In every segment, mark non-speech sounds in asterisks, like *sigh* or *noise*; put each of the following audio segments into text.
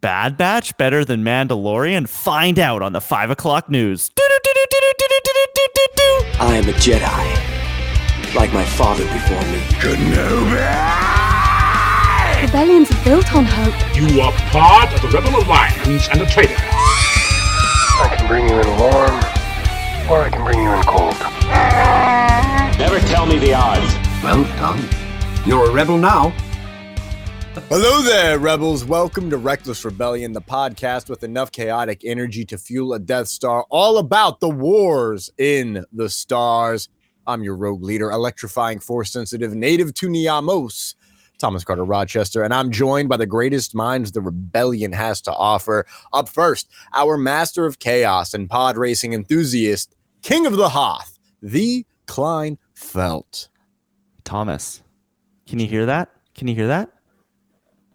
Bad Batch better than Mandalorian? Find out on the five o'clock news. I am a Jedi, like my father before me. Kenobi! Rebellions are built on hope. You are part of the Rebel Alliance and a traitor. I can bring you in warm, or I can bring you in cold. Never tell me the odds. Well done. You're a rebel now. Hello there, rebels. Welcome to Reckless Rebellion, the podcast with enough chaotic energy to fuel a Death Star, all about the wars in the stars. I'm your rogue leader, electrifying force sensitive, native to Niamos, Thomas Carter Rochester, and I'm joined by the greatest minds the rebellion has to offer. Up first, our master of chaos and pod racing enthusiast, king of the Hoth, the Klein Felt. Thomas, can you hear that? Can you hear that?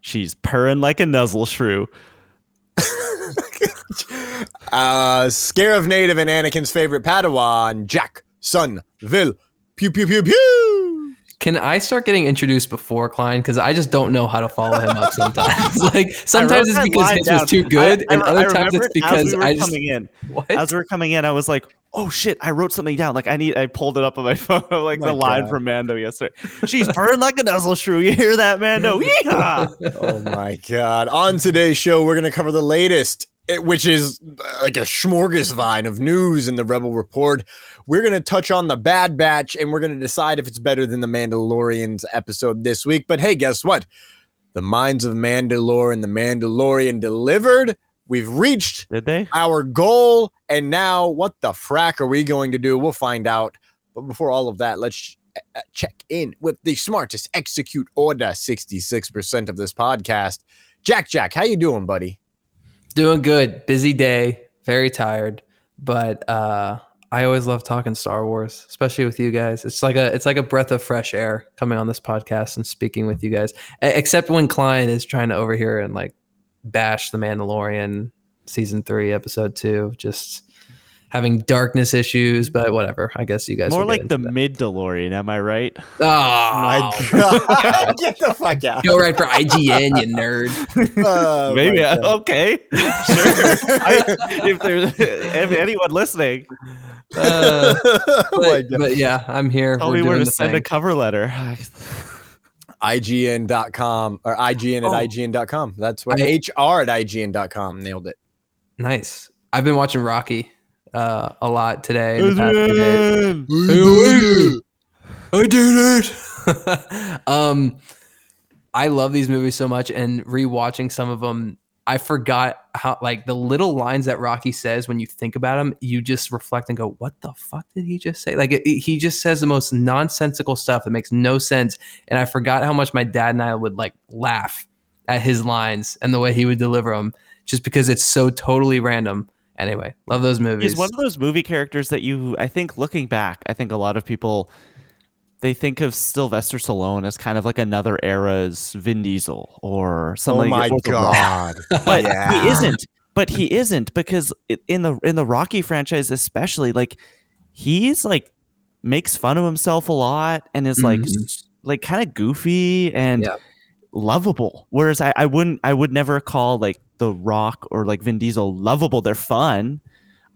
She's purring like a nuzzle shrew. *laughs* uh, Scarif Native and Anakin's favorite Padawan, Jack Son Vil. Pew pew pew pew. Can I start getting introduced before Klein? Because I just don't know how to follow him up sometimes. *laughs* like sometimes it's because his down. was too good, I- I- and other times it's it as because we were I just coming in. *laughs* what? As we are coming in, I was like, "Oh shit!" I wrote something down. Like I need. I pulled it up on my *laughs* phone, like My the line God. from Mando yesterday. She's purring like a nuzzle shrew. You hear that, Mando? Yeehaw! Oh my God. On today's show, we're going to cover the latest, eh, which is uh, like a smorgasbord of news in the Rebel Report. We're going to touch on the Bad Batch and we're going to decide if it's better than the Mandalorian's episode this week. But hey, guess what? The Mines of Mandalore and the Mandalorian delivered. We've reached Did they? our goal. And now, what the frack are we going to do? We'll find out. But before all of that, let's uh, check in with the smartest execute order 66% of this podcast. Jack Jack, how you doing, buddy? doing good. Busy day, very tired, but uh, I always love talking Star Wars, especially with you guys. It's like a it's like a breath of fresh air coming on this podcast and speaking with you guys. E- Except when Klein is trying to overhear and like bash the Mandalorian season three, episode two, just having darkness issues. But whatever. I guess you guys More like the into that. mid DeLorean. Am I write? Oh, My *laughs* God. *laughs* Get the fuck out. go right for IGN, you nerd. *laughs* Oh, Maybe. Uh, okay. Sure. I, if there's if anyone listening, Uh, *laughs* oh but, God. but yeah, I'm here. tell We're me where to the send a cover letter. IGN.com or IGN Oh. at IGN.com. That's what I- HR at IGN.com nailed it. Nice. I've been watching Rocky uh, a lot today. and the past. I did it. *laughs* um, I love these movies so much, and rewatching some of them, I forgot how like the little lines that Rocky says when you think about him, you just reflect and go, "What the fuck did he just say?" Like it, it- he just says the most nonsensical stuff that makes no sense, and I forgot how much my dad and I would like laugh at his lines and the way he would deliver them, just because it's so totally random. Anyway, love those movies. He's one of those movie characters that you, I think, looking back, I think a lot of people they think of Sylvester Stallone as kind of like another era's Vin Diesel or something. Oh my God. *laughs* But Yeah. he isn't. But he isn't because in the in the Rocky franchise, especially, like he's like makes fun of himself a lot and is like Mhm. s- like kind of goofy and Yeah. lovable. Whereas I, I wouldn't I would never call like The Rock or like Vin Diesel lovable. They're fun.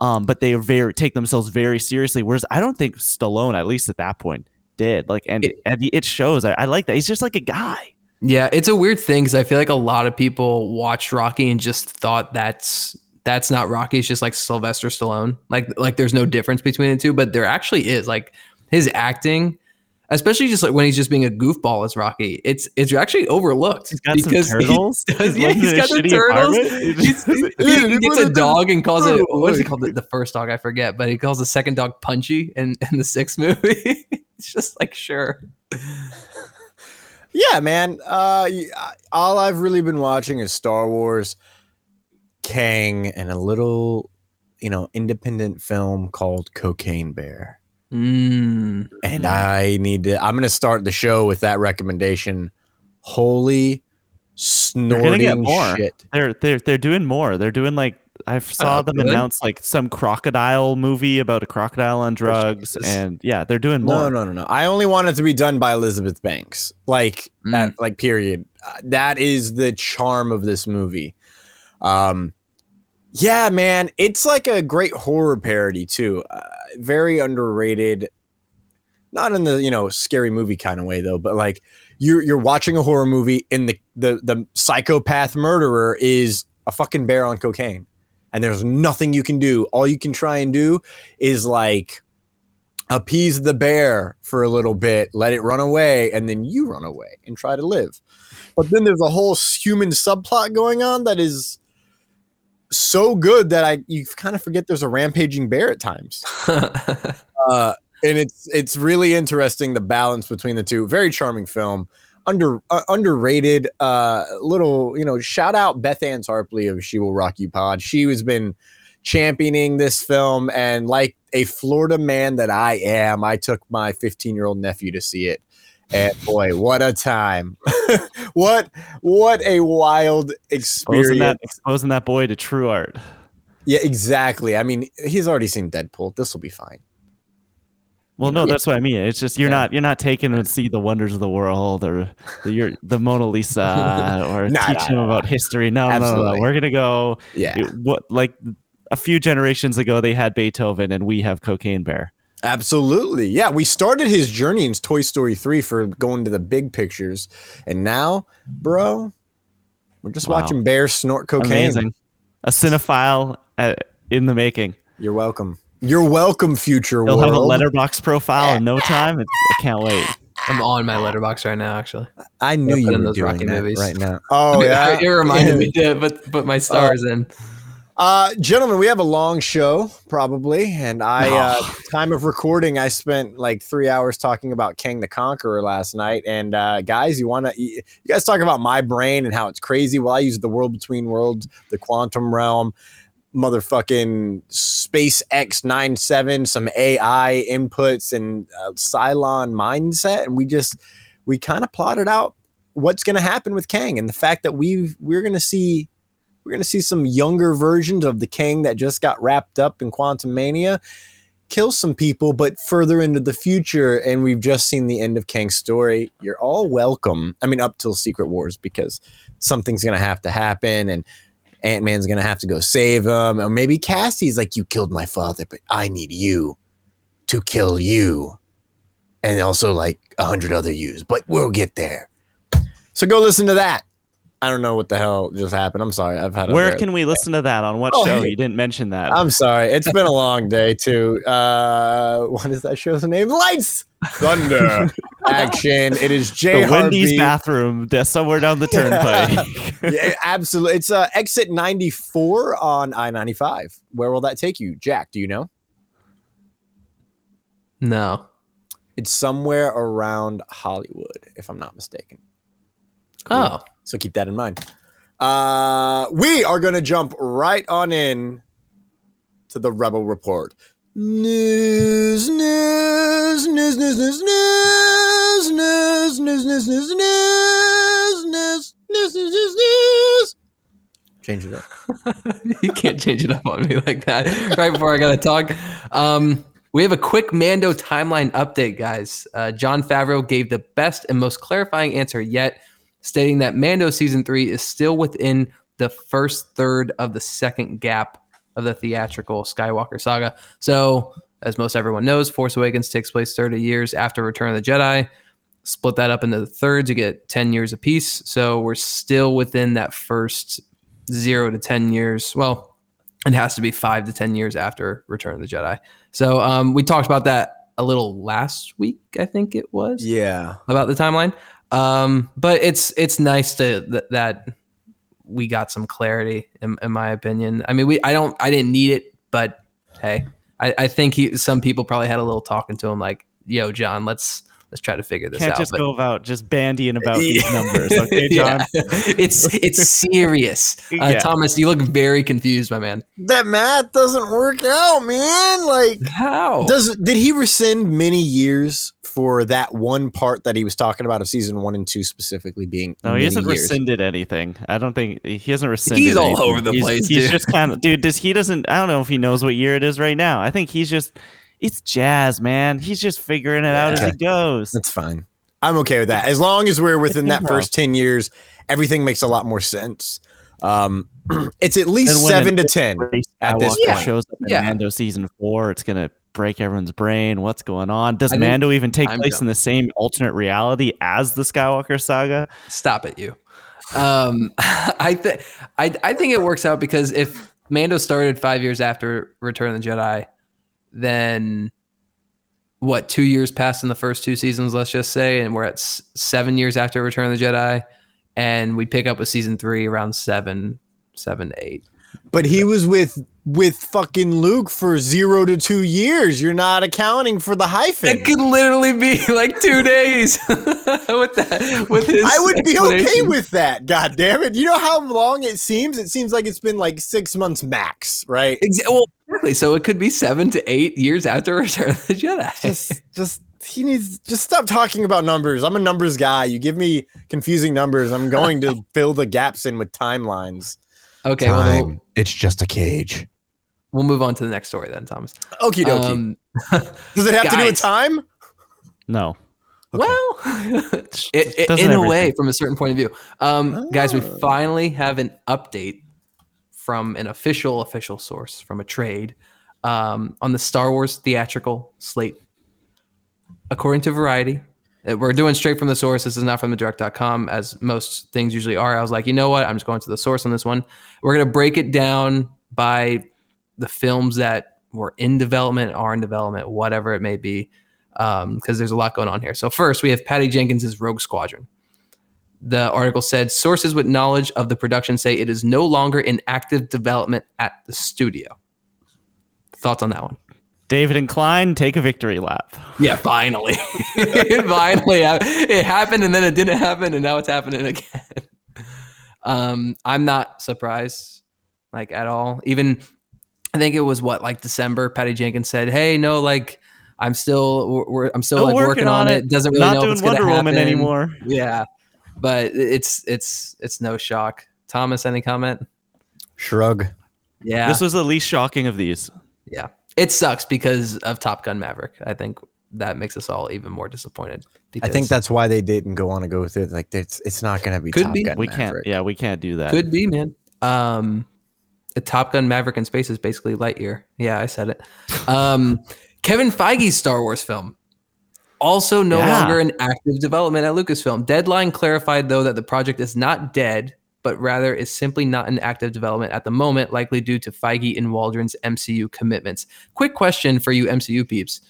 Um, but they are very take themselves very seriously. Whereas I don't think Stallone, at least at that point, did. Like and It- and it shows. I, I like that. He's just like a guy. Yeah, it's a weird thing because I feel like a lot of people watched Rocky and just thought that's that's not Rocky. It's just like Sylvester Stallone. Like like there's no difference between the two, but there actually is. Like his acting, especially just like when he's just being a goofball as Rocky, it's it's actually overlooked He's got some because he turtles. *laughs* does- He yeah, lives he's got the turtles. apartment. He's- *laughs* he, he gets a dog and calls it what is he *laughs* called? The, the first dog I forget, but he calls the second dog Punchy in in the sixth movie. *laughs* it's just like sure. Yeah, man. Uh, all I've really been watching is Star Wars, Kang, and a little, you know, independent film called Cocaine Bear. Mm. And I need to. I'm gonna start the show with that recommendation. Holy They're snorting shit! They're they're they're doing more. They're doing like I saw Oh, them really? announce like some crocodile movie about a crocodile on drugs, Jesus. and yeah, they're doing more. No, no, no, no. I only want it to be done by Elizabeth Banks. Like Mm. that. Like period. Uh, that is the charm of this movie. Um, yeah, man, it's like a great horror parody too. Uh, very underrated. Not in the you know scary movie kind of way though, but like you're you're watching a horror movie and the the the psychopath murderer is a fucking bear on cocaine, and there's nothing you can do. All you can try and do is like appease the bear for a little bit, let it run away, and then you run away and try to live. But then there's a whole human subplot going on that is so good that I you kind of forget there's a rampaging bear at times. *laughs* uh, and it's it's really interesting the balance between the two. Very charming film. Under uh, underrated. Uh, little you know shout out Beth Ann Tarpley of She Will Rock You Pod. She has been championing this film, and like a Florida man that I am, I took my 15 year old nephew to see it. And boy, what a time! *laughs* what what a wild experience! Exposing that, exposing that boy to true art. Yeah, exactly. I mean, he's already seen Deadpool. This will be fine. Well, no, that's what I mean. It's just you're Yeah. not you're not taking them to see the wonders of the world or the you're, the Mona Lisa *laughs* or Nah, teach nah, him nah, about history. No, no, no, no. We're gonna go. Yeah, it- what like a few generations ago they had Beethoven and we have Cocaine Bear. absolutely. Yeah, we started his journey in Toy Story 3 for going to the big pictures. And now, bro, we're just Wow. watching bears snort cocaine. Amazing, a cinephile uh, in the making. You're welcome. You're welcome, future He'll world. have a Letterboxd profile in no time. It's, I can't wait. I'm on my Letterboxd right now, actually. I knew you in were those doing Rocky that movies. right now. *laughs* Oh, yeah. *laughs* it reminded me to put put my stars in. Uh, gentlemen, we have a long show probably, and I uh, time of recording, I spent like three hours talking about Kang the Conqueror last night. And uh, guys, you want to you guys talk about my brain and how it's crazy? Well, I use the world between worlds, the quantum realm, motherfucking Space X 97, some AI inputs, and uh, Cylon mindset, and we just we kind of plotted out what's going to happen with Kang and the fact that we we're going to see we're going to see some younger versions of the Kang that just got wrapped up in Quantumania kill some people, but further into the future. And we've just seen the end of Kang's story. You're all welcome. I mean, up till Secret Wars, because something's going to have to happen and Ant Man's going to have to go save him. Or maybe Cassie's like, You killed my father, but I need you to kill you. And also like a hundred other yous, but we'll get there. So go listen to that. I don't know what the hell just happened. I'm sorry. I've had a Where can we listen to that on what Oh, show? hey. You didn't mention that. I'm sorry. It's been a long day too. Uh, what is that show's name? Lights, Thunder, *laughs* Action. It is Jay the Wendy's Harvey. bathroom, d- somewhere down the turnpike. *laughs* *laughs* yeah, absolutely. It's uh, exit 94 on I-95. Where will that take you, Jack? Do you know? No. It's somewhere around Hollywood, if I'm not mistaken. Oh. So keep that in mind. Uh, we are going to jump right on in to the Rebel Report. News, news, news, news, news, news, news, news, news, news, news, news, news, news, news, news. Change it up. *laughs* you can't change it up on me like that right before I gotta talk. Um, we have a quick Mando timeline update, guys. Uh, Jon Favreau gave the best and most clarifying answer yet, stating that Mando season three is still within the first third of the second gap of the theatrical Skywalker saga. So, as most everyone knows, Force Awakens takes place 30 years after Return of the Jedi. Split that up into the thirds, you get 10 years apiece. So, we're still within that first zero to 10 years. Well, it has to be five to 10 years after Return of the Jedi. So um, we talked about that a little last week, I think it was, Yeah. about the timeline. Um, but it's it's nice to th- that we got some clarity, in, in my opinion. I mean, we I don't I didn't need it, but hey, I, I think he some people probably had a little talking to him like, "Yo, Jon, let's let's try to figure this out. Can't just But- go about just bandying about these numbers. *laughs* Okay, Jon? Yeah. *laughs* it's it's serious. Uh, Yeah. Thomas, you look very confused, my man. That math doesn't work out, man. Like, How? does did he rescind many years for that one part that he was talking about of season one and two specifically being? No, he hasn't years? rescinded anything. I don't think he hasn't rescinded. He's all over the He's- place, He's dude. just kind of, dude. Does he doesn't? I don't know if he knows what year it is right now. I think he's just, it's jazz, man. He's just figuring it out as Okay. he goes. That's fine. I'm okay with that. As long as we're within that first 10 years, everything makes a lot more sense. Um, *clears throat* It's at least seven to ten. At this Skywalker point. shows up in Yeah. Mando season four, it's gonna break everyone's brain. What's going on? Does I think Mando even take time place jump. in the same alternate reality as the Skywalker saga? Stop it, you. Um, *laughs* I think I I think it works out because if Mando started five years after Return of the Jedi, then what? Two years passed in the first two seasons, let's just say, and we're at s- seven years after Return of the Jedi, and we pick up with season three around seven, seven eight. But he was with with fucking Luke for zero to two years. You're not accounting for the hyphen. It could literally be like two days *laughs* with that. With his, I would be okay with that. God damn it! You know how long it seems? It seems like it's been like six months max, right? Exa- well, exactly. So it could be seven to eight years after Return of the Jedi. Just, just he needs just stop talking about numbers. I'm a numbers guy. You give me confusing numbers, I'm going to *laughs* fill the gaps in with timelines. Okay, well, we'll, It's just a cage. we'll move on to the next story then, Thomas. Okie dokie. Um, *laughs* Does it have to do with time? No. Well, *laughs* it, it- Doesn't in a way, from a certain point of view. Um, Guys, we Oh. finally have an update from an official, official source from a trade um, on the Star Wars theatrical slate. According to Variety, we're doing straight from the source. This is not from the direct.com, as most things usually are. I was like, you know what? I'm just going to the source on this one. We're going to break it down by the films that were in development, are in development, whatever it may be, um, because there's a lot going on here. So, first, we have Patty Jenkins's Rogue Squadron. The article said sources with knowledge of the production say it is no longer in active development at the studio. Thoughts on that one? David and Klein take a victory lap. Yeah, finally. *laughs* *laughs* finally. It happened and then it didn't happen and now it's happening again. Um, I'm not surprised like at all. Even I think it was what like December Patty Jenkins said, "Hey, no like I'm still we're, we're- I'm still, Still like working, on it. Doesn't really Not know if doing it's gonna Wonder Woman happen." anymore. Yeah. But it's it's it's no shock. Thomas, any comment? Shrug. Yeah. This was the least shocking of these. Yeah. It sucks because of Top Gun Maverick. I think that makes us all even more disappointed. I think that's why they didn't go on to go with it. Like it's it's not gonna be Could Top be. Gun We can't. Yeah, we can't do that. could be, man. Um, a Top Gun Maverick in space is basically Lightyear. Yeah, I said it. Um, *laughs* Kevin Feige's Star Wars film. Also, no Yeah. longer in active development at Lucasfilm. Deadline clarified, though, that the project is not dead, but rather is simply not in active development at the moment, likely due to Feige and Waldron's MCU commitments. Quick question for you, MCU peeps.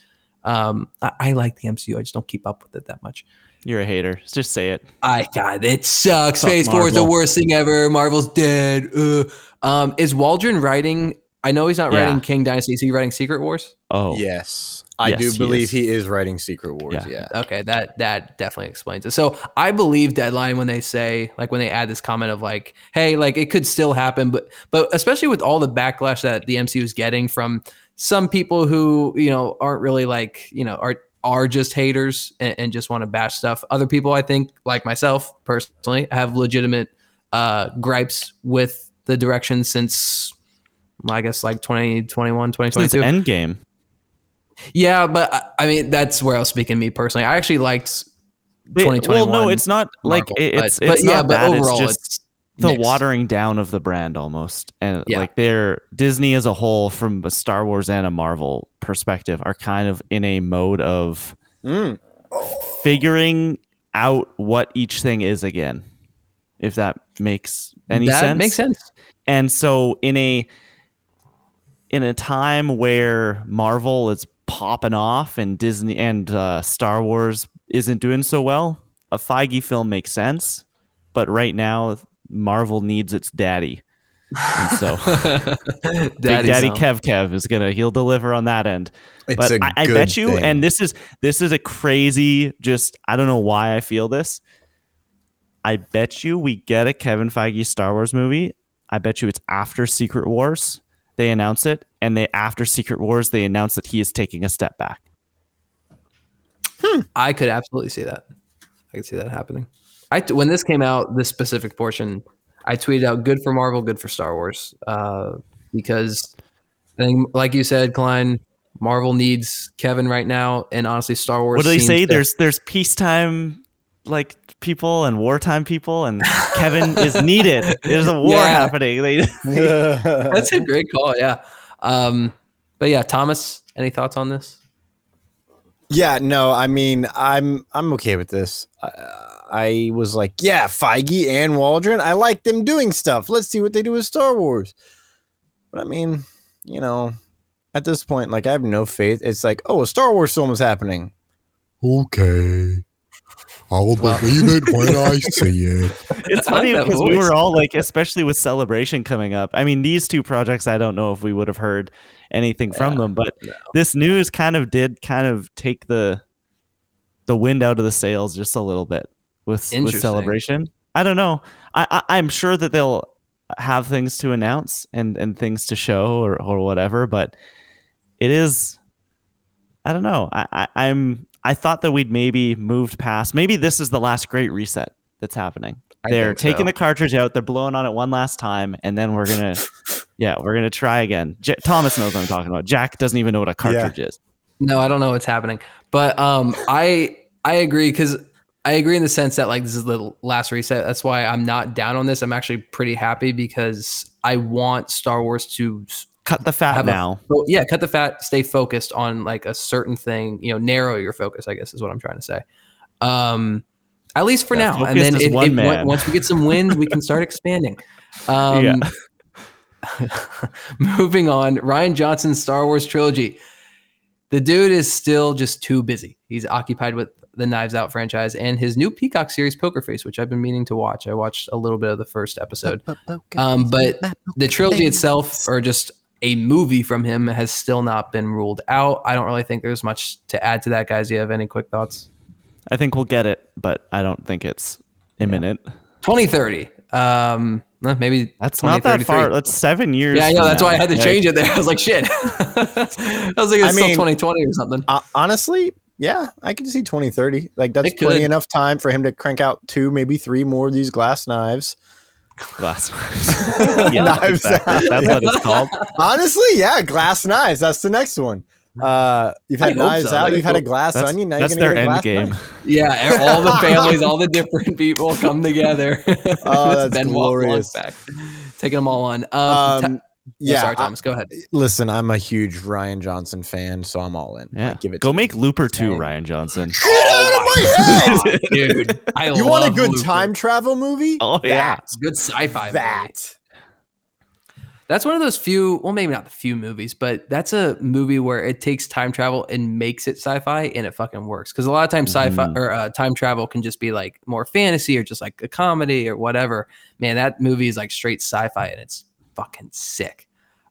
Um, I, I like the MCU. I just don't keep up with it that much. You're a hater. Just say it. I God, it sucks. Fuck Phase four is the worst thing ever. Marvel's dead. Ugh. Um, is Waldron writing? I know he's not Yeah. writing Kang Dynasty. Is he writing Secret Wars? Oh, Yes, I Yes, do he believe is. he is writing Secret Wars. Yeah. Yeah. Okay, that that definitely explains it. So I believe Deadline when they say like when they add this comment of like, hey, like it could still happen, but but especially with all the backlash that the MCU is getting from some people who you know aren't really like you know are are just haters and, and just want to bash stuff. Other people, I think, like myself personally, have legitimate uh, gripes with the direction since I guess like 2021, since 2022. Endgame. Yeah, but I- I mean that's where I was speaking. Me personally, I actually liked 2021. Well, no, it's not like Marvel, it- it's but, it's but yeah, not but bad. overall, it's just it's the mixed. watering down of the brand almost, and Yeah. like they're Disney as a whole, from a Star Wars and a Marvel perspective, are kind of in a mode of Mm. figuring out what each thing is again. If that makes any that sense, makes sense. and so in a in a time where Marvel is popping off and Disney and uh, Star Wars isn't doing so well, a Feige film makes sense. But right now, Marvel needs its daddy, and so *laughs* Big Daddy Kev Kev is gonna he'll deliver on that end. It's but a I, I good bet you, thing. and this is this is a crazy. Just I don't know why I feel this. I bet you we get a Kevin Feige Star Wars movie. I bet you it's after Secret Wars. They announce it, and they after Secret Wars they announce that he is taking a step back. I could absolutely see that. I could see that happening. I when this came out, this specific portion, I tweeted out "Good for Marvel, good for Star Wars," uh, because I think, like you said, Klein, Marvel needs Kevin right now, and honestly, Star Wars. What do they say? to- There's there's peacetime like people and wartime people, and Kevin is needed. There's a war *laughs* Yeah. happening. They, *laughs* That's a great call. Yeah. Um, but yeah, Thomas, any thoughts on this? Yeah, no, I mean, I'm I'm okay with this. I, I was like, yeah, Feige and Waldron, I like them doing stuff. Let's see what they do with Star Wars. But I mean, you know, at this point, like I have no faith. It's like, oh, a Star Wars film is happening. Okay. I'll believe it when *laughs* I see it. it's funny because we were all like, especially with Celebration coming up. I mean, these two projects, I don't know if we would have heard anything from them, but this news kind of did kind of take the the wind out of the sails just a little bit with with Celebration. I don't know. I, I I'm sure that they'll have things to announce and and things to show or or whatever, but it is. I don't know. I, I I'm I thought that we'd maybe moved past. Maybe this is the last great reset that's happening. I they're taking so. the cartridge out. They're blowing on it one last time, and then we're gonna, *laughs* yeah, we're gonna try again. J- Thomas knows what I'm talking about. Jack doesn't even know what a cartridge is. No, I don't know what's happening, but um, I I agree because I agree in the sense that like this is the last reset. That's why I'm not down on this. I'm actually pretty happy because I want Star Wars to s- Cut the fat have a- now. well, yeah, cut the fat, stay focused on like a certain thing. You know, narrow your focus. I guess is what I'm trying to say. Um, at least for Yeah, now, and then it, one it- once we get some wins, we can start expanding. *laughs* Um, Yeah. *laughs* moving on, Rian Johnson's Star Wars trilogy. The dude is still just too busy. He's occupied with the Knives Out franchise and his new Peacock series, Poker Face, which I've been meaning to watch. I watched a little bit of the first episode. Um, but the trilogy itself, or just a movie from him, has still not been ruled out. I don't really think there's much to add to that, guys. Do you have any quick thoughts? I think we'll get it, but I don't think it's imminent. 2030. Um, maybe That's not that far. That's seven years. Yeah, I know. That's now. why I had to Like, change it there. *laughs* I was like, shit. *laughs* I was like, it's I still mean- 2020 or something. Uh, honestly, yeah, I can see 2030. Like that's plenty enough time for him to crank out two, maybe three more of these glass knives. Glass. *laughs* yeah, Knives exactly. Out. That's what it's called. Honestly, yeah, glass knives. That's the next one. Uh, you've had hope knives so. out. You've had a glass That's, onion. Now that's you're their gonna get a end game. knife. *laughs* Yeah, all the families, all the *laughs* different people come together. Oh, It's that's Benoit glorious. Back, taking them all on. Um, Um, ta- yeah, sorry, I- Thomas. go ahead. listen, I'm a huge Rian Johnson fan, so I'm all in. Yeah, Like, give it. Go to make me. Looper two, Dang. Rian Johnson. Get out of my *laughs* head! dude. I You want a good Looper. time travel movie? Oh yeah. It's good sci-fi. movie. that. That's one of those few, well, maybe not the few movies, but that's a movie where it takes time travel and makes it sci-fi, and it fucking works. Because a lot of times, sci-fi Mhm. or uh, time travel can just be like more fantasy or just like a comedy or whatever. Man, that movie is like straight sci-fi, and it's fucking sick.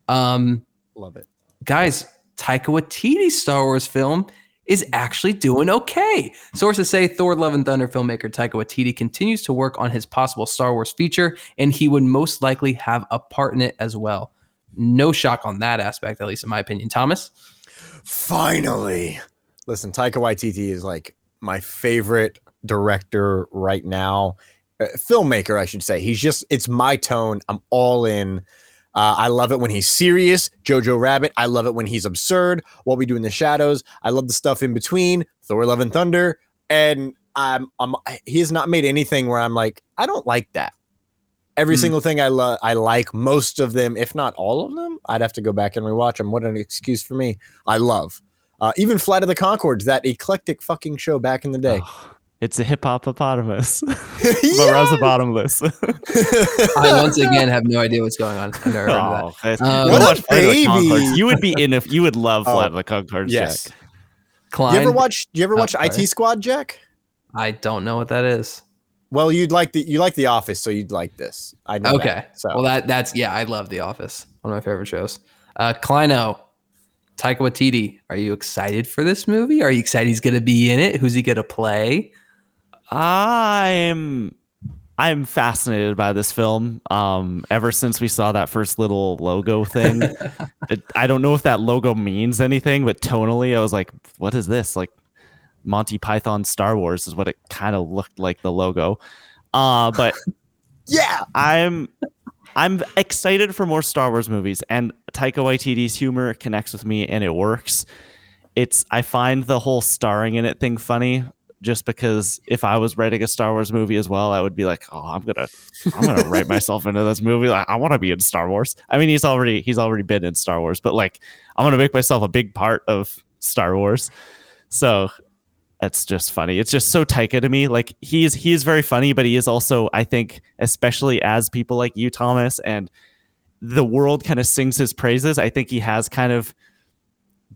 Um, Love it. guys, Taika Waititi's Star Wars film is actually doing okay. Sources say Thor: Love and Thunder filmmaker Taika Waititi continues to work on his possible Star Wars feature, and he would most likely have a part in it as well. No shock on that aspect, at least in my opinion. Thomas, Finally. Listen, Taika Waititi is like my favorite director right now. Uh, filmmaker, I should say. He's just, it's my tone. I'm all in. Uh, I love it when he's serious. Jojo Rabbit. I love it when he's absurd. What we do in the shadows. I love the stuff in between. Thor: Love and Thunder. And I'm, I'm, he has not made anything where I'm like, I don't like that. Every Hmm. single thing I love, I like most of them, if not all of them. I'd have to go back and rewatch them. What an excuse for me. I love. Uh, even Flight of the Conchords, that eclectic fucking show back in the day. It's a hip hop hippopotamus. Yeah. *laughs* but bottomless. *laughs* I once again have no idea what's going on. I've never heard of Oh, Um, you What a watch Flight of the baby. You would be in if you would love Oh, Flight of the Conchords. yes. Jack. Klein, You ever watch? Do you ever Oh, watch sorry. IT Squad, Jack? I don't know what that is. Well, you'd like the you like The Office, so you'd like this. I know. Okay, that, so well that that's yeah, I love The Office. One of my favorite shows. Uh, Kleino, Taika Waititi, are you excited for this movie? Are you excited he's gonna be in it? Who's he gonna play? I'm I'm fascinated by this film. Um, ever since we saw that first little logo thing, *laughs* it, I don't know if that logo means anything, but tonally, I was like, "What is this?" Like Monty Python Star Wars is what it kind of looked like the logo. Uh, but *laughs* yeah, I'm I'm excited for more Star Wars movies, and Taika Waititi's humor connects with me, and it works. It's I find the whole starring in it thing funny. Just because if I was writing a Star Wars movie as well, I would be like, oh, I'm gonna, I'm gonna write *laughs* myself into this movie. Like, I want to be in Star Wars. I mean, he's already, he's already been in Star Wars, but like, I'm gonna make myself a big part of Star Wars. So it's just funny. It's just so Taika to me. Like he's he is very funny, but he is also, I think, especially as people like you, Thomas, and the world kind of sings his praises. I think he has kind of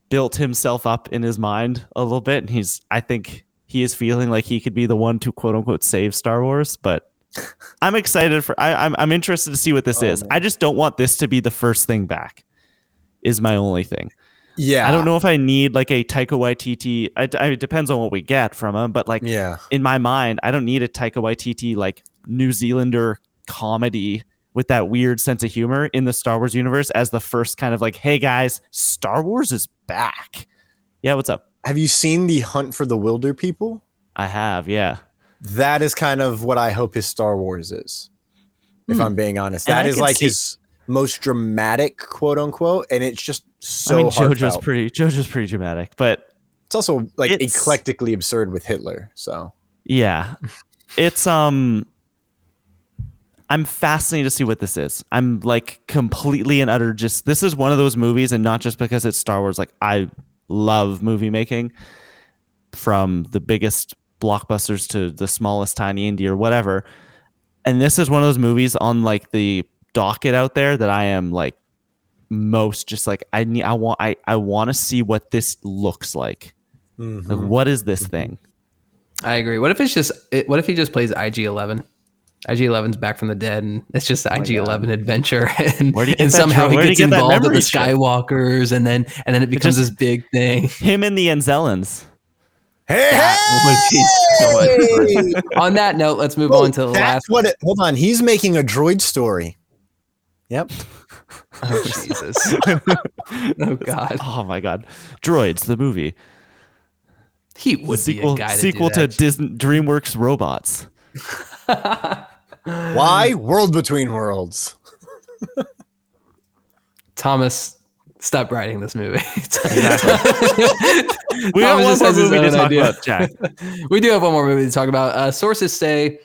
built himself up in his mind a little bit, and he's. I think he is feeling like he could be the one to quote unquote save Star Wars, but. *laughs* I'm excited for. I, I'm I'm interested to see what this Oh, is. man. I just don't want this to be the first thing back. Is my only thing. Yeah. I don't know if I need like a Taika Waititi. I, I, it depends on what we get from him, but like Yeah. in my mind, I don't need a Taika Waititi like New Zealander comedy with that weird sense of humor in the Star Wars universe as the first kind of like, hey guys, Star Wars is back. Yeah, what's up? Have you seen the Hunt for the Wilderpeople? I have, yeah. That is kind of what I hope his Star Wars is. If I'm being honest, And that I is like see- his most dramatic, quote unquote, and it's just so I mean, JoJo's heartfelt. pretty, JoJo's pretty dramatic, but it's also like It's- eclectically absurd with Hitler. So Yeah. It's um I'm fascinated to see what this is. I'm like completely and utter just this is one of those movies and not just because it's Star Wars like I love movie making from the biggest blockbusters to the smallest tiny indie or whatever. And this is one of those movies on like the docket out there that I am like most just like I need I want I I want to see what this looks like. Like mm-hmm. what is this mm-hmm. thing? I agree. What if it's just? It, what if he just plays IG Eleven? IG 11's back from the dead, and it's just oh the IG Eleven adventure, *laughs* and, Where do you and that somehow dra- he where do you gets get involved with the memory chip? Skywalkers, and then and then it becomes just- this big thing. Him and the Enzellans. hey, That would so. *laughs* On that note, let's move Whoa, on oh, to the that's last. what it, hold on, he's making a droid story. Yep. Oh Jesus! *laughs* oh God! Oh my god. Droids, the movie. He The would sequel be a guy sequel to, do to that. Disney DreamWorks robots. Why? World Between Worlds. Thomas. Stop writing this movie. *laughs* We have one more movie to talk idea. about, Jack. *laughs* we do have one more movie to talk about. Uh, sources say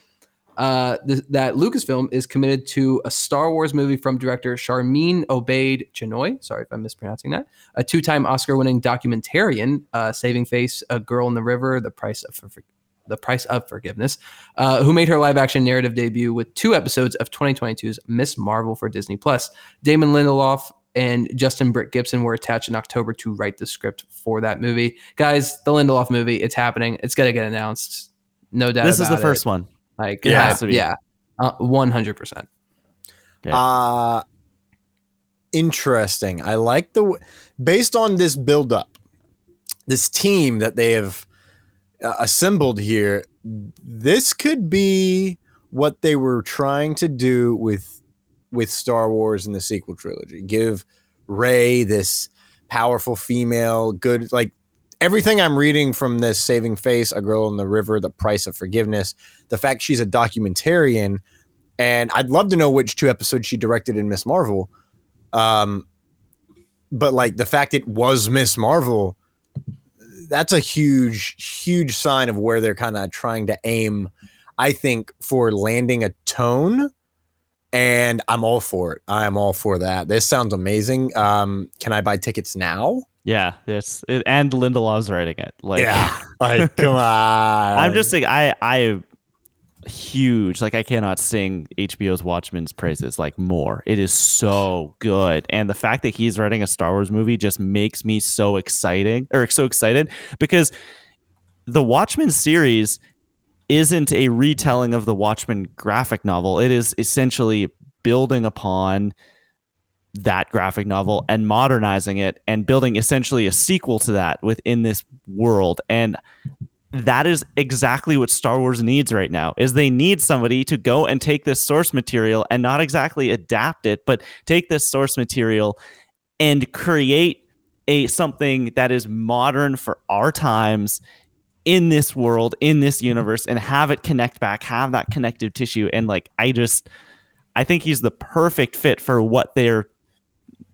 uh, th- that Lucasfilm is committed to a Star Wars movie from director Sharmeen Obaid-Chinoy. Sorry if I'm mispronouncing that. A two-time Oscar-winning documentarian, uh, "Saving Face: A Girl in the River: The Price of For- The Price of Forgiveness," uh, who made her live-action narrative debut with two episodes of 2022's Miss Marvel for Disney Plus. Damon Lindelof and Justin Britt Gibson were attached in October to write the script for that movie. Guys, the Lindelof movie, it's happening. It's gonna get announced. No doubt. This is the about first it. one. Like, It yeah, has to be. yeah, uh, one hundred percent. Yeah. Uh interesting. I like the w- based on this build up, this team that they have uh, assembled here. This could be what they were trying to do with with Star Wars in the sequel trilogy. Give Rey this powerful female, good like everything I'm reading from this Saving Face, A Girl in the River, The Price of Forgiveness, the fact she's a documentarian, and I'd love to know which two episodes she directed in Miss Marvel. Um, but like the fact it was Miss Marvel, that's a huge, huge sign of where they're kind of trying to aim. I think for landing a tone, and I'm all for it. I am all for that. This sounds amazing. Um, can I buy tickets now? Yeah, it, and Lindelof's writing it. Like like come *laughs* on. I'm just like I I huge like I cannot sing HBO's Watchmen's praises like more. It is so good. And the fact that he's writing a Star Wars movie just makes me so exciting or so excited because the Watchmen series isn't a retelling of the Watchmen graphic novel. It is essentially building upon that graphic novel and modernizing it and building essentially a sequel to that within this world. And that is exactly what Star Wars needs right now is they need somebody to go and take this source material and not exactly adapt it, but take this source material and create a something that is modern for our times in this world, in this mm-hmm. universe, and have it connect back, have that connective tissue. And like I just I think he's the perfect fit for what they're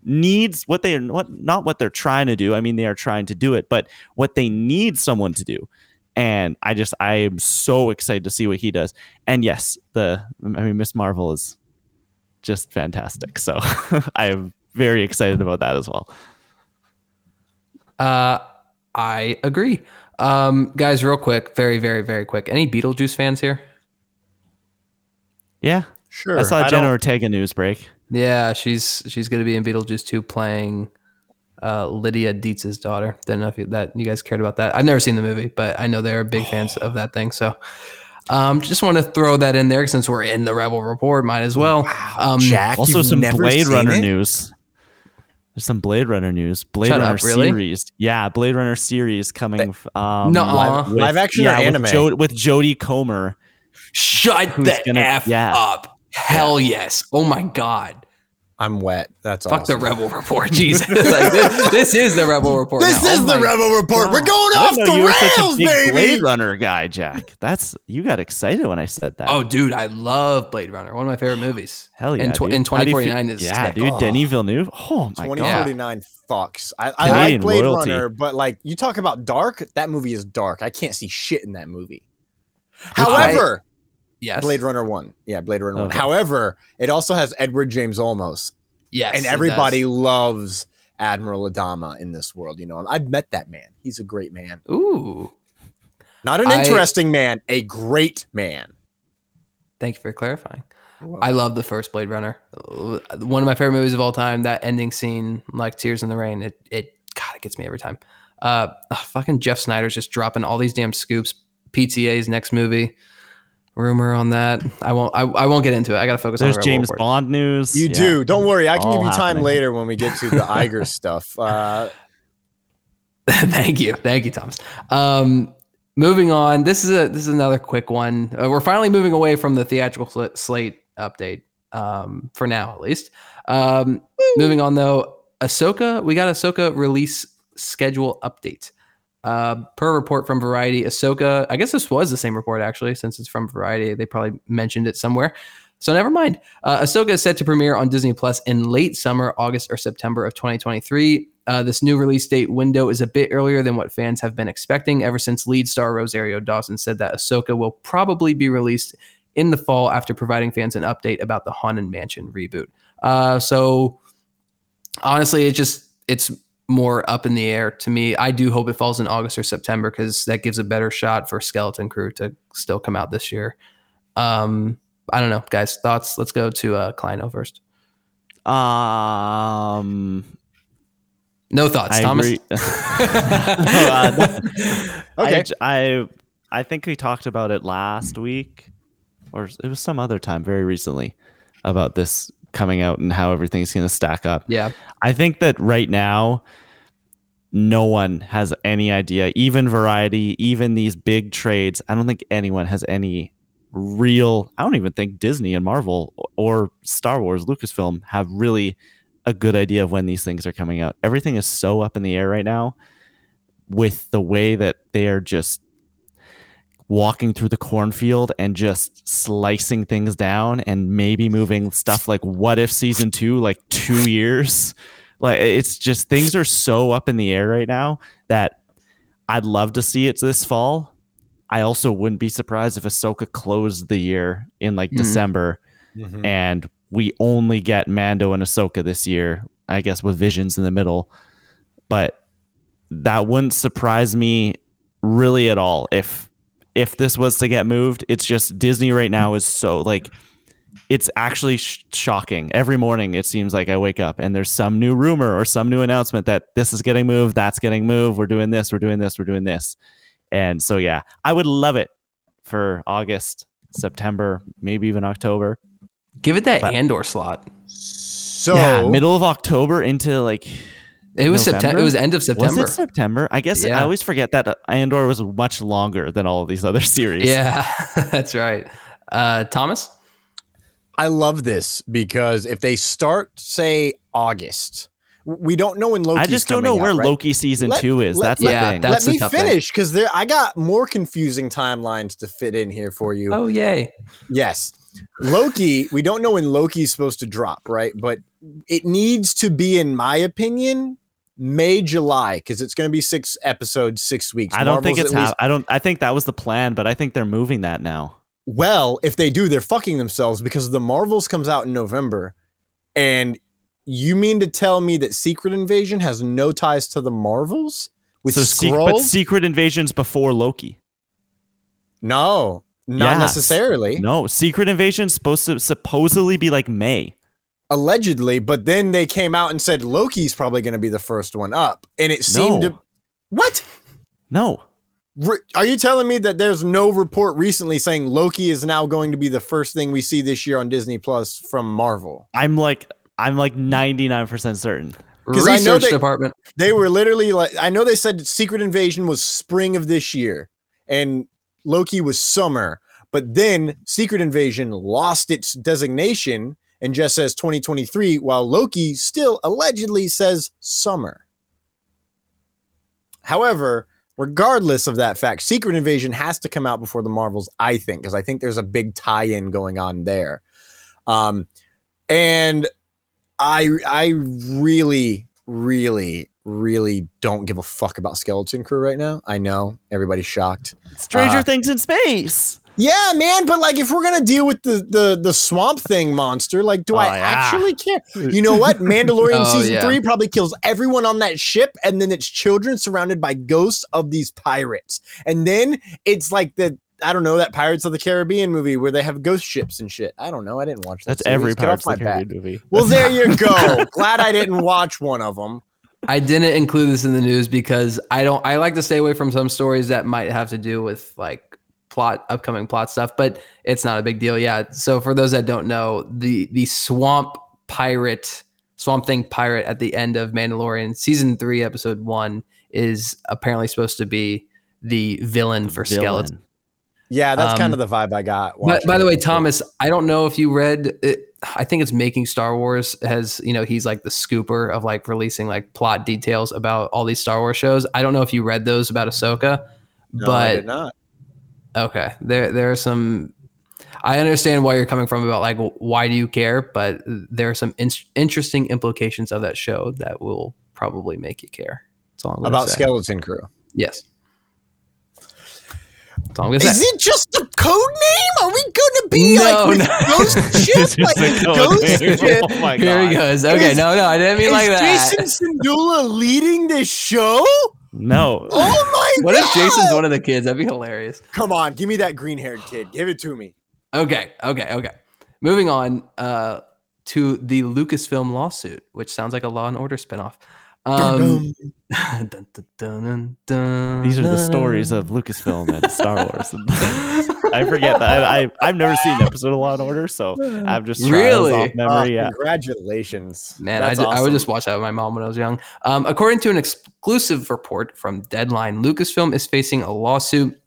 needs what they are what not what they're trying to do. I mean, they are trying to do it, but what they need someone to do and I just I am so excited to see what he does. And yes, the I mean Miss Marvel is just fantastic. So *laughs* I am very excited about that as well. Uh, I agree. Um, guys, real quick, very, very, very quick. Any Beetlejuice fans here? Yeah, Sure. I saw I Jenna don't- Ortega news break. Yeah, she's she's gonna be in Beetlejuice 2 playing uh, Lydia Deetz's daughter. Didn't know if you, that you guys cared about that. I've never seen the movie, but I know they're big fans of that thing. So, um, just want to throw that in there since we're in the Rebel Report. Might as well. Um, Jack, Also, you've some never Blade seen Runner it? news. There's some Blade Runner news. Blade Shut Runner up, really? series. Yeah, Blade Runner series coming. f- Um, Nuh-uh. with- Live action or anime? With, Jo- with Jodie Comer. Shut Who's the gonna- f yeah. up. Hell yes. Oh my god. I'm wet. That's Fuck awesome. the Rebel *laughs* Report. Jesus. Like, this, this is the Rebel Report. This now. is Oh the my Rebel Report. We're going I off the you such a rails, baby. Blade Runner guy, Jack. That's you got excited when I said that. Oh, dude, I love Blade Runner. One of my favorite movies. hell yeah! And, tw- dude. and How do you feel- 2049 is yeah, sick. dude. Oh. Denis Villeneuve. Oh my god. 2049 fucks. I, I like Blade royalty. Runner, but like you talk about dark, that movie is dark. I can't see shit in that movie. I- However, Yes. Blade Runner 1. Yeah, Blade Runner 1. However, it also has Edward James Olmos. Yes. and everybody loves Admiral Adama in this world. You know, I've met that man. He's a great man. Ooh. Not an I- interesting man, a great man. Thank you for clarifying. I love the first Blade Runner. One of my favorite movies of all time. That ending scene, like Tears in the Rain, it it God, it gets me every time. Uh, ugh, fucking Jeff Sneider's just dropping all these damn scoops. PTA's next movie. Rumor on that. I won't. I, I won't get into it. I gotta focus There's on the James Report. Bond news. You Yeah. do. Don't worry. I can All give you time happening. later when we get to the *laughs* Iger stuff. Uh, *laughs* Thank you, thank you, Thomas. Um, moving on. This is a this is another quick one. Uh, we're finally moving away from the theatrical sl- slate update. Um, for now at least. Um, moving on though, Ahsoka. We got Ahsoka release schedule update. Uh, per report from Variety, Ahsoka. I guess this was the same report actually, since it's from Variety. They probably mentioned it somewhere. So never mind. Uh, Ahsoka is set to premiere on Disney Plus in late summer, August or September of 2023. Uh, this new release date window is a bit earlier than what fans have been expecting ever since lead star Rosario Dawson said that Ahsoka will probably be released in the fall after providing fans an update about the Haunted Mansion reboot. Uh, so honestly, it just it's more up in the air to me. I do hope it falls in August or September because that gives a better shot for Skeleton Crew to still come out this year. Um, I don't know, guys. Thoughts? Let's go to uh, Kleino first. Um, No thoughts, I Thomas. agree. *laughs* Uh, *laughs* Okay. I, I I think we talked about it last week, or it was some other time, very recently, about this coming out and how everything's going to stack up. yeah, I think that right now, no one has any idea. Even Variety, even these big trades, I don't think anyone has any real. I don't even think Disney and Marvel or Star Wars, Lucasfilm have really a good idea of when these things are coming out. Everything is so up in the air right now with the way that they are just walking through the cornfield and just slicing things down and maybe moving stuff like what if season 2 like 2 years like it's just things are so up in the air right now that I'd love to see it this fall. I also wouldn't be surprised if Ahsoka closed the year in like Mhm. December Mhm. and we only get Mando and Ahsoka this year, I guess with Visions in the middle. But that wouldn't surprise me really at all if if this was to get moved. It's just Disney right now is so like it's actually sh- shocking. Every morning it seems like I wake up and there's some new rumor or some new announcement that this is getting moved, that's getting moved, we're doing this, we're doing this, we're doing this. And so yeah, I would love it for August, September, maybe even October. give it that But- Andor slot. So yeah, middle of October into like It was September. It was end of September. was it September? I guess Yeah. I always forget that uh, Andor was much longer than all of these other *laughs* series. Yeah, *laughs* that's right. Uh, Thomas. I love this because if they start, say, August, we don't know when Loki. I just don't know where Loki season Let- two is. let- That's yeah, the thing. That's Let me finish because there I got more confusing timelines to fit in here for you. Oh yay! Yes. Loki, we don't know when Loki's supposed to drop, right? But it needs to be, in my opinion, May, July, because it's going to be six episodes, six weeks. I don't think it's least- I don't. I think that was the plan, but I think they're moving that now. Well, if they do, they're fucking themselves because the Marvels comes out in November. And you mean to tell me that Secret Invasion has no ties to the Marvels? With so, but Secret Invasion's before Loki. no, not Yes. necessarily. No, Secret Invasion's supposed to supposedly be like May. Allegedly, but then they came out and said Loki's probably going to be the first one up. And it seemed No. to. What? No, Re- Are you telling me that there's no report recently saying Loki is now going to be the first thing we see this year on Disney Plus from Marvel? I'm like I'm like 99% certain. 'Cause I know Research they- department. They were literally like, I know they said Secret Invasion was spring of this year and Loki was summer, but then Secret Invasion lost its designation and just says 2023, while Loki still allegedly says summer. However, regardless of that fact, Secret Invasion has to come out before the Marvels, I think, because I think there's a big tie-in going on there. Um, and I I really, really, really don't give a fuck about Skeleton Crew right now. I know everybody's shocked. Stranger Uh, Things in space. Yeah, man, but like if we're gonna deal with the the the swamp thing monster, like do Oh, I yeah. actually care? You know what? *laughs* Mandalorian Oh, season yeah. three probably kills everyone on that ship, and then it's children surrounded by ghosts of these pirates. And then it's like the I don't know that Pirates of the Caribbean movie where they have ghost ships and shit. I don't know. I didn't watch that. That's series. every Pirates of the Caribbean back. movie. Well, there you go. *laughs* Glad I didn't watch one of them. I didn't include this in the news because I don't. I like to stay away from some stories that might have to do with like plot, upcoming plot stuff. But it's not a big deal. Yeah. So for those that don't know, the the swamp pirate, swamp thing pirate at the end of Mandalorian season three, episode one, is apparently supposed to be the villain for Skeleton. Yeah, that's kind Um, of the vibe I got. But watching by the way, Thomas, I don't know if you read it. I think it's making Star Wars has, you know, he's like the scooper of like releasing like plot details about all these Star Wars shows. I don't know if you read those about Ahsoka, No, I did but not. Okay, there there are some. I understand why you're coming from about like why do you care, but there are some in- interesting implications of that show that will probably make you care. That's all I'm About say. Skeleton Crew. Yes. That's all I'm gonna Is say. it just a code name? Are we gonna be No, like no. ghost *laughs* ship? Like ghost name. ship? Oh my God. Here he goes. Okay, Is- no, no, I didn't mean Is like that. Jason Sindula leading this show? No. Oh *laughs* my What god! if Jason's one of the kids? That'd be hilarious. Come on, give me that green haired kid. Give it to me. Okay, okay, okay. Moving on uh, to the Lucasfilm lawsuit, which sounds like a Law and Order spinoff. Um, dun, dun, dun, dun, dun, These are the dun. stories of Lucasfilm and Star Wars. I forget that. I, I I've never seen an episode of Law and Order, so I'm just Really? off memory. yeah. Congratulations, Man, I, That's ju- I would just watch that with my mom when I was young. Um, according to an exclusive report from Deadline, Lucasfilm is facing a lawsuit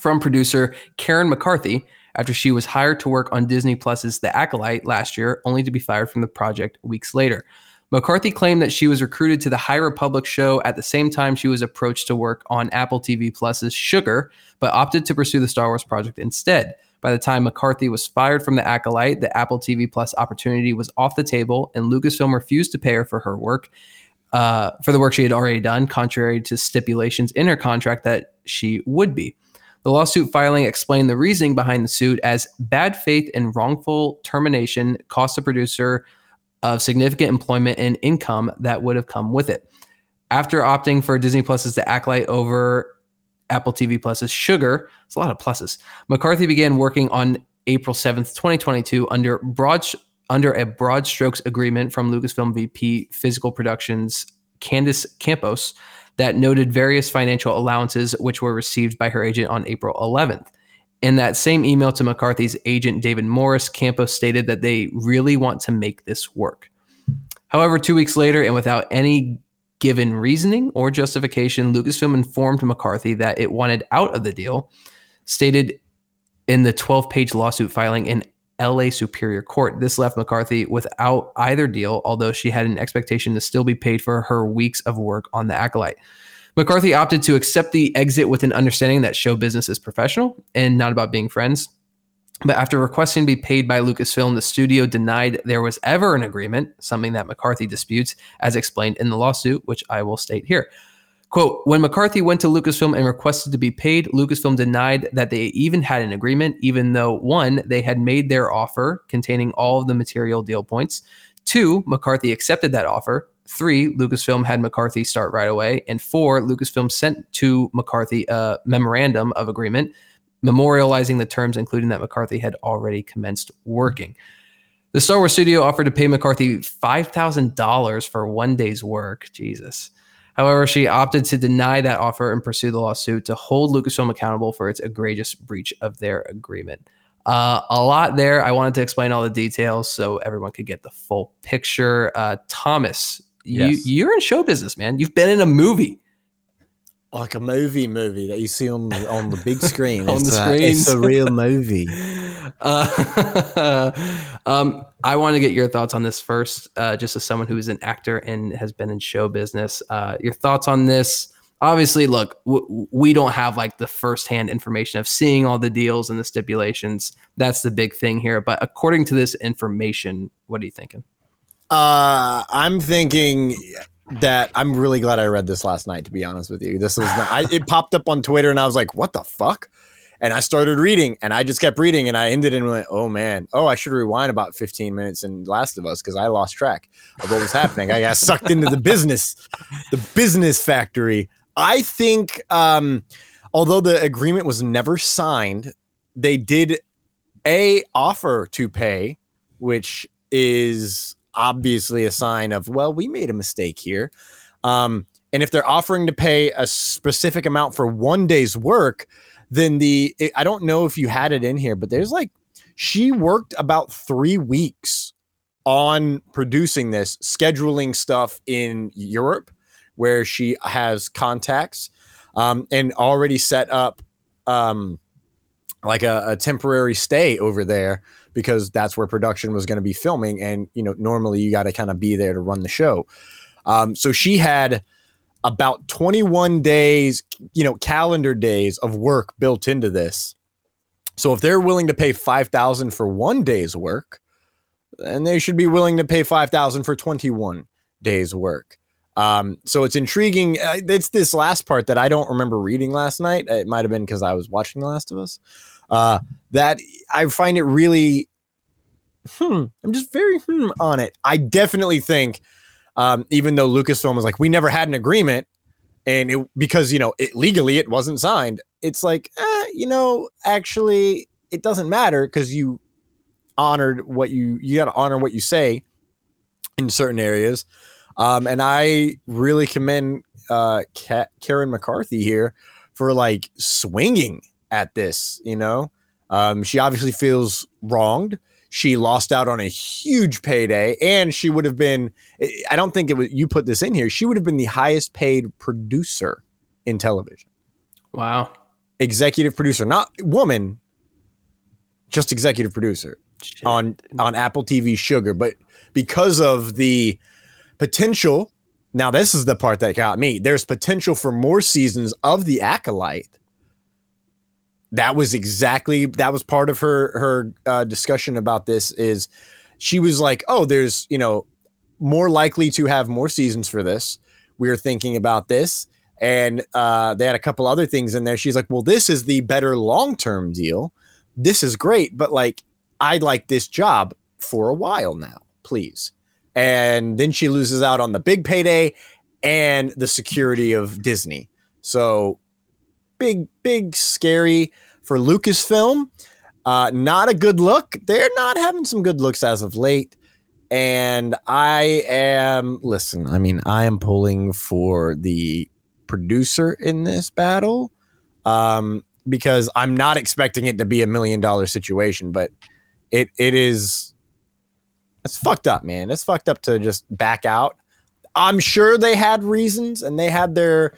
from producer Karen McCarthy after she was hired to work on Disney Plus's The Acolyte last year, only to be fired from the project weeks later. McCarthy claimed that she was recruited to the High Republic show at the same time she was approached to work on Apple TV Plus's Sugar, but opted to pursue the Star Wars project instead. By the time McCarthy was fired from the Acolyte, the Apple TV Plus opportunity was off the table, and Lucasfilm refused to pay her for her work, uh, for the work she had already done, contrary to stipulations in her contract that she would be. The lawsuit filing explained the reasoning behind the suit as bad faith and wrongful termination cost the producer of significant employment and income that would have come with it. After opting for Disney Plus's The Acolyte over Apple TV Plus's Sugar, it's a lot of pluses. McCarthy began working on April 7th, 2022 under broad under a broad strokes agreement from Lucasfilm VP Physical Productions Candice Campos that noted various financial allowances which were received by her agent on April 11th. In that same email to McCarthy's agent David Morris, Campos stated that they really want to make this work. However, two weeks later, and without any given reasoning or justification, Lucasfilm informed McCarthy that it wanted out of the deal, stated in the 12 page lawsuit filing in LA Superior Court. This left McCarthy without either deal, although she had an expectation to still be paid for her weeks of work on The Acolyte. McCarthy opted to accept the exit with an understanding that show business is professional and not about being friends. But after requesting to be paid by Lucasfilm, the studio denied there was ever an agreement, something that McCarthy disputes, as explained in the lawsuit, which I will state here. Quote When McCarthy went to Lucasfilm and requested to be paid, Lucasfilm denied that they even had an agreement, even though one, they had made their offer containing all of the material deal points. Two, McCarthy accepted that offer. Three, Lucasfilm had McCarthy start right away. And four, Lucasfilm sent to McCarthy a memorandum of agreement memorializing the terms, including that McCarthy had already commenced working. The Star Wars studio offered to pay McCarthy $5,000 for one day's work. Jesus. However, she opted to deny that offer and pursue the lawsuit to hold Lucasfilm accountable for its egregious breach of their agreement. Uh, a lot there. I wanted to explain all the details so everyone could get the full picture. Uh, Thomas, Yes. you, you're in show business, man. You've been in a movie. Like a movie movie that you see on the, on the big screen. *laughs* On it's the screen. it's a real movie. *laughs* Uh, *laughs* um, I want to get your thoughts on this first, uh, just as someone who is an actor and has been in show business. Uh, your thoughts on this? Obviously, look, w- we don't have like the firsthand information of seeing all the deals and the stipulations. That's the big thing here. But according to this information, what are you thinking? Uh, I'm thinking that I'm really glad I read this last night. To be honest with you, this was not, I, it popped up on Twitter, and I was like, "What the fuck?" And I started reading, and I just kept reading, and I ended and went, "Oh man, oh I should rewind about 15 minutes in Last of Us because I lost track of what was happening. I got sucked into the business, the business factory. I think, um, although the agreement was never signed, they did a offer to pay, which is obviously a sign of well, we made a mistake here. Um, and if they're offering to pay a specific amount for one day's work, then the I don't know if you had it in here, but there's like she worked about three weeks on producing this, scheduling stuff in Europe where she has contacts um, and already set up um, like a, a temporary stay over there because that's where production was going to be filming. And, you know, normally you got to kind of be there to run the show. Um, so she had about 21 days, you know, calendar days of work built into this. So if they're willing to pay 5000 for one day's work, then they should be willing to pay 5000 for 21 days work. Um, so it's intriguing. Uh, It's this last part that I don't remember reading last night. It might have been because I was watching The Last of Us. Uh, that I find it really, hmm, I'm just very hmm on it. I definitely think, um, even though Lucasfilm was like, we never had an agreement, and it because you know it legally it wasn't signed. It's like, eh, you know, actually, it doesn't matter because you honored what you you got to honor what you say in certain areas. Um, and I really commend uh, Ka- Karen McCarthy here for like swinging at this. You know, um, she obviously feels wronged. She lost out on a huge payday, and she would have been. I- don't think it was you put this in here. She would have been the highest paid producer in television, Wow. executive producer, not woman, just executive producer Shit. on on Apple TV Sugar, but because of the potential, now this is the part that got me. There's potential for more seasons of the Acolyte. That was exactly that was part of her her uh, discussion about this. Is she was like, oh, there's you know more likely to have more seasons for this. We are thinking about this, and uh, they had a couple other things in there. She's like, well, this is the better long term deal. This is great, but like i'd like this job for a while now, please. And then she loses out on the big payday and the security of Disney. So big, big, scary for Lucasfilm. Uh, not a good look. They're not having some good looks as of late. And I am, listen, I mean, I am pulling for the producer in this battle um, because I'm not expecting it to be a million dollar situation, but it it is it's fucked up, man. It's fucked up to just back out. I'm sure they had reasons and they had their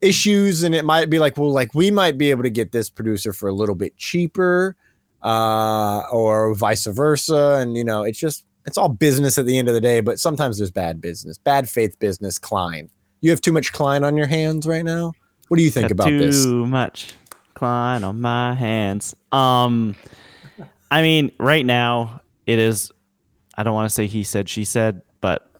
issues, and it might be like, well, like we might be able to get this producer for a little bit cheaper, uh, or vice versa. And you know, it's just it's all business at the end of the day, but sometimes there's bad business, bad faith business. Klein, you have too much Klein on your hands right now. What do you think about too this? much Klein on my hands. Um, I mean, right now it is. I don't want to say he said, she said, but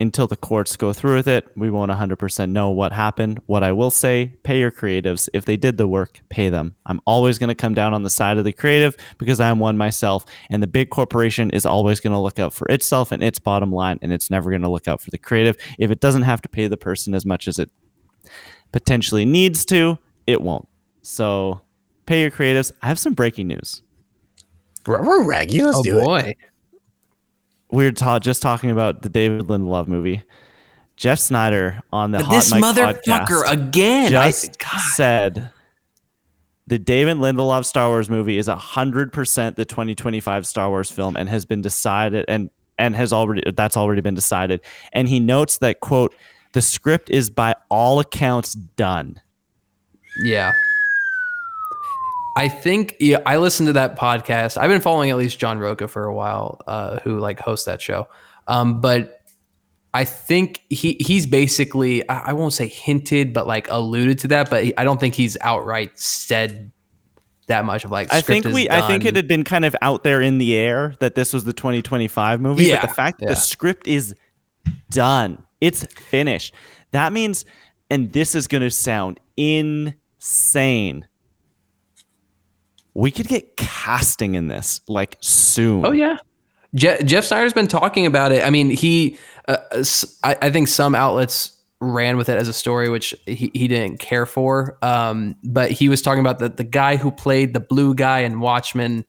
until the courts go through with it, we won't 100% know what happened. What I will say, pay your creatives. If they did the work, pay them. I'm always going to come down on the side of the creative because I'm one myself. And the big corporation is always going to look out for itself and its bottom line, and it's never going to look out for the creative. If it doesn't have to pay the person as much as it potentially needs to, it won't. So pay your creatives. I have some breaking news. We're. Let's Oh do it. Boy. we were ta- just talking about the David Lindelof movie. Jeff Sneider on the Hot this Mic motherfucker podcast again. Just God. said the David Lindelof Star Wars movie is hundred percent the 2025 Star Wars film and has been decided and and has already that's already been decided. And he notes that quote the script is by all accounts done. Yeah. I think yeah, I listened to that podcast. I've been following at least John Rocha for a while, uh, who like hosts that show. Um, but I think he he's basically I, I won't say hinted, but like alluded to that. But he, I don't think he's outright said that much of like. I think we I think it had been kind of out there in the air that this was the 2025 movie, Yeah, but the fact that yeah. the script is done, it's finished. That means and this is going to sound insane. We could get casting in this like soon. Oh yeah, Je- Jeff Sneider's been talking about it. I mean, he, uh, s- I, I think some outlets ran with it as a story, which he, he didn't care for. Um, but he was talking about the the guy who played the blue guy in Watchmen.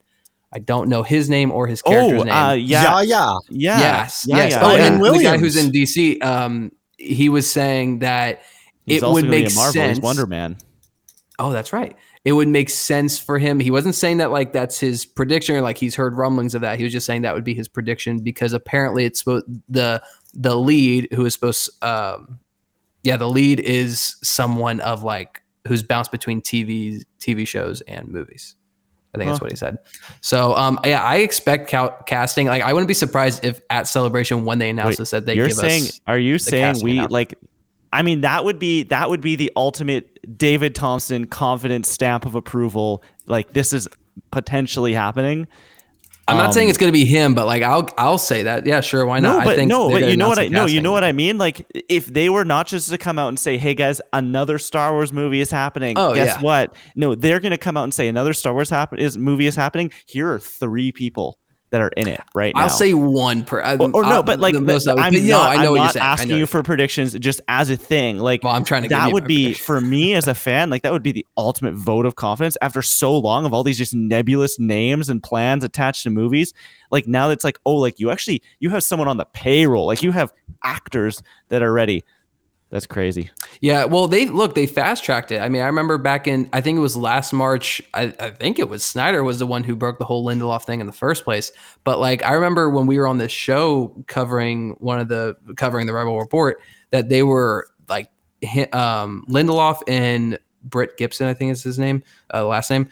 I don't know his name or his character's Oh, name. uh, Yeah, yeah, yeah. yeah, yes, yeah, yes. yeah. Oh, Owen and the guy who's in DC, um, he was saying that He's it would make in Marvel. sense. He's Wonder Man. Oh, that's right. It would make sense for him. He wasn't saying that like that's his prediction or like he's heard rumblings of that. He was just saying that would be his prediction because apparently it's supposed the the lead who is supposed um yeah, the lead is someone of like who's bounced between TV TV shows and movies. I think that's what he said. So um yeah, I expect ca- casting. Like I wouldn't be surprised if at celebration when they announce Wait, this that they You're give saying? us Are you saying we like? I mean, that would be that would be the ultimate David Thompson confident stamp of approval. Like this is potentially happening. I'm not saying Um, it's going to be him, but like I'll I'll say that. Yeah, sure, why not? No, but I think no, but you know what I no, you know what I mean. Like if they were not just to come out and say, "Hey guys, another Star Wars movie is happening." Oh, Guess yeah. what? No, they're going to come out and say another Star Wars happen is movie is happening. Here are three people that are in it right now. I'll say one per. I- or, or no, I'll- but like the but most I would- I'm but no, not, I know I'm not saying. I know asking you for predictions just as a thing. Like Well, I'm trying to that would be for me as a fan. Like that would be the ultimate vote of confidence after so long of all these just nebulous names and plans attached to movies. Like now that's like oh, like you actually you have someone on the payroll. Like you have actors that are ready. That's crazy. Yeah, well, they look, they fast tracked it. I mean, I remember back in, I think it was last March. I, I think it was Sneider was the one who broke the whole Lindelof thing in the first place. But like, I remember when we were on this show covering one of the covering the Rebel Report that they were like, um, Lindelof and Britt Gibson, I think is his name, uh, last name,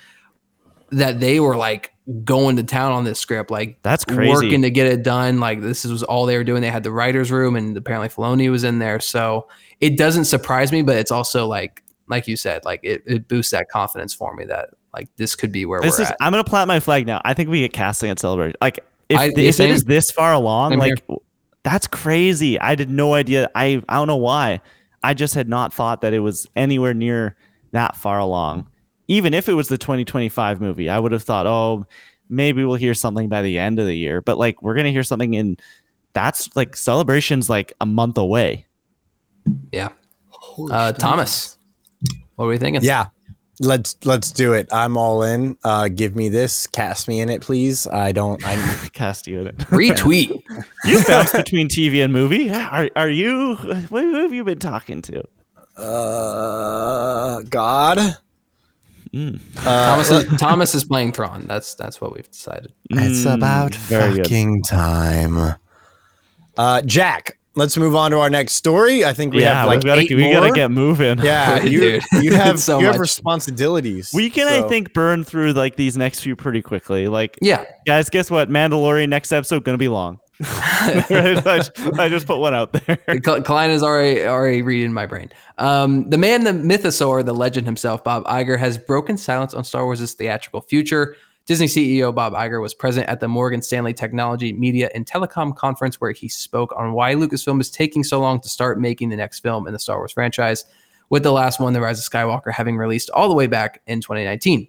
that they were like going to town on this script, like That's crazy. working to get it done. Like this was all they were doing. They had the writers' room, and apparently Filoni was in there. So it doesn't surprise me, but it's also like, like you said, like it, it boosts that confidence for me that like this could be where This we're is at. I'm gonna plant my flag now. I think we get casting at Celebration. Like if, I- if same. is this far along, like that's crazy. I did no idea. I I don't know why. I just had not thought that it was anywhere near that far along. Even if it was the 2025 movie, I would have thought, oh, maybe we'll hear something by the end of the year. But like we're gonna hear something in that's like celebrations like a month away. yeah. Uh, Thomas, what were we thinking? Yeah. Let's let's do it. I'm all in. Uh give me this. Cast me in it, please. I don't I *laughs* Cast you in it. Retweet. *laughs* you bounce between TV and movie. Are are you? Who have you been talking to? uh God. Mm. Thomas, is, *laughs* Thomas is playing Thrawn. That's that's what we've decided. It's Mm, about very good. fucking time. Uh Jack, let's move on to our next story. I think we yeah, have like we gotta eight we more. gotta get moving. Yeah, *laughs* you, you have So you have much. responsibilities. We can, so- I think, burn through like these next few pretty quickly. Like, Yeah. guys, guess what? Mandalorian next episode gonna be long. I, just, I just put one out there. *laughs* Klein is already already reading my brain. Um, the man, the mythosaur, the legend himself, Bob Iger, has broken silence on Star Wars' theatrical future. Disney CEO Bob Iger was present at the Morgan Stanley Technology, Media, and Telecom Conference where he spoke on why Lucasfilm is taking so long to start making the next film in the Star Wars franchise, with the last one, The Rise of Skywalker, having released all the way back in 2019.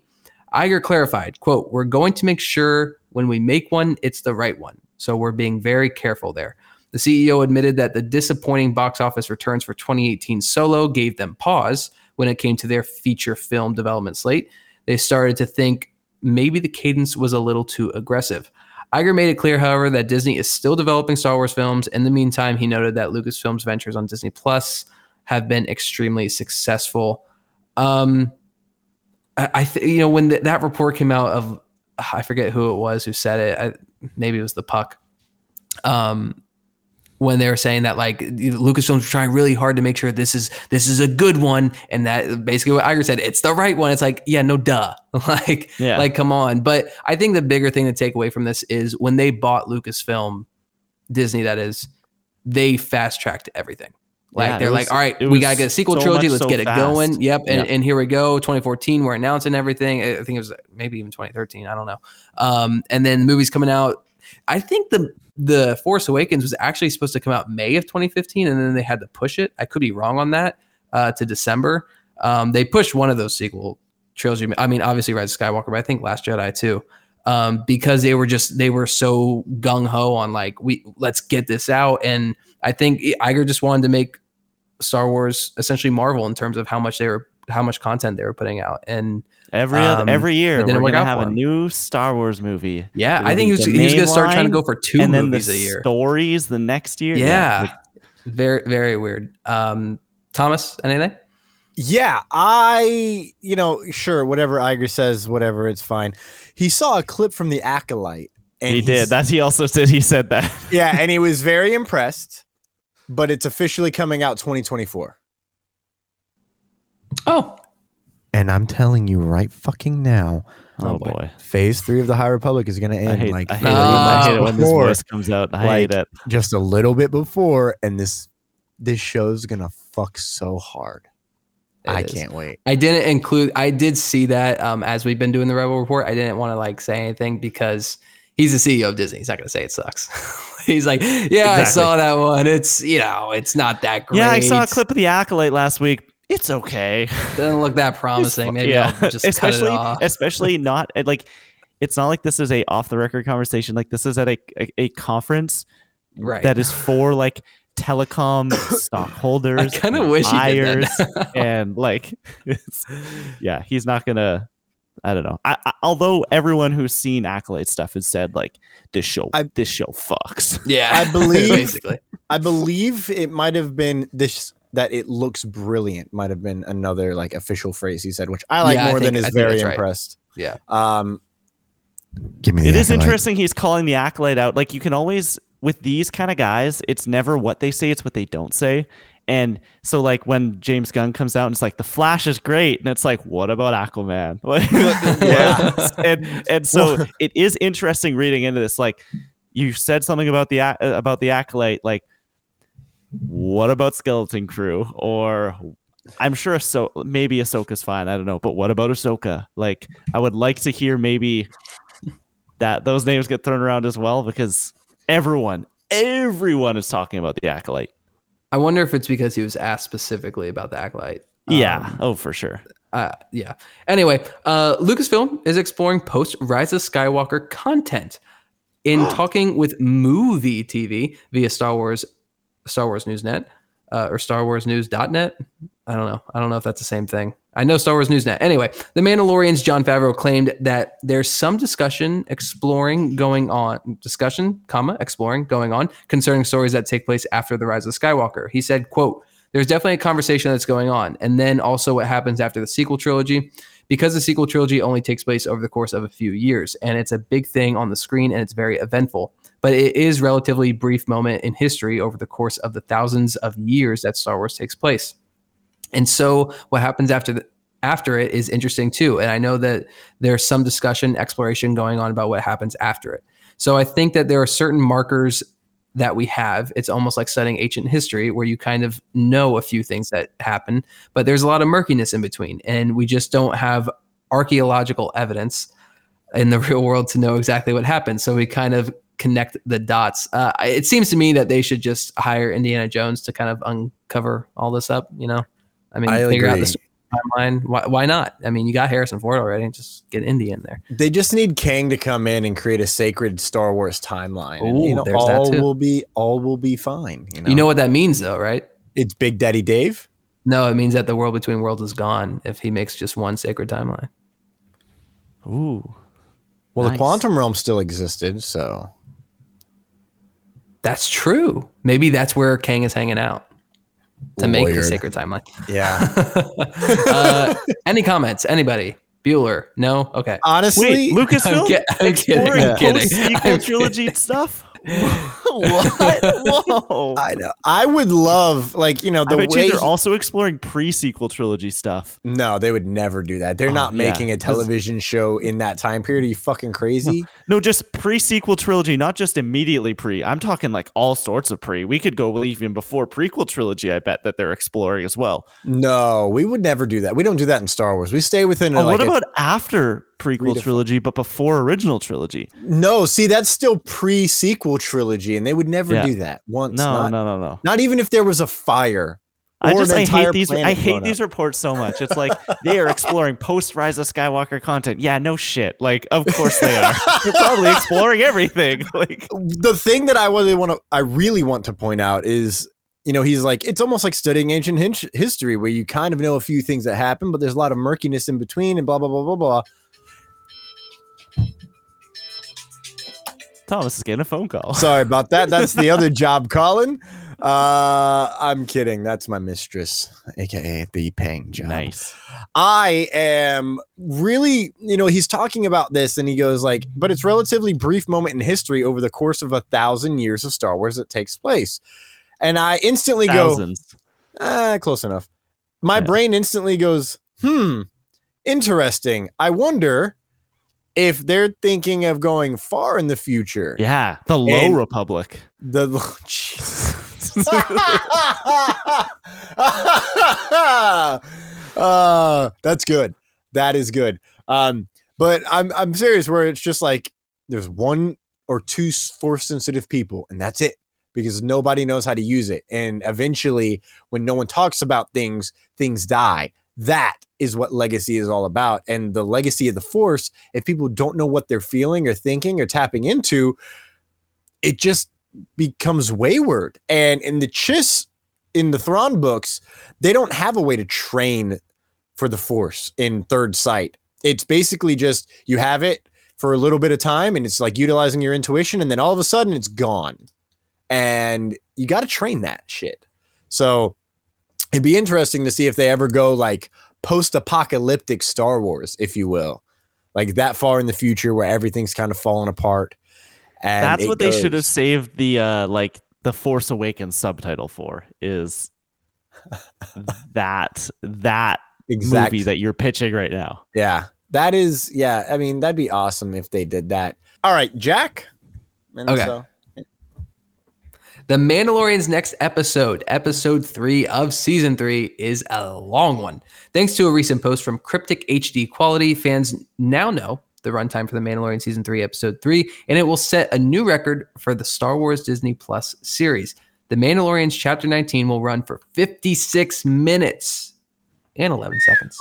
Iger clarified, quote, We're going to make sure when we make one, it's the right one. So we're being very careful there. The CEO admitted that the disappointing box office returns for 2018 Solo gave them pause when it came to their feature film development slate. They started to think maybe the cadence was a little too aggressive. Iger made it clear, however, that Disney is still developing Star Wars films. In the meantime, he noted that Lucasfilm's ventures on Disney Plus have been extremely successful. Um, I, I th- you know, when th- that report came out of, I forget who it was who said it. I, maybe it was the puck. Um, when they were saying that like Lucasfilms trying really hard to make sure this is this is a good one, and that basically what Iger said, it's the right one. It's like, yeah, no duh. *laughs* like, Yeah. like come on. But I think the bigger thing to take away from this is when they bought Lucasfilm, Disney that is, they fast tracked everything. Like Yeah, they're it like, all right, we gotta get a sequel so trilogy. Let's so get it fast. going. Yep, and, and here we go. 2014, we're announcing everything. I think it was maybe even 2013. I don't know. Um, and then the movie's coming out. I think the the Force Awakens was actually supposed to come out May of 2015, and then they had to push it. I could be wrong on that uh, to December. Um, they pushed one of those sequel trilogy. I mean, obviously Rise of Skywalker, but I think Last Jedi too, um, because they were just they were so gung ho on like we let's get this out, and I think Iger just wanted to make Star Wars essentially Marvel in terms of how much they were how much content they were putting out, and Every other, Um, every year we're gonna have a new Star Wars movie. yeah, I think he was, he was gonna start trying to go for two and then movies the a year. stories the next year. Yeah. like, Very, very weird. Um, Thomas, anything? Yeah, I, you know, sure, whatever Iger says, whatever, it's fine. He saw a clip from the Acolyte. And he did. That's he also said he said that. *laughs* yeah, and he was very impressed, but it's officially coming out 2024. Oh, And I'm telling you right fucking now, Oh boy. phase three of the High Republic is going to I end hate, like I hate, three it, when- I hate it months when this before, voice comes out. I Like, hate it. just a little bit before, and this this show's gonna fuck so hard. It I is. can't wait. I didn't include. I did see that um, as we've been doing the Rebel Report. I didn't want to like say anything because he's the CEO of Disney. He's not going to say it sucks. *laughs* he's like, yeah, I saw that one. It's you know, it's not that great. Yeah, I saw a clip of the acolyte last week. It's okay. *laughs* Doesn't look that promising. Maybe yeah, I'll just especially cut it off. especially *laughs* not like it's not like this is a off the record conversation. Like this is at a a, a conference right. that is for like telecom *coughs* I stockholders, kind of wish he did buyers, that. *laughs* and like, it's, yeah, he's not gonna. I don't know. I, I, although everyone who's seen Acolyte stuff has said like this show, I- this show fucks. yeah, I *laughs* believe- basically. I believe it might have been this that it looks brilliant. Might have been another like official phrase he said, which I like Yeah, I more than is very that's right. impressed. Yeah. Um, give me. It is interesting he's calling the Acolyte out. Like you can always with these kind of guys, it's never what they say, it's what they don't say. And so like when James Gunn comes out and it's like the Flash is great, and it's like, what about Aquaman? *laughs* *laughs* Yeah. and and so *laughs* it is interesting reading into this. Like you said something about the ac- about the Acolyte, like what about Skeleton Crew? Or I'm sure so maybe Ahsoka's fine. I don't know, but what about Ahsoka? Like I would like to hear maybe that those names get thrown around as well because everyone, everyone is talking about the acolyte. I wonder if it's because he was asked specifically about the acolyte. Yeah. Um, oh, for sure. uh, yeah. Anyway, uh, Lucasfilm is exploring post Rise of Skywalker content in *gasps* talking with movie TV via Star Wars, Star Wars Newsnet, uh, or Star Wars News.net. I don't know. I don't know if that's the same thing. I know Star Wars News Newsnet. Anyway, The Mandalorian's Jon Favreau claimed that there's some discussion exploring going on, discussion, comma, exploring going on concerning stories that take place after the rise of Skywalker. He said, quote, there's definitely a conversation that's going on. And then also what happens after the sequel trilogy, because the sequel trilogy only takes place over the course of a few years and it's a big thing on the screen and it's very eventful. But it is relatively brief moment in history over the course of the thousands of years that Star Wars takes place. And so what happens after the after it is interesting too. And I know that there's some discussion, exploration going on about what happens after it. So I think that there are certain markers that we have. It's almost like studying ancient history where you kind of know a few things that happen, but there's a lot of murkiness in between. And we just don't have archaeological evidence in the *laughs* real world to know exactly what happened. So we kind of connect the dots. Uh, it seems to me that they should just hire Indiana Jones to kind of uncover all this up. You know, I mean, I figure out the timeline. Why, why not? I mean, you got Harrison Ford already. Just get Indy in there. They just need Kang to come in and create a sacred Star Wars timeline. and, you know, there's that all too. will be all will be fine. You know, You know what that means, though, right? it's Big Daddy Dave. No, it means that the world between worlds is gone if he makes just one sacred timeline. Ooh. Well, the quantum realm still existed, so That's true. Maybe that's where Kang is hanging out to make the Weird. sacred timeline. yeah. *laughs* uh, any comments? Anybody? Bueller? No. Okay. Honestly, Wait, Lucasfilm I'm, ki- I'm kidding. exploring I'm kidding. post-sequel I'm trilogy stuff. What? *laughs* Whoa! I know. I would love, like, you know, I the bet way. you they're also exploring pre-sequel trilogy stuff. no, they would never do that. They're Oh, not yeah. making a television show in that time period. Are you fucking crazy? No, just pre-sequel trilogy, not just immediately pre. I'm talking like all sorts of pre. We could go even before prequel trilogy. I bet that they're exploring as well. No, we would never do that. We don't do that in Star Wars. We stay within. Oh, like what a- about after prequel Redefine. trilogy, but before original trilogy? no? See, that's still pre-sequel trilogy, and they would never Yeah. do that once. No, not, no, no, no. not even if there was a fire. I just I hate these. I hate these up. reports so much. It's like they are exploring post Rise of Skywalker content. Yeah, no shit. Like, of course they are. They're probably *laughs* exploring everything. *laughs* Like, the thing that I really want to, I really want to point out is, you know, he's like, it's almost like studying ancient history where you kind of know a few things that happen, but there's a lot of murkiness in between and blah, blah, blah, blah, blah. Thomas is getting a phone call. *laughs* Sorry about that. That's the other *laughs* job calling. Uh, I'm kidding. That's my mistress, aka the paying job. Nice. I am really, you know, he's talking about this and he goes like, but it's relatively brief moment in history over the course of a thousand years of Star Wars that takes place. And I instantly go, Thousands. Ah, close enough. My Yeah. brain instantly goes, hmm, interesting. I wonder if they're thinking of going far in the future. Yeah, the Low Republic. The *laughs* Jesus. *laughs* uh, that's good. That is good. Um, but I'm I'm serious where it's just like there's one or two force sensitive people, and that's it. Because nobody knows how to use it. And eventually, when no one talks about things, things die. That is what legacy is all about. And the legacy of the force, if people don't know what they're feeling or thinking or tapping into, it just becomes wayward. And in the Chiss, in the Thrawn books, they don't have a way to train for the Force in Third Sight. It's basically just you have it for a little bit of time, and it's like utilizing your intuition, and then all of a sudden it's gone. And you got to train that shit. So it'd be interesting to see if they ever go like post-apocalyptic Star Wars, if you will, like that far in the future where everything's kind of falling apart. And That's it what they should have saved the uh like the Force Awakens subtitle for is *laughs* that that exact movie that you're pitching right now. Yeah, that is. Yeah, I mean that'd be awesome if they did that. All right, Jack. And Okay. so- The Mandalorian's next episode, episode three of season three, is a long one. Thanks to a recent post from Cryptic HD Quality, fans now know the runtime for The Mandalorian season three, episode three, and it will set a new record for the Star Wars Disney Plus series. The Mandalorian's chapter 19 will run for 56 minutes and 11 seconds,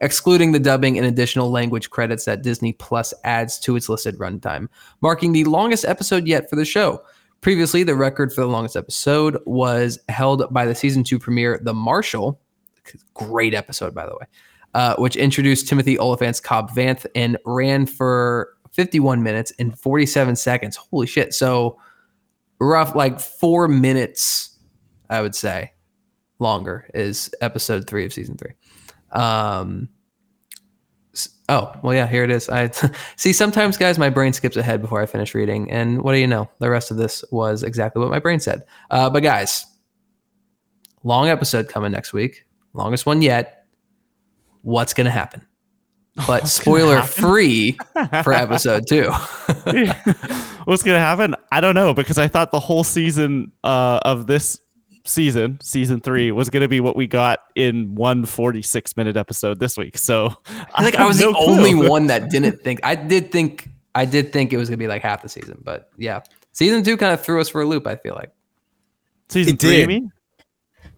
excluding the dubbing and additional language credits that Disney Plus adds to its listed runtime, marking the longest episode yet for the show. Previously, the record for the longest episode was held by the season two premiere, The Marshal. Great episode, by the way, uh, which introduced Timothy Olyphant's Cobb Vanth and ran for 51 minutes and 47 seconds. Holy shit. So, rough, like four minutes, I would say, longer is episode three of season three. Um, oh, well, yeah, here it is. I *laughs* see sometimes, guys, my brain skips ahead before I finish reading. And what do you know? The rest of this was exactly what my brain said. Uh, but, guys, long episode coming next week, longest one yet. What's going to happen? *laughs* But What's spoiler happen? free *laughs* for episode two. What's gonna happen? I don't know because I thought the whole season uh, of this season, season three, was going to be what we got in one 46 minute episode this week. So I think *laughs* I have was no the clue. only one that didn't think. I did think. I did think it was gonna be like half the season, but yeah, season two kind of threw us for a loop. I feel like. Season It three, did. you mean?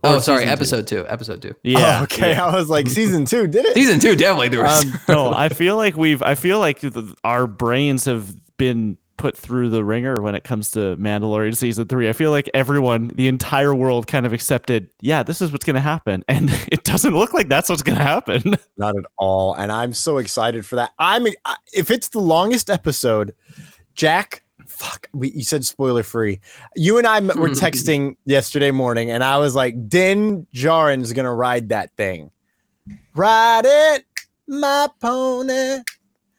Oh, sorry, season two? episode two. Episode two. Yeah. Oh, okay. yeah. I was like, season two did it? Season two definitely threw us. Um, no, I *laughs* feel like we've. I feel like the, our brains have been put through the ringer when it comes to Mandalorian season three. I feel like everyone, the entire world, kind of accepted. Yeah, this is what's going to happen, and *laughs* it doesn't look like that's what's going to happen. *laughs* Not at all. And I'm so excited for that. I'm I- if it's the longest episode, Jack. Fuck, we, you said spoiler free. You and I were hmm. texting yesterday morning, and I was like, "Din Djarin's gonna ride that thing. Ride it, my pony."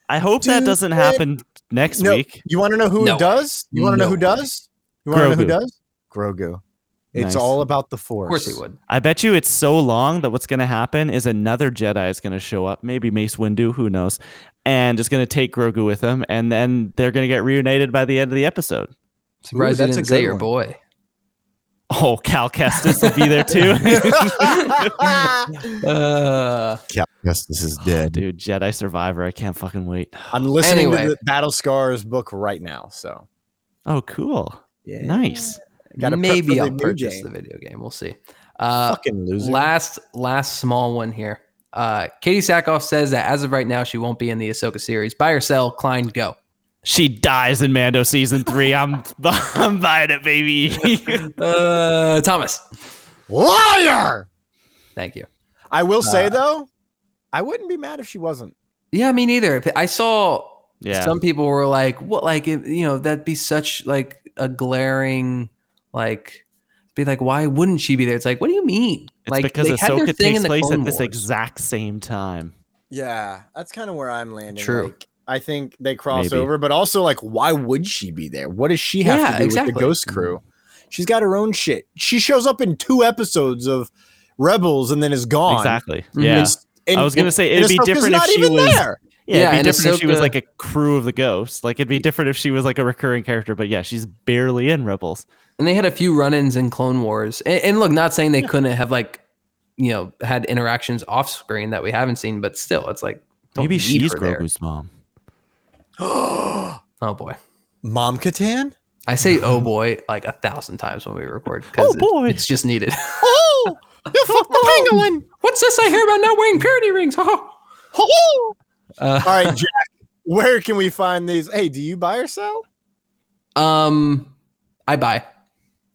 I hope that doesn't it. happen next No, week. you want to know who No. does? You want to know who does? You want to know who Grogu. does? Grogu. It's Nice. all about the force. of course he would. I bet you it's so long that what's going to happen is another Jedi is going to show up, maybe Mace Windu, who knows, and is going to take Grogu with him, and then they're going to get reunited by the end of the episode. Surprised you that's a didn't say good your one. boy. Oh, Cal Kestis will be there too. *laughs* Uh, yes, this is dead Dude, Jedi Survivor. I can't fucking wait. I'm listening Anyway. to the Battle Scars book right now. So Oh, cool. yeah, Nice. Gotta maybe I'll purchase game. the video game. We'll see. Uh, Fucking loser. last last small one here. Uh, Katee Sackhoff says that as of right now, she won't be in the Ahsoka series. Buy or sell, Klein, go. She dies in Mando season three. I'm *laughs* I'm buying it, baby. *laughs* Uh, Thomas, Liar. thank you. I will say Uh, though, I wouldn't be mad if she wasn't. Yeah, me neither. I saw yeah. some people were like, "What? Like, if, you know, that'd be such like a glaring, like, be like, why wouldn't she be there?" It's like, what do you mean? it's like, because they had their Ahsoka thing takes in the place at this Wars. exact same time. Yeah, that's kind of where I'm landing. True. Like, I think they cross Maybe. over, but also like, why would she be there? What does she have Yeah, to do with exactly. the Ghost Crew? She's got her own shit. She shows up in two episodes of Rebels and then is gone. Exactly. Mhm. Yeah. And- and- I was gonna say it'd be different if she even was- there. Yeah, Yeah, it'd be and different if she was like a crew of the ghosts. Like it'd be different if she was like a recurring character, but yeah, she's barely in Rebels. and they had a few run-ins in Clone Wars. And, and look, not saying they couldn't have like, you know, had interactions off screen that we haven't seen, but still, it's like don't Maybe need she's her there. Grogu's mom. *gasps* Oh boy, Mom Katan? I say oh boy like a thousand times when we record because Oh, boy. it's just needed. *laughs* Oh, you fucked the *laughs* pangolin. What's this I hear about not wearing purity rings? *laughs* Oh. Uh, All right, Jack. Where can we find these? Hey, do you buy or sell? Um, I buy.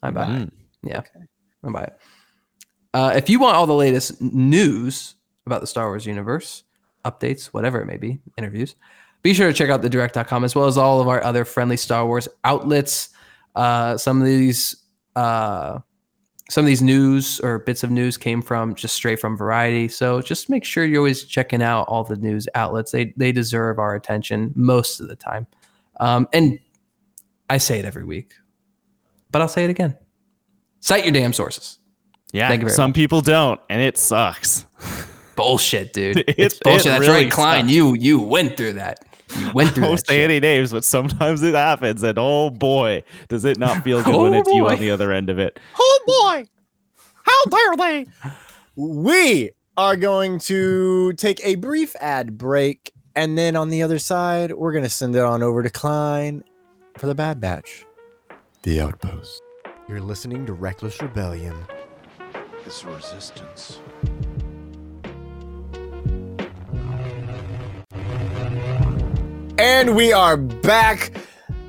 I buy. Mm. Yeah, I buy it. Uh, if you want all the latest news about the Star Wars universe, updates, whatever it may be, interviews, be sure to check out the direct.com as well as all of our other friendly Star Wars outlets. Uh, some of these, uh, some of these news or bits of news came from just straight from Variety. So just make sure you're always checking out all the news outlets. They they deserve our attention most of the time. Um, and I say it every week, but I'll say it again. Cite your damn sources. Yeah, Thank you very some people don't, and it sucks. *laughs* Bullshit, dude. It- It's it bullshit. That's really right, Klein. sucks. You you went through that. You went *laughs* I through won't say shit. any names, but sometimes it happens, and oh boy, does it not feel good when Oh it's you on the oh, other end of it. Oh boy. How dare they? We are going to take a brief ad break. And then on the other side, we're going to send it on over to Klein for the Bad Batch. The Outpost. You're listening to Reckless Rebellion. It's resistance. And we are back.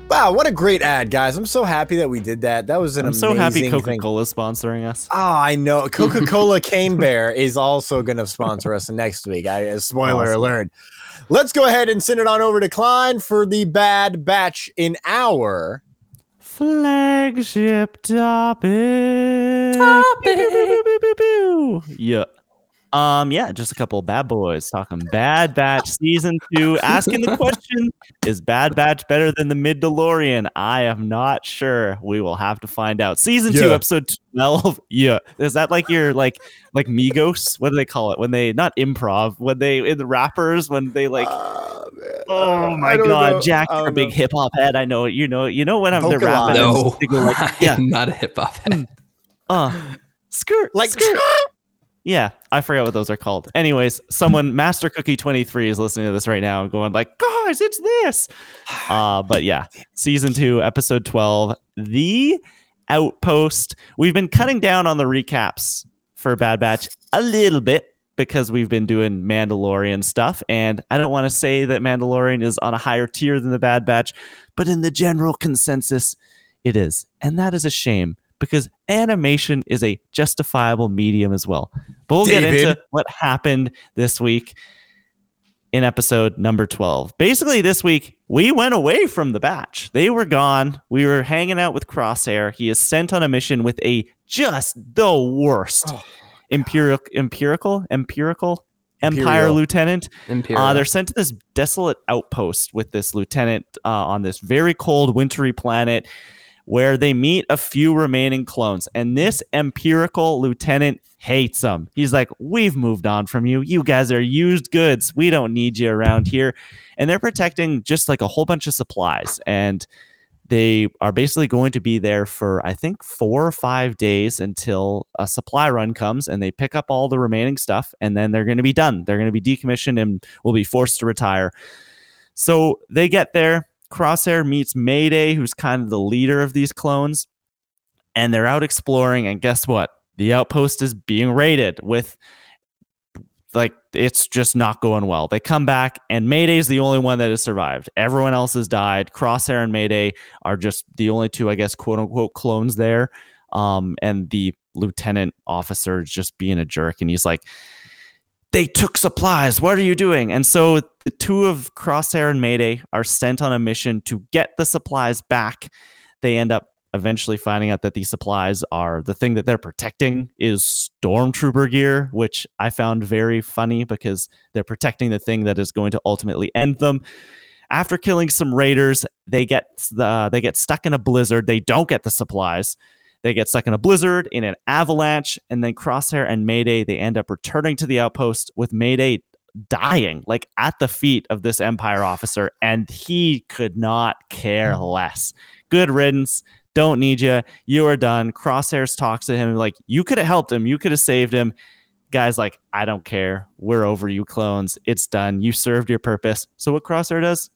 Wow, what a great ad, guys. I'm so happy that we did that. That was an amazing. I'm so happy Coca-Cola is sponsoring us. Oh, I know. Coca Cola Cane Bear is also going to sponsor us next week. I, uh, spoiler Awesome. alert. Let's go ahead and send it on over to Klein for the Bad Batch in our. Flagship topic. Yeah. Um, yeah, just a couple of bad boys talking Bad Batch season two, asking the question: Is Bad Batch better than the Mid DeLorean? I am not sure. We will have to find out. Season two, episode twelve. *laughs* Yeah, is that like your like like Migos? What do they call it when they not improv when they in the rappers when they like? Man. Oh my god, know. Jack, you're a big hip hop head. I know it. You know, you know when I'm they're Polka rapping. lines. and No, they go like, *laughs* I yeah, am not a hip hop head. uh, skirt, Like skirt. Yeah, I forget what those are called. Anyways, someone *laughs* Master Cookie 23 is listening to this right now and going like, "Guys, it's this." *sighs* Uh, but yeah, season 2, episode 12, The Outpost. We've been cutting down on the recaps for Bad Batch a little bit because we've been doing Mandalorian stuff and I don't want to say that Mandalorian is on a higher tier than the Bad Batch, but in the general consensus it is. And that is a shame because animation is a justifiable medium as well. But we'll get into what happened this week in episode number 12. Basically, this week, we went away from the batch. They were gone. We were hanging out with Crosshair. He is sent on a mission with a just the worst empirical, empirical, empirical Empire Imperial. Oh, lieutenant. Imperial. Uh, they're sent to this desolate outpost with this lieutenant uh, on this very cold, wintry planet where they meet a few remaining clones. And this empirical lieutenant hates them. He's like, We've moved on from you. You guys are used goods. We don't need you around here. And they're protecting just like a whole bunch of supplies. And they are basically going to be there for, I think, four or five days until a supply run comes and they pick up all the remaining stuff and then they're going to be done. They're going to be decommissioned and will be forced to retire. So they get there. Crosshair meets Mayday, who's kind of the leader of these clones, and they're out exploring. And guess what? The outpost is being raided with like it's just not going well. They come back, and Mayday's the only one that has survived. Everyone else has died. Crosshair and Mayday are just the only two, I guess, quote unquote, clones there. Um, and the lieutenant officer is just being a jerk, and he's like, they took supplies. What are you doing? And so the two of Crosshair and Mayday are sent on a mission to get the supplies back. They end up eventually finding out that these supplies are the thing that they're protecting is stormtrooper gear, which I found very funny because they're protecting the thing that is going to ultimately end them. After killing some raiders, they get the they get stuck in a blizzard. They don't get the supplies. They get stuck in a blizzard, in an avalanche, and then Crosshair and Mayday they end up returning to the outpost with Mayday dying like at the feet of this Empire officer, and he could not care mm. less. Good riddance. Don't need you. You are done. Crosshairs talks to him like you could have helped him. You could have saved him. Guys like I don't care. We're over you clones. It's done. You served your purpose. So what Crosshair does?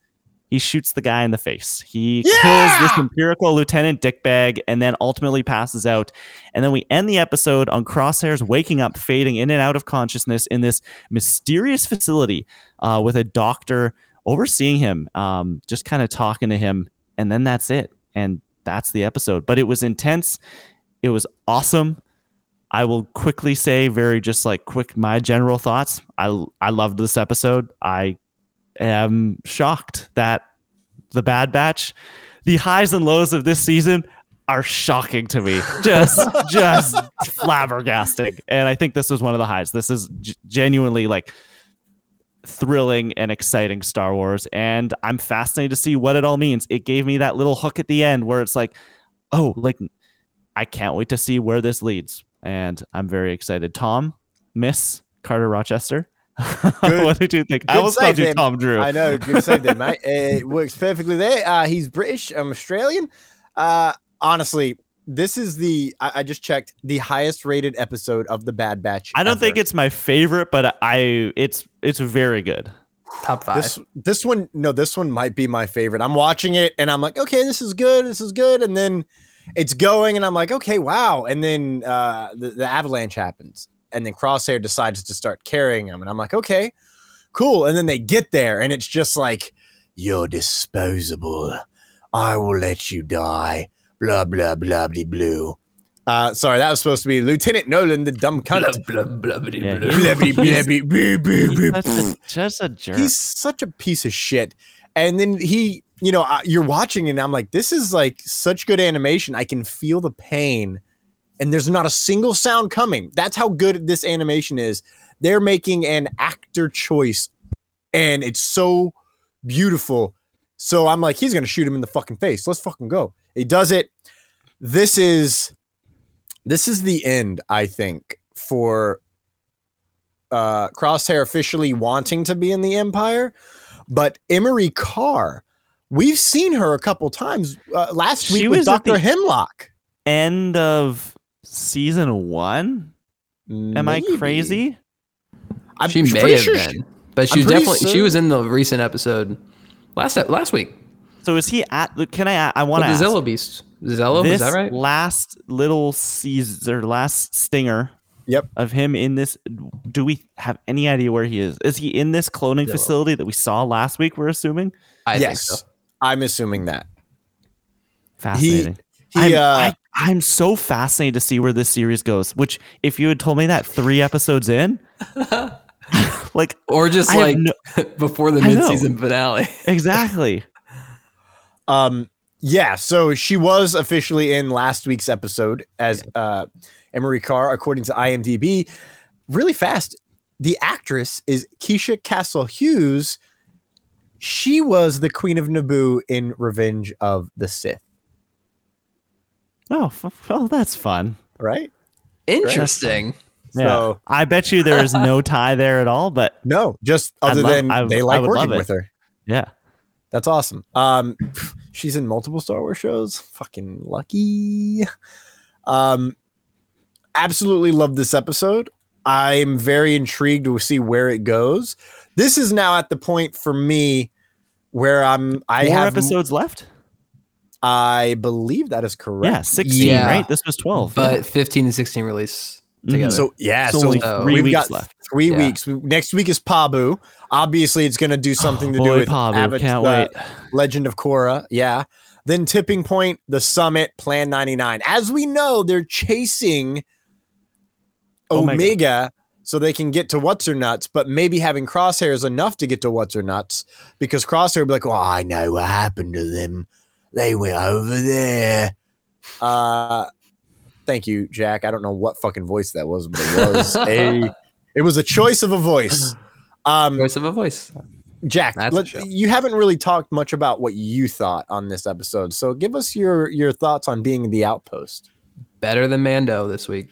He shoots the guy in the face. He kills this empirical lieutenant dickbag and then ultimately passes out. And then we end the episode on Crosshairs waking up, fading in and out of consciousness in this mysterious facility uh, with a doctor overseeing him, um, just kind of talking to him. And then that's it. And that's the episode. But it was intense. It was awesome. I will quickly say, very just like quick, my general thoughts. I I loved this episode. I am shocked that the Bad Batch, the highs and lows of this season are shocking to me. Just *laughs* just flabbergasting. And I think this was one of the highs. This is g- genuinely like thrilling and exciting Star Wars and I'm fascinated to see what it all means. It gave me that little hook at the end where it's like, "Oh, like I can't wait to see where this leads." And I'm very excited. Tom, Miss Carter Rochester. *laughs* what did you think? I Good almost called you then. Tom Drew. I know, good save there, mate. *laughs* It works perfectly there. Uh, he's British. I'm Australian. Uh, honestly, this is the I, I just checked the highest rated episode of the Bad Batch. I don't ever. think it's my favorite, but I it's it's very good. Top five. this this one. No, this one might be my favorite. I'm watching it and I'm like, okay, this is good. This is good, and then it's going, and I'm like, okay, wow. And then uh, the, the avalanche happens, and then Crosshair decides to start carrying him, and I'm like, okay, cool. And then they get there, and it's just like, you're disposable. I will let you die. Blah blah blah blah blue. Uh, sorry, that was supposed to be Lieutenant Nolan, the dumb cunt. Blah, blah, blah, blah, Yeah, blah. Blah, blah, blah, blah, blah, blah, blah. He's just a jerk. He's such a piece of shit. And then he, you know, you're watching and I'm like, this is like such good animation. I can feel the pain and there's not a single sound coming. That's how good this animation is. They're making an actor choice and it's so beautiful. So I'm like, he's going to shoot him in the fucking face. Let's fucking go. He does it. This is this is the end, I think, for uh Crosshair officially wanting to be in the Empire. But Emerie Karr, we've seen her a couple times uh, last She week with Dr. Hemlock. End of season one. Am I crazy? I'm she may have sure been, she- but she I'm was pretty definitely she was in the recent episode last last week. So is he at? Can I? I want to the. Zillo Beast. Zillo, is that right? last little Caesar, last stinger Yep. of him in this. Do we have any idea where he is? Is he in this cloning Zillo. facility that we saw last week? We're assuming. I think yes, so. I'm assuming that. Fascinating. He, I'm, uh, I, I'm so fascinated to see where this series goes. Which, if you had told me that three episodes in, *laughs* like Or just I like no- *laughs* before the I mid-season finale. *laughs* exactly. Um, yeah, so she was officially in last week's episode as uh, Emerie Karr, according to IMDb. Really fast, the actress is Keisha Castle Hughes. She was the Queen of Naboo in Revenge of the Sith, Oh, f- well, that's fun. right? Interesting. Yeah. So I bet you there is no *laughs* tie there at all. But no, just other love- than I- they like working with her. yeah, That's awesome. Um, *sighs* she's in multiple Star Wars shows. Fucking lucky. Um, absolutely love this episode. I'm very intrigued to see where it goes. This is now at the point for me where I'm. I more have. episodes left. I believe that is correct. Yeah, sixteen. Yeah. Right. This was twelve. But 15 and 16 release Mhm. together. So yeah, It's so only uh, three we've weeks got left. three Yeah. weeks. Next week is Pabu. Obviously, it's going to do something to do with Pabu, Avatar- can't uh, wait. Legend of Korra. Yeah. Then Tipping Point, The Summit, Plan 99. As we know, they're chasing Omega, Omega. so they can get to What's Her Nuts, but maybe having Crosshairs enough to get to What's Her Nuts because Crosshair will be like, well, I know what happened to them. They went over there. Uh, thank you, Jack. I don't know what fucking voice that was, but it was a *laughs* it was a choice of a voice. Um, Voice of a voice. Jack, let- you haven't really talked much about what you thought on this episode. So give us your your thoughts on being the outpost. Better than Mando this week.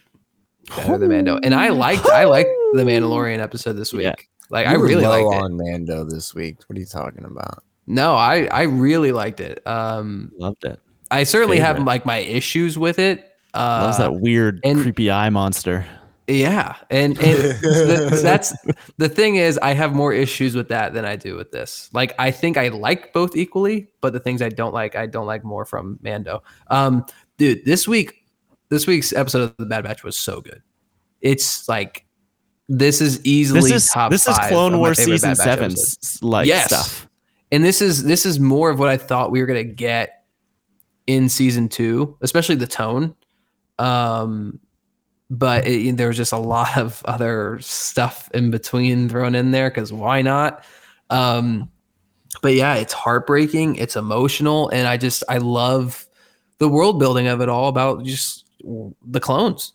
Better than Mando. And I liked I liked the Mandalorian episode this week. Yeah. Like I You were really low liked it. on Mando this week. What are you talking about? No, I I really liked it. Um Loved it. I certainly have like my issues with it. Uh Loves that weird, and- creepy eye monster. Yeah, and, and the, that's the thing is, I have more issues with that than I do with this. Like, I think I like both equally, but the things I don't like, I don't like more from Mando. Um, dude, this week, this week's episode of the Bad Batch was so good. It's like this is easily This is top. this is Clone Wars season seven like Yes. stuff. And this is this is more of what I thought we were gonna get in season two, especially the tone. Um, but it, there was just a lot of other stuff in between thrown in there because why not? Um, but yeah, it's heartbreaking, it's emotional, and I just I love the world building of it all about just the clones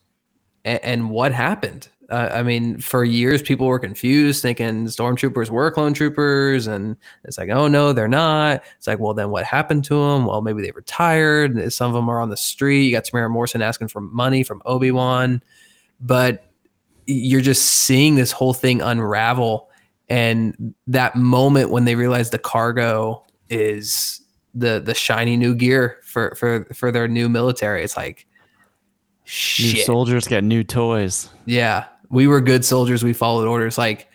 and, and what happened. Uh, I mean, for years people were confused, thinking stormtroopers were clone troopers, and it's like, oh no, they're not. It's like, well, then what happened to them? Well, maybe they retired. Some of them are on the street. You got Temuera Morrison asking for money from Obi Wan, but you're just seeing this whole thing unravel. And that moment when they realize the cargo is the the shiny new gear for for for their new military, it's like, New soldiers get new toys. Yeah, we were good soldiers. We followed orders. Like,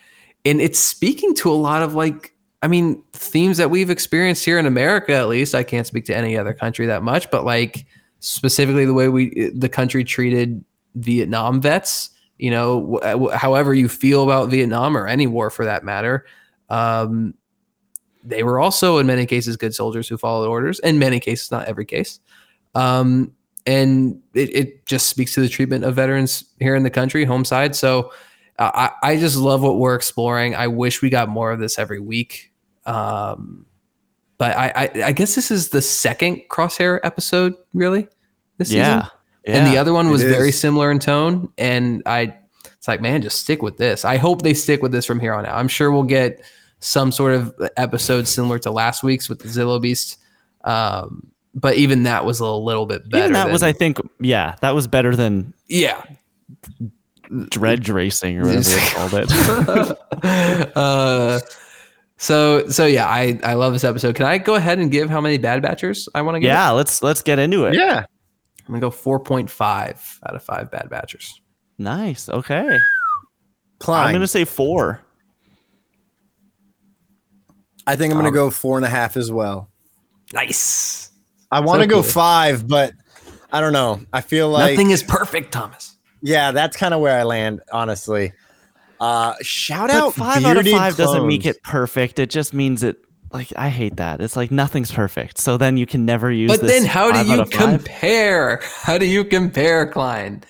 and it's speaking to a lot of like, I mean, themes that we've experienced here in America. At least I can't speak to any other country that much, but like specifically the way we the country treated Vietnam vets. You know, wh- however you feel about Vietnam or any war for that matter, um, they were also in many cases good soldiers who followed orders. In many cases, not every case. Um, and it, it just speaks to the treatment of veterans here in the country, home side. So uh, I, I just love what we're exploring. I wish we got more of this every week. Um, but I, I, I guess this is the second crosshair episode, really. This Yeah. season. And the other one was very similar in tone. And I, it's like, man, just stick with this. I hope they stick with this from here on out. I'm sure we'll get some sort of episode similar to last week's with the Zillo Beast. Um, but even that was a little bit better. Even that was, I think, yeah, that was better than yeah. dredge racing or whatever they called it. *laughs* uh, so so yeah, I I love this episode. Can I go ahead and give how many bad batchers I want to give? Yeah, let's let's get into it. Yeah. I'm gonna go 4.5 out of five Bad Batchers. Nice. Okay. Klein. I'm gonna say four. I think I'm gonna Um, go four and a half as well. Nice. I want to so go cool. five, but I don't know. I feel like Nothing is perfect, Thomas. yeah, that's kind of where I land, honestly. Uh, shout But out five out of Bearded five doesn't make it perfect. It just means it. Like I hate that. It's like nothing's perfect. So then you can never use. But this then how do you compare? How do you compare, Klein?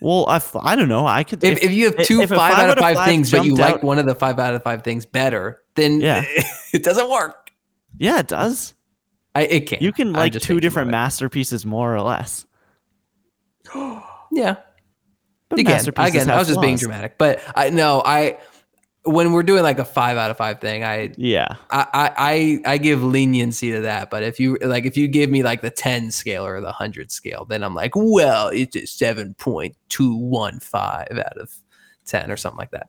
Well, I, I don't know. I could If, if you have two if a five, out of five, things, but you jumped like out- one of the five out of five things better, then Yeah. *laughs* it doesn't work. Yeah, it does. I, it can't. You can like two different masterpieces more or less. *gasps* Yeah. But again, masterpieces again, I was just being dramatic. But I no, I when we're doing like a five out of five thing, I Yeah. I, I I I give leniency to that. But if you like, if you give me like the ten scale or the hundred scale, then I'm like, well, it's a seven point two one five out of ten or something like that.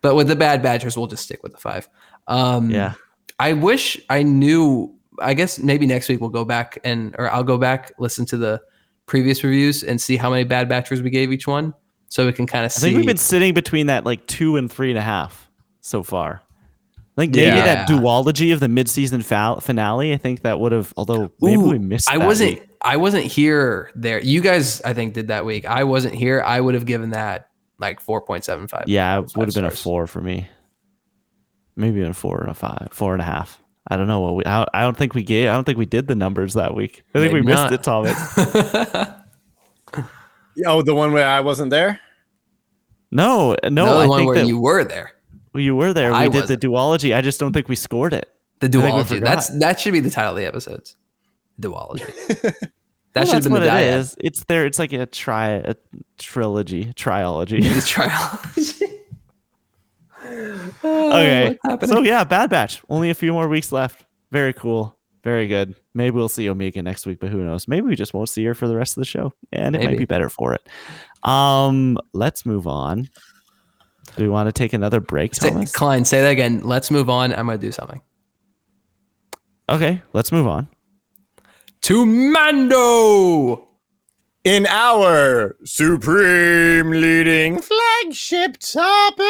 But with the bad batchers, we'll just stick with the five. Um, Yeah. I wish I knew. I guess maybe next week we'll go back and or I'll go back listen to the previous reviews and see how many bad batchers we gave each one, so we can kind of see. I think we've been sitting between that like two and three and a half so far. Like maybe Yeah. that duology of the midseason fa- finale. I think that would have. Although maybe Ooh, we missed. I wasn't. week. I wasn't here there. You guys, I think, did that week. I wasn't here. I would have given that like four point seven five. Yeah, it would have been a four for me. Maybe a four and a five, four and a half. I don't know what we. I, I don't think we gave. I don't think we did the numbers that week. I think Maybe we missed it, Thomas. *laughs* Oh, the one where I wasn't there. No, no. No, I the one think where that you were there. you were there. We I did wasn't. the duology. I just don't think we scored it. The duology. That's that should be the title of the episodes. Duology. *laughs* That Well, should have that's been what the it diet. is. It's there. It's like a tri a trilogy, triology. *laughs* The triology. Okay. So yeah, Bad Batch. Only a few more weeks left. Very cool. Very good. Maybe we'll see Omega next week, but who knows? Maybe we just won't see her for the rest of the show, and it might be better for it. Um, let's move on. Do we want to take another break, Say, Thomas? Klein, say that again. Let's move on. I'm gonna do something. Okay, let's move on. To Mando. In our supreme leading flagship topic.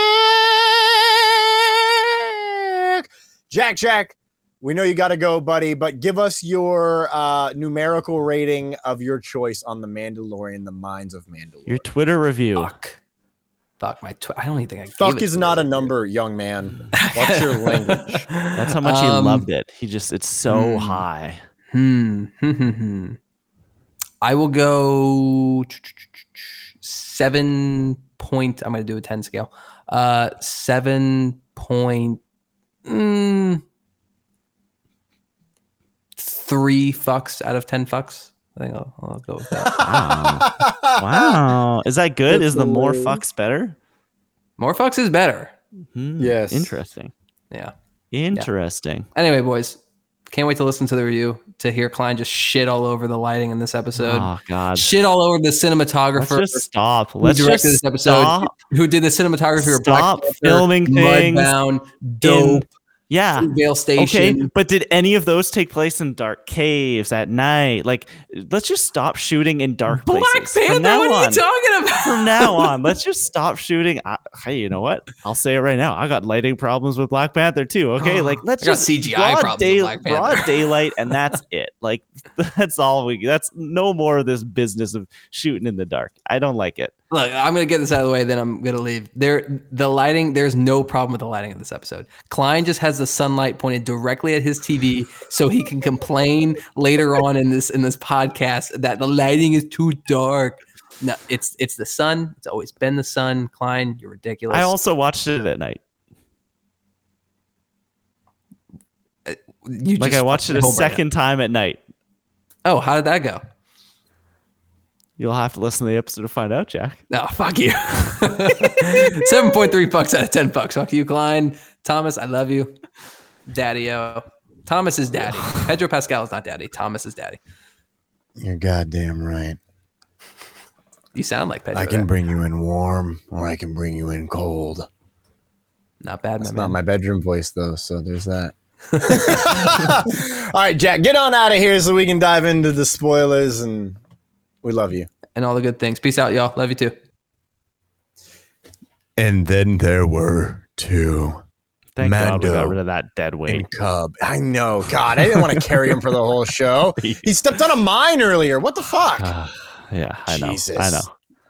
Jack, Jack, we know you got to go, buddy, but give us your uh, numerical rating of your choice on The Mandalorian, The Mines of Mandalorian. Your Twitter review. Fuck. Fuck my. Tw- I don't even think I. gave Fuck it is to not a you. number, young man. What's your *laughs* language? That's how much he Um, loved it. He just it's so hmm. high. Hmm. I will go seven point. I'm going to do a ten scale. Uh, seven point. Mm, three fucks out of ten fucks. I think I'll, I'll go with that. *laughs* Wow. wow. Is that good? Is the more fucks better? More fucks is better. Hmm, Yes. Interesting. Yeah. Interesting. Anyway, boys, can't wait to listen to the review to hear Klein just shit all over the lighting in this episode. Oh God. Shit all over the Let's cinematographer. just stop. who Let's directed just this episode? stop. Who did the cinematography Stop filming things Mudbound, Dope, Yeah. Vale Okay, but did any of those take place in dark caves at night? Like, let's just stop shooting in dark Black places. From Panther. What are you on. talking about? From now *laughs* on, let's just stop shooting. I, hey, you know what? I'll say it right now. I got lighting problems with Black Panther too. Okay, *gasps* like let's just CGI broad problems with day- Black Panther. broad *laughs* daylight, and that's it. Like *laughs* that's all we. That's no more of this business of shooting in the dark. I don't like it. Look, I'm gonna get this out of the way, then I'm gonna leave. There, the lighting. There's no problem with the lighting in this episode. Klein just has the sunlight pointed directly at his TV, so he can complain later on in this in this podcast that the lighting is too dark. No, it's it's the sun. It's always been the sun. Klein, you're ridiculous. I also watched it at night. Uh, you Like I watched it a second time at night. Oh, how did that go? You'll have to listen to the episode to find out, Jack. No, fuck you. *laughs* Seven point three bucks out of ten bucks. Fuck you, Klein. Thomas, I love you. Daddy O. Thomas is daddy. *laughs* Pedro Pascal is not daddy. Thomas is daddy. You're goddamn right. You sound like Pedro. I can there. bring you in warm or I can bring you in cold. Not bad, That's my not my bedroom voice though, so there's that. *laughs* All right, Jack, get on out of here so we can dive into the spoilers and We love you. and all the good things. Peace out, y'all. Love you too. And then there were two. Thank God we got Mando rid of that dead weight. And Cub. I know. God, I didn't want to carry him for the whole show. *laughs* He stepped on a mine earlier. What the fuck? Uh, yeah, I know. Jesus. I know.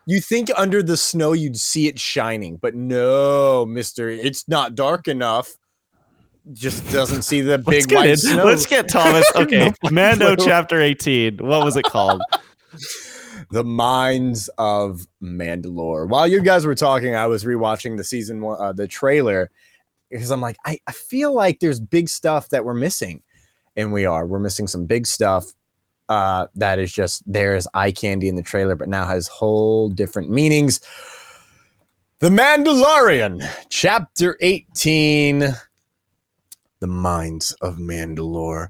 You think under the snow you'd see it shining, but no, Mister, it's not dark enough. Just doesn't see the Let's big white in- snow. let's get Thomas. *laughs* Okay, Mando chapter 18. What was it called? *laughs* the mines of Mandalore. While you guys were talking, I was rewatching the season one, uh, the trailer, because I'm like, I, I feel like there's big stuff that we're missing, and we are. We're missing some big stuff uh, that is just there's eye candy in the trailer, but now has whole different meanings. The Mandalorian, chapter 18, The Mines of Mandalore.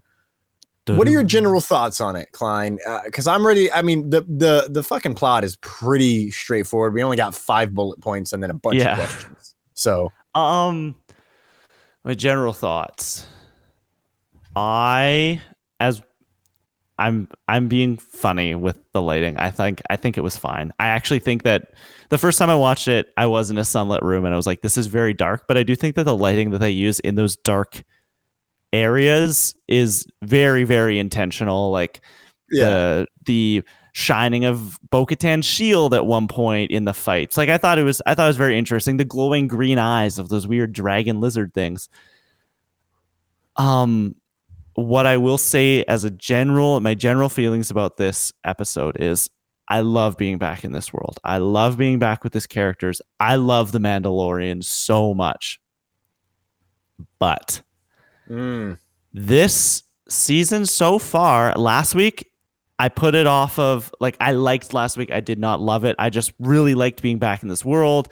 What are your general thoughts on it, Klein? Because I'm ready. I mean, the the the fucking plot is pretty straightforward. We only got five bullet points and then a bunch Yeah. of questions. So Um, my general thoughts. I, as I'm, I'm being funny with the lighting. I think, I think it was fine. I actually think that the first time I watched it, I was in a sunlit room and I was like, this is very dark. But I do think that the lighting that they use in those dark areas is very, very intentional. Like the the shining of Bo-Katan's shield at one point in the fights. Like I thought it was I thought it was very interesting. The glowing green eyes of those weird dragon lizard things. Um what I will say as a general my general feelings about this episode is I love being back in this world. I love being back with these characters. I love the Mandalorian so much. But mm, this season so far, last week, I put it off of like I liked last week. I did not love it. I just really liked being back in this world.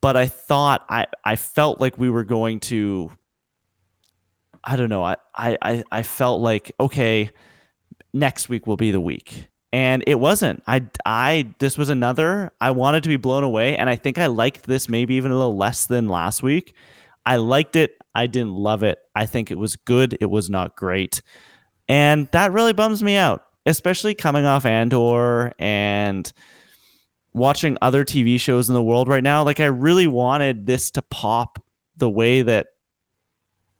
But I thought I I felt like we were going to I don't know. I I I, felt like okay, next week will be the week. And it wasn't. I I this was another. I wanted to be blown away and I think I liked this maybe even a little less than last week. I liked it. I didn't love it. I think it was good. It was not great. And that really bums me out, especially coming off Andor and watching other TV shows in the world right now. Like, I really wanted this to pop the way that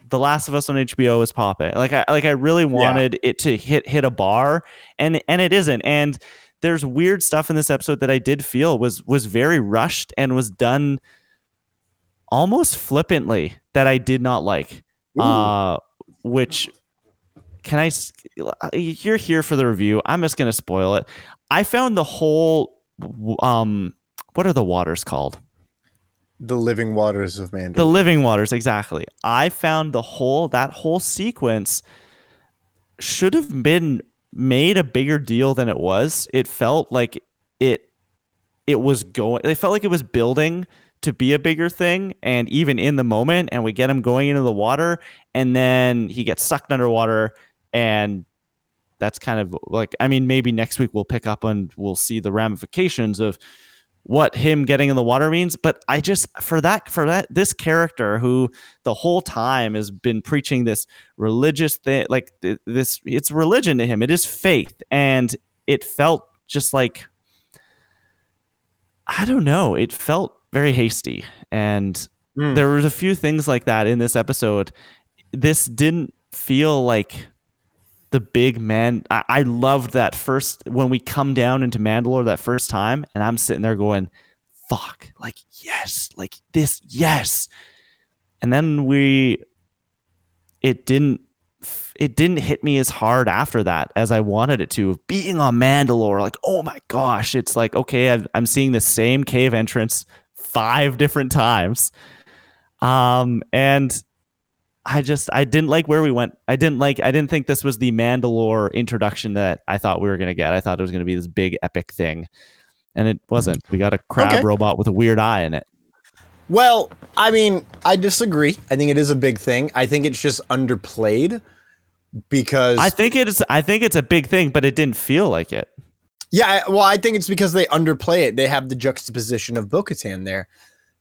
The Last of Us on HBO is popping. Like, I like I really wanted it to hit hit a bar, and and it isn't. And there's weird stuff in this episode that I did feel was was very rushed and was done almost flippantly that I did not like. Uh, which can I? You're here for the review. I'm just gonna spoil it. I found the whole, um, what are the waters called? the living waters of Mandalore. The living waters, exactly. I found the whole that whole sequence should have been made a bigger deal than it was. It felt like it it was going it felt like it was building to be a bigger thing and even in the moment and we get him going into the water and then he gets sucked underwater and that's kind of like I mean maybe next week we'll pick up and we'll see the ramifications of what him getting in the water means but i just for that for that this character who the whole time has been preaching this religious thing like this it's religion to him it is faith and it felt just like i don't know it felt very hasty and Mm. there was a few things like that in this episode this didn't feel like the big man. I, I loved that first when we come down into Mandalore that first time, and I'm sitting there going, "Fuck!" Like yes, like this, yes. And then we, it didn't, it didn't hit me as hard after that as I wanted it to. Being on Mandalore, like oh my gosh, it's like okay, I've, I'm seeing the same cave entrance five different times, um, and I just I didn't like where we went. I didn't like I didn't think this was the Mandalore introduction that I thought we were gonna get. I thought it was gonna be this big epic thing. And it wasn't. We got a crab Okay. robot with a weird eye in it. Well, I mean, I disagree. I think it is a big thing. I think it's just underplayed because I think it is I think it's a big thing, but it didn't feel like it. Yeah, well, I think it's because they underplay it. They have the juxtaposition of Bo-Katan there,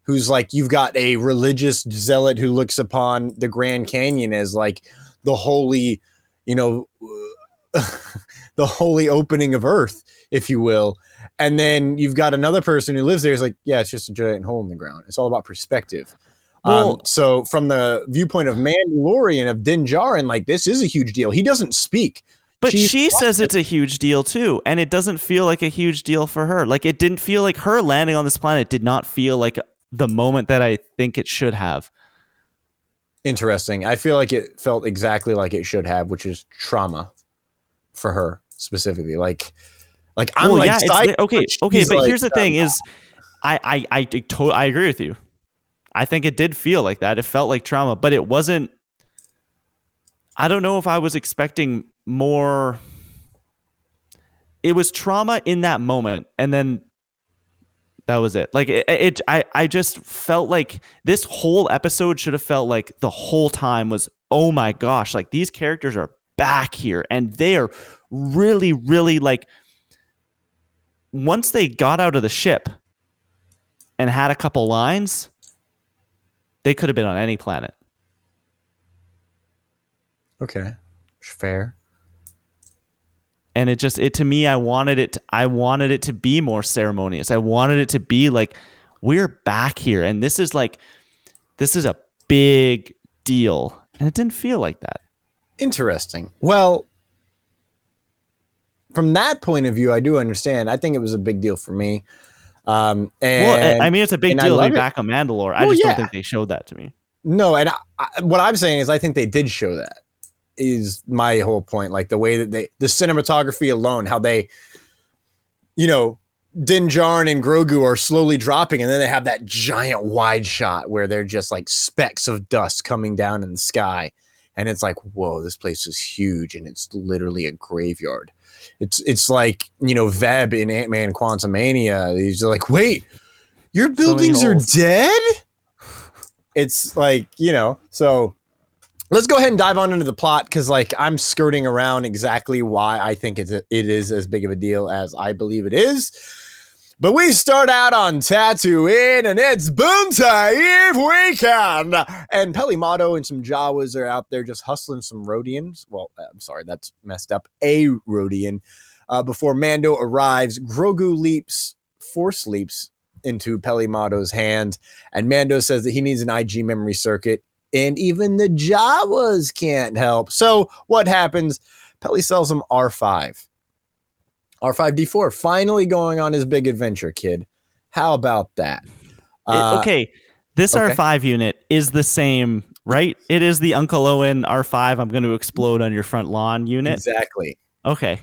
who's like you've got a religious zealot who looks upon the Grand Canyon as like the holy, you know, *laughs* the holy opening of Earth, if you will. And then you've got another person who lives there. Is like, yeah, it's just a giant hole in the ground. It's all about perspective. Well- um, so from the viewpoint of Mandalorian of Din Djarin, like this is a huge deal. He doesn't speak, But She's she says it's a huge deal too, and it doesn't feel like a huge deal for her. Like it didn't feel like her landing on this planet did not feel like the moment that I think it should have. interesting. I feel like it felt exactly like it should have, which is trauma for her specifically. Like, like I'm well, like, yeah, it's psyched, the- okay, okay, but like, here's the thing: is I I I to- I agree with you. I think it did feel like that. It felt like trauma, but it wasn't. I don't know if I was expecting more. It was trauma in that moment, and then that was it. Like it, it I I just felt like this whole episode should have felt like the whole time was oh my gosh, like these characters are back here and they are really really like once they got out of the ship and had a couple lines, they could have been on any planet. okay, fair. And it just it to me i wanted it to, i wanted it to be more ceremonious i wanted it to be like we're back here and this is like this is a big deal and it didn't feel like that Interesting. Well, from that point of view, I do understand. I think it was a big deal for me. Um, and well I- mean it's a big deal to be back on mandalore i just yeah. don't think they showed that to me no, and I, I, what I'm saying is, I think they did show that. Is my whole point. Like the way that they, the cinematography alone, how they, you know, Din Djarin and Grogu are slowly dropping, and then they have that giant wide shot where they're just like specks of dust coming down in the sky, and it's like, whoa, this place is huge, and it's literally a graveyard. It's it's like you know Veb in Ant Man Quantumania. He's like, wait, your buildings are dead. It's like you know, so let's go ahead and dive on into the plot because like I'm skirting around exactly why I think it's a, it is as big of a deal as I believe it is. But we start out on Tatooine and it's boom time weekend. And Peli Motto and some Jawas are out there just hustling some Rodians. Well, uh, I'm sorry, that's messed up. A Rodian. Uh, before Mando arrives, Grogu leaps, force leaps into Peli Motto's hand. And Mando says that he needs an IG memory circuit. And even the Jawas can't help. So what happens? Peli sells him R5. R5D4 finally going on his big adventure, kid. How about that? Uh, okay this okay. r5 unit is the same right it is the uncle owen r5 i'm going to explode on your front lawn unit Exactly. Okay.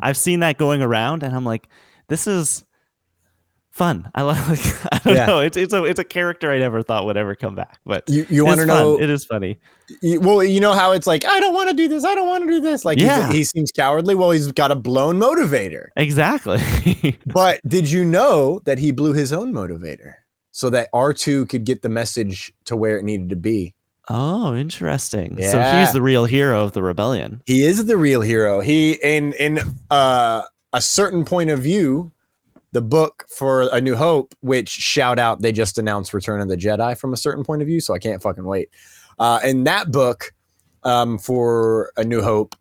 I've seen that going around and I'm like, this is fun. I *laughs* like, I don't Yeah. know. It's it's a it's a character I never thought would ever come back. But You, you want to know? it is funny. you- well, you know how it's like, I don't want to do this. I don't want to do this. Like, Yeah. he seems cowardly. Well, he's got a blown motivator. Exactly. *laughs* But did you know that he blew his own motivator so that R2 could get the message to where it needed to be? oh, interesting. So he's the real hero of the rebellion. He is the real hero. He in in uh, a certain point of view, the book for A New Hope, which shout out, they just announced Return of the Jedi from a certain point of view, so I can't fucking wait. Uh, in that book, um, for A New Hope,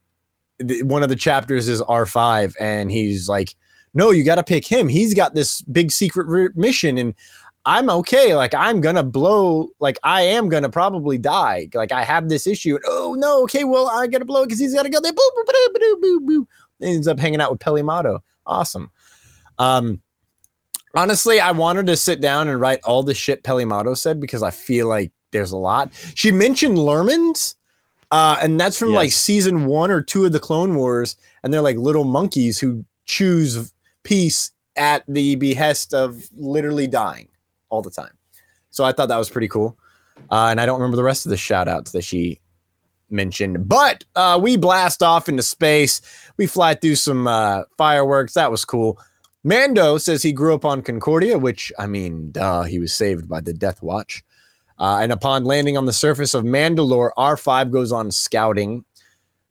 th- one of the chapters is R5, and he's like, "No, you got to pick him. He's got this big secret re- mission, and I'm okay. Like I'm gonna blow. Like I am gonna probably die. Like I have this issue. And, oh no. Okay. Well, I gotta blow it because he's gotta go there. Boo boo boo boo boo boo. Ends up hanging out with Peli Motto. Awesome. Um, honestly, I wanted to sit down and write all the shit Peli Motto said because I feel like there's a lot. She mentioned Lurmens. Uh, and that's from like season one or two of the Clone Wars, and they're like little monkeys who choose peace at the behest of literally dying all the time. So I thought that was pretty cool. Uh, and I don't remember the rest of the shout outs that she mentioned, but uh, we blast off into space. We fly through some uh, fireworks. That was cool. Mando says he grew up on Concordia, which I mean, duh, he was saved by the Death Watch. Uh, and upon landing on the surface of Mandalore, R5 goes on scouting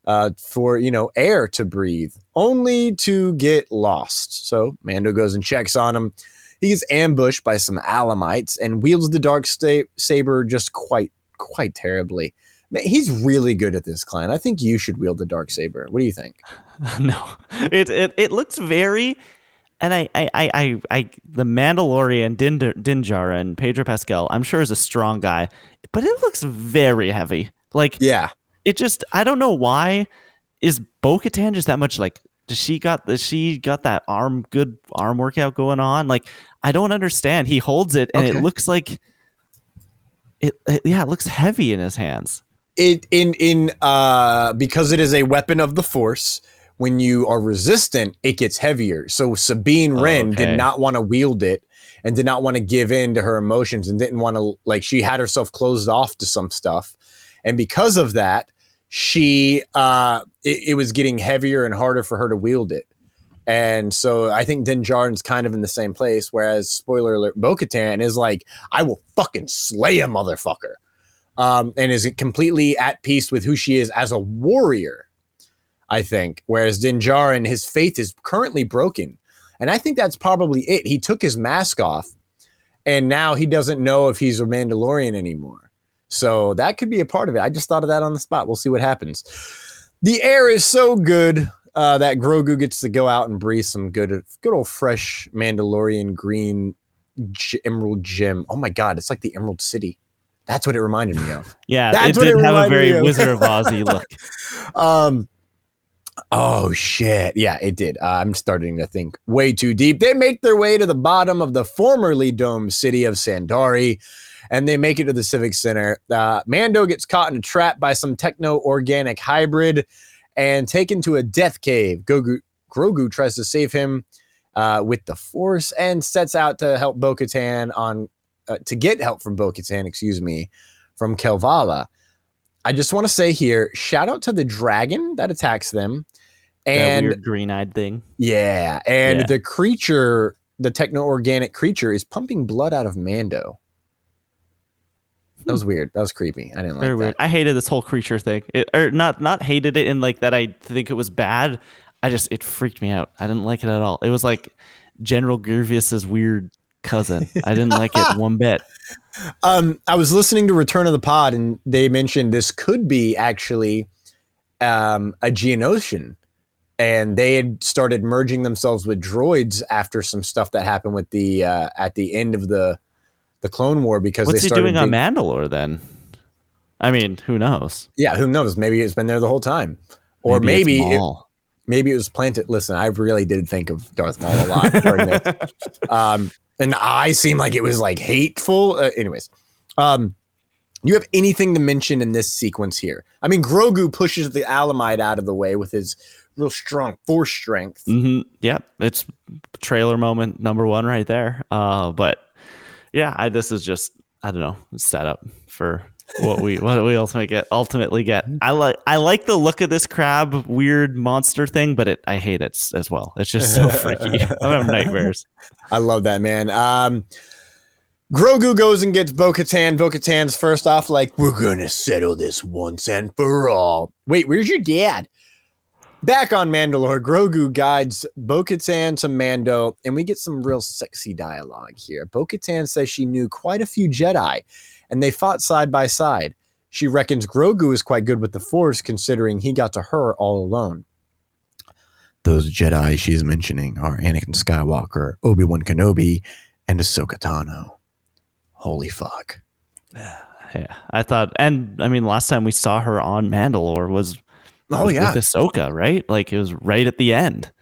uh, for you know air to breathe, only to get lost. So Mando goes and checks on him. He gets ambushed by some Alamites and wields the dark sta- saber just quite quite terribly. Man, he's really good at this, Klein. I think you should wield the dark saber. What do you think? *laughs* no, it it it looks very, and I I I I, I the Mandalorian Din Din Djarin Pedro Pascal. I'm sure is a strong guy, but it looks very heavy. Like Yeah. it just I don't know why is Bo-Katan just that much like does she got does she got that arm good arm workout going on like I don't understand he holds it and Okay. it looks like it, it yeah it looks heavy in his hands It in in uh because it is a weapon of the force. When you are resistant, it gets heavier. So Sabine Oh, Wren okay. did not want to wield it and did not want to give in to her emotions and didn't want to like she had herself closed off to some stuff. And because of that, she uh it, it was getting heavier and harder for her to wield it. And so I think Din Djarin's kind of in the same place. Whereas, spoiler alert, Bo Katan is like, I will fucking slay a motherfucker. Um, and is completely at peace with who she is as a warrior, I think. Whereas Din Djarin, his faith is currently broken. And I think that's probably it. He took his mask off and now he doesn't know if he's a Mandalorian anymore. So that could be a part of it. I just thought of that on the spot. We'll see what happens. The air is so good uh, that Grogu gets to go out and breathe some good, good old fresh Mandalorian green j- emerald gem. Oh my god, it's like the Emerald City. That's what it reminded me of. yeah That's it did it have a very. Wizard of Ozzy look *laughs* Um. Oh shit! Yeah, it did. Uh, I'm starting to think way too deep. They make their way to the bottom of the formerly domed city of Sundari, and they make it to the Civic Center. Uh, Mando gets caught in a trap by some techno-organic hybrid and taken to a death cave. Grogu, Grogu tries to save him uh, with the Force and sets out to help Bo-Katan on uh, to get help from Bo-Katan. Excuse me, from Kalevala. I just want to say here, shout out to the dragon that attacks them. And green-eyed thing yeah, and Yeah. the creature, the techno organic creature, is pumping blood out of Mando. That was hmm. weird. That was creepy. I didn't like very that. weird I hated this whole creature thing it, or not not hated it in like that I think it was bad I just it freaked me out I didn't like it at all it was like General Grievous's weird cousin *laughs* I didn't like it one bit Um, I was listening to Return of the Pod, and they mentioned this could be actually um, a Geonosian, and they had started merging themselves with droids after some stuff that happened with the uh, at the end of the the Clone War because What's they he doing on being- Mandalore then? I mean, who knows? Yeah, who knows? Maybe it's been there the whole time, or maybe Maul. maybe it was planted. Listen, I really did think of Darth Maul a lot. *laughs* Um, and I seem like it was like hateful. Uh, anyways, um, you have anything to mention in this sequence here? I mean, Grogu pushes the Alamite out of the way with his real strong force strength. Mm-hmm. Yeah, it's trailer moment number one right there. Uh, but yeah, I, this is just I don't know setup for what we what we ultimately get ultimately get. I like I like the look of this crab weird monster thing, but it I hate it as well. It's just so *laughs* freaky. I have nightmares. I love that man. Um, Grogu goes and gets Bo Katan. Bo Katan's first off, like, we're gonna settle this once and for all. Wait, where's your dad? Back on Mandalore, Grogu guides Bo Katan to Mando, and we get some real sexy dialogue here. Bo Katan says she knew quite a few Jedi, and they fought side by side. She reckons Grogu is quite good with the Force, considering he got to her all alone. Those Jedi she's mentioning are Anakin Skywalker, Obi Wan Kenobi, and Ahsoka Tano. Holy fuck. *sighs* Yeah, I thought, and I mean, last time we saw her on Mandalore was Oh, was yeah. with Ahsoka, right? Like it was right at the end.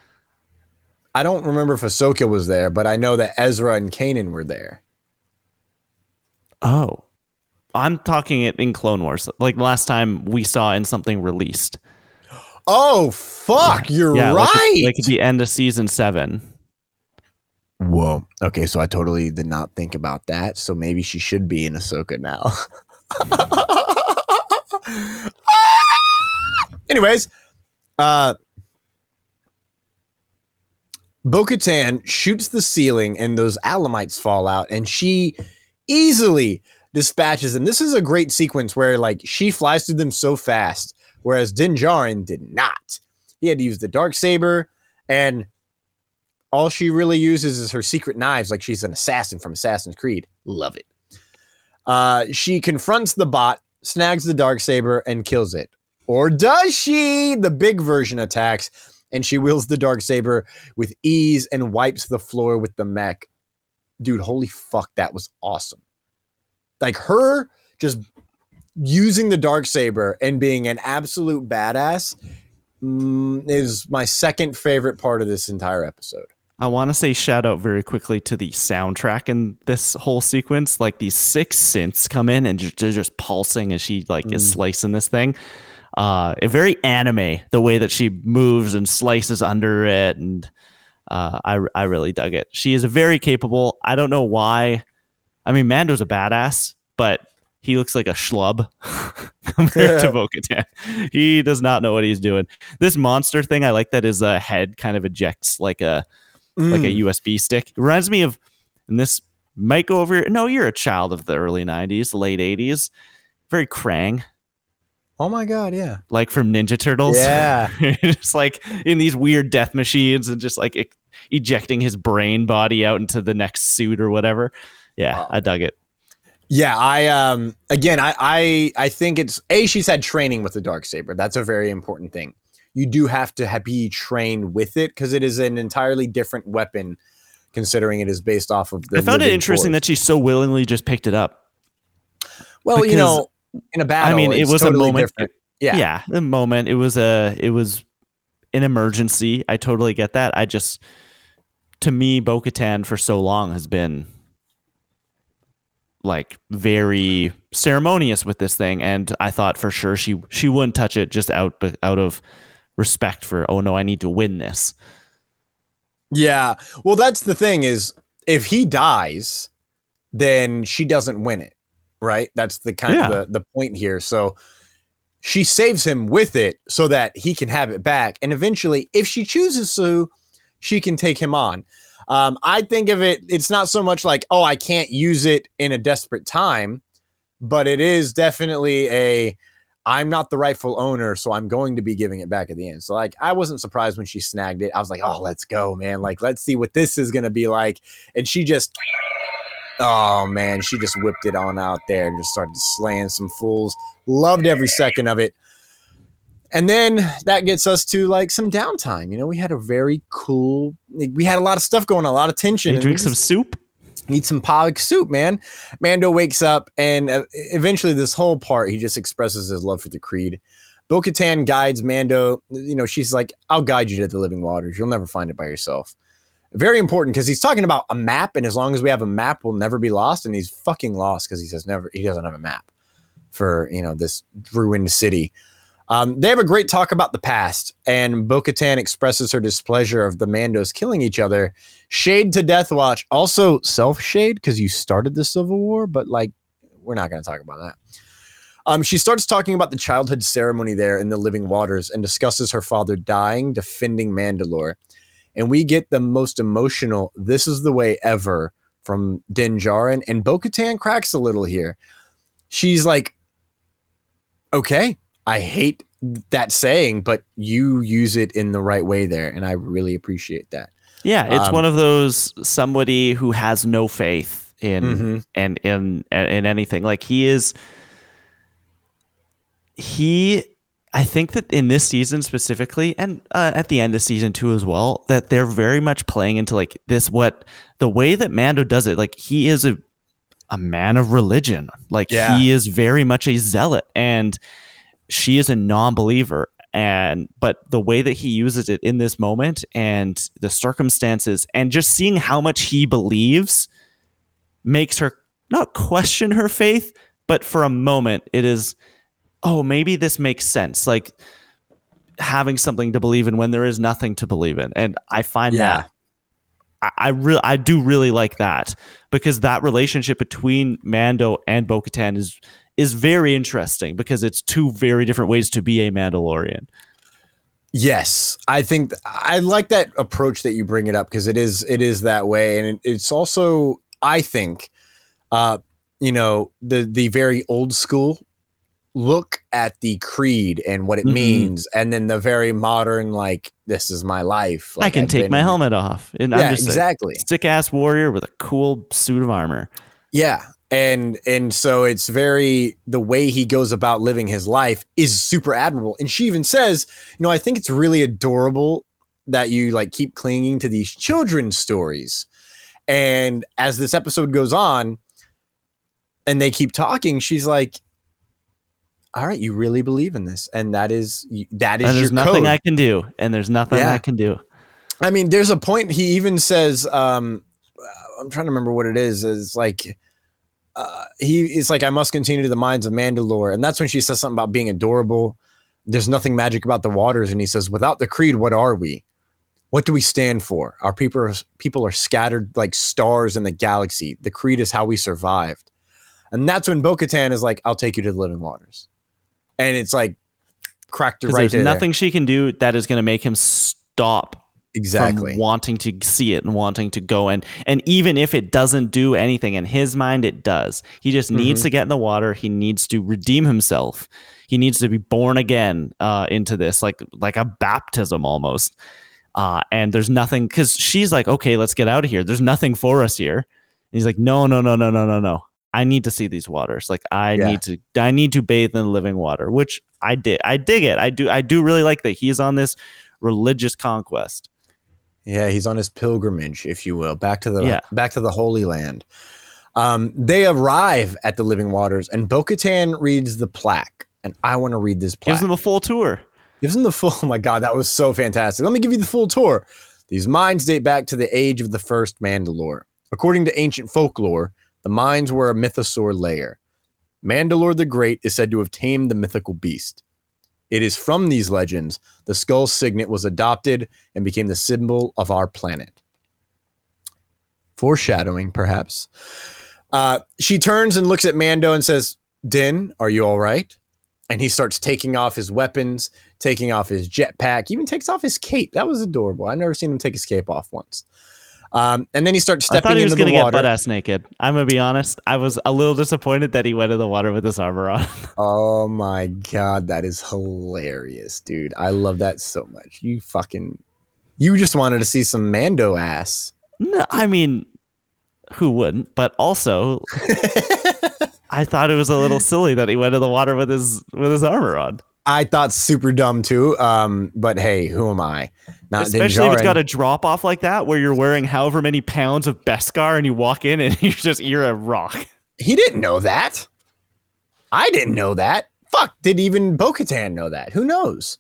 I don't remember if Ahsoka was there, but I know that Ezra and Kanan were there. Oh, I'm talking it in Clone Wars, like last time we saw in something released. Oh, fuck. You're Yeah, like, right. at- like at the end of season seven. Whoa. Okay, so I totally did not think about that. So maybe she should be in Ahsoka now. *laughs* Anyways, uh Bo Katan shoots the ceiling and those alamites fall out, and she easily dispatches them. This is a great sequence where like she flies through them so fast, whereas Din Djarin did not. He had to use the dark saber, and all she really uses is her secret knives, like she's an assassin from Assassin's Creed. Love it. Uh, she confronts the bot, snags the dark saber and kills it. Or does she? The big version attacks and she wields the dark saber with ease and wipes the floor with the mech. Dude, holy fuck, that was awesome. Like her just using the dark saber and being an absolute badass mm, is my second favorite part of this entire episode. I want to say shout out very quickly to the soundtrack in this whole sequence. Like these six synths come in and just, they're just pulsing as she like is slicing this thing. Uh, a very anime the way that she moves and slices under it, and uh, I I really dug it. She is very capable. I don't know why. I mean, Mando's a badass, but he looks like a schlub *laughs* compared to Bo-Katan. He does not know what he's doing. This monster thing, I like that his uh, head kind of ejects like a like a USB stick. It reminds me of, and this might go over. No, you're a child of the early '90s, late '80s. Very Krang, Oh my god, yeah. like from Ninja Turtles. Yeah. *laughs* just like in these weird death machines and just like ejecting his brain body out into the next suit or whatever. Yeah, I dug it. Yeah, I um again I I I think it's a she's had training with the dark saber. That's a very important thing. You do have to ha- be trained with it because it is an entirely different weapon, considering it is based off of the. I found it interesting that she so willingly just picked it up. well, you know, in a battle, I mean, it was totally a moment. different. Yeah. yeah, the moment. It was a. It was an emergency. I totally get that. I just, to me, Bo-Katan for so long has been like very ceremonious with this thing, and I thought for sure she she wouldn't touch it just out out of respect for. Oh no, I need to win this. Yeah. Well, that's the thing is if he dies, then she doesn't win it. Right? That's the kind Yeah. of the, the point here. So she saves him with it so that he can have it back. And eventually, if she chooses to, she can take him on. Um, I think of it, it's not so much like, oh, I can't use it in a desperate time, but it is definitely a I'm not the rightful owner, so I'm going to be giving it back at the end. So like I wasn't surprised when she snagged it. I was like, "Oh, let's go, man. Like let's see what this is going to be like." And she just Oh man, she just whipped it on out there and just started slaying some fools. Loved every second of it. And then that gets us to like some downtime. You know, we had a very cool we had a lot of stuff going on, a lot of tension. You drink some soup? Need some pog soup, man. Mando wakes up, and uh, eventually, this whole part, he just expresses his love for the Creed. Bo Katan guides Mando. You know, she's like, I'll guide you to the living waters. You'll never find it by yourself. Very important because he's talking about a map, and as long as we have a map, we'll never be lost. And he's fucking lost because he says never, he doesn't have a map for, you know, this ruined city. Um, they have a great talk about the past, and Bo Katan expresses her displeasure of the Mandos killing each other. Shade to Death Watch, also self shade because you started the Civil War, but like, we're not going to talk about that. Um, she starts talking about the childhood ceremony there in the Living Waters and discusses her father dying, defending Mandalore. And we get the most emotional, this is the way ever from Din Djarin. And Bo Katan cracks a little here. She's like, okay, I hate that saying, but you use it in the right way there. And I really appreciate that. Yeah, it's Um, one of those somebody who has no faith in Mhm. and in in anything. Like he is he I think that in this season specifically and uh, at the end of season 2 as well that they're very much playing into like this what the way that Mando does it like he is a a man of religion. Like Yeah. he is very much a zealot and she is a non-believer and but the way that he uses it in this moment and the circumstances and just seeing how much he believes makes her not question her faith but for a moment it is oh maybe this makes sense like having something to believe in when there is nothing to believe in and i find Yeah. that I, I really I do really like that because that relationship between Mando and Bo-Katan is is very interesting because it's two very different ways to be a Mandalorian. Yes, I think I like that approach that you bring it up because it is it is that way, and it's also I think, uh, you know, the the very old school look at the creed and what it Mhm. means, and then the very modern like this is my life. I can I've take been- my helmet off. And Yeah, I'm just exactly. sick ass warrior with a cool suit of armor. Yeah, and and so it's very the way he goes about living his life is super admirable and she even says you know i think it's really adorable that you like keep clinging to these children's stories and as this episode goes on and they keep talking she's like all right you really believe in this and that is that is And there's nothing code. I can do, and there's nothing Yeah. I can do. I mean, there's a point he even says, um, I'm trying to remember what it is, is like uh, he is like, I must continue to the Mines of Mandalore. And that's when she says something about being adorable. There's nothing magic about the waters. And he says, without the creed, what are we? What do we stand for? Our people are, people are scattered like stars in the galaxy. The creed is how we survived. And that's when Bo Katan is like, I'll take you to the living waters. And it's like cracked right there's there. nothing she can do that is going to make him stop exactly. wanting to see it and wanting to go and and even if it doesn't do anything in his mind it does. He just needs Mhm. to get in the water. He needs to redeem himself. He needs to be born again uh into this like like a baptism almost. Uh and there's nothing because she's like okay let's get out of here. There's nothing for us here. And he's like no no no no no no no. I need to see these waters. Like i Yeah. need to i need to bathe in the living water which i did i dig it. I do i do really like that he's on this religious conquest Yeah, he's on his pilgrimage, if you will, back to the Yeah. back to the Holy Land. Um, they arrive at the Living Waters, and Bo-Katan reads the plaque, and I want to read this plaque. gives them a full tour Gives them the full. *laughs* Oh my god, that was so fantastic. Let me give you the full tour. These mines date back to the age of the first Mandalore. According to ancient folklore, the mines were a mythosaur lair. Mandalore the Great is said to have tamed the mythical beast. It is from these legends the skull signet was adopted and became the symbol of our planet. Foreshadowing, perhaps. Uh, she turns and looks at Mando and says, Din, are you all right? And he starts taking off his weapons, taking off his jetpack, even takes off his cape. That was adorable. I've never seen him take his cape off once. Um, and then he starts stepping into the water. I thought he was into going the to get butt ass naked. I'm going to be honest. I was a little disappointed that he went in the water with his armor on. *laughs* Oh my god, that is hilarious, dude. I love that so much. You fucking you just wanted to see some Mando ass. no, I mean, who wouldn't? But also, *laughs* I thought it was a little silly that he went in the water with his with his armor on. I thought super dumb too. Um, but hey, who am I? Especially if it's got a drop off like that, where you're wearing however many pounds of Beskar and you walk in and *laughs* you're just you're a rock. He didn't know that. I didn't know that. Fuck, did even Bo Katan know that? Who knows?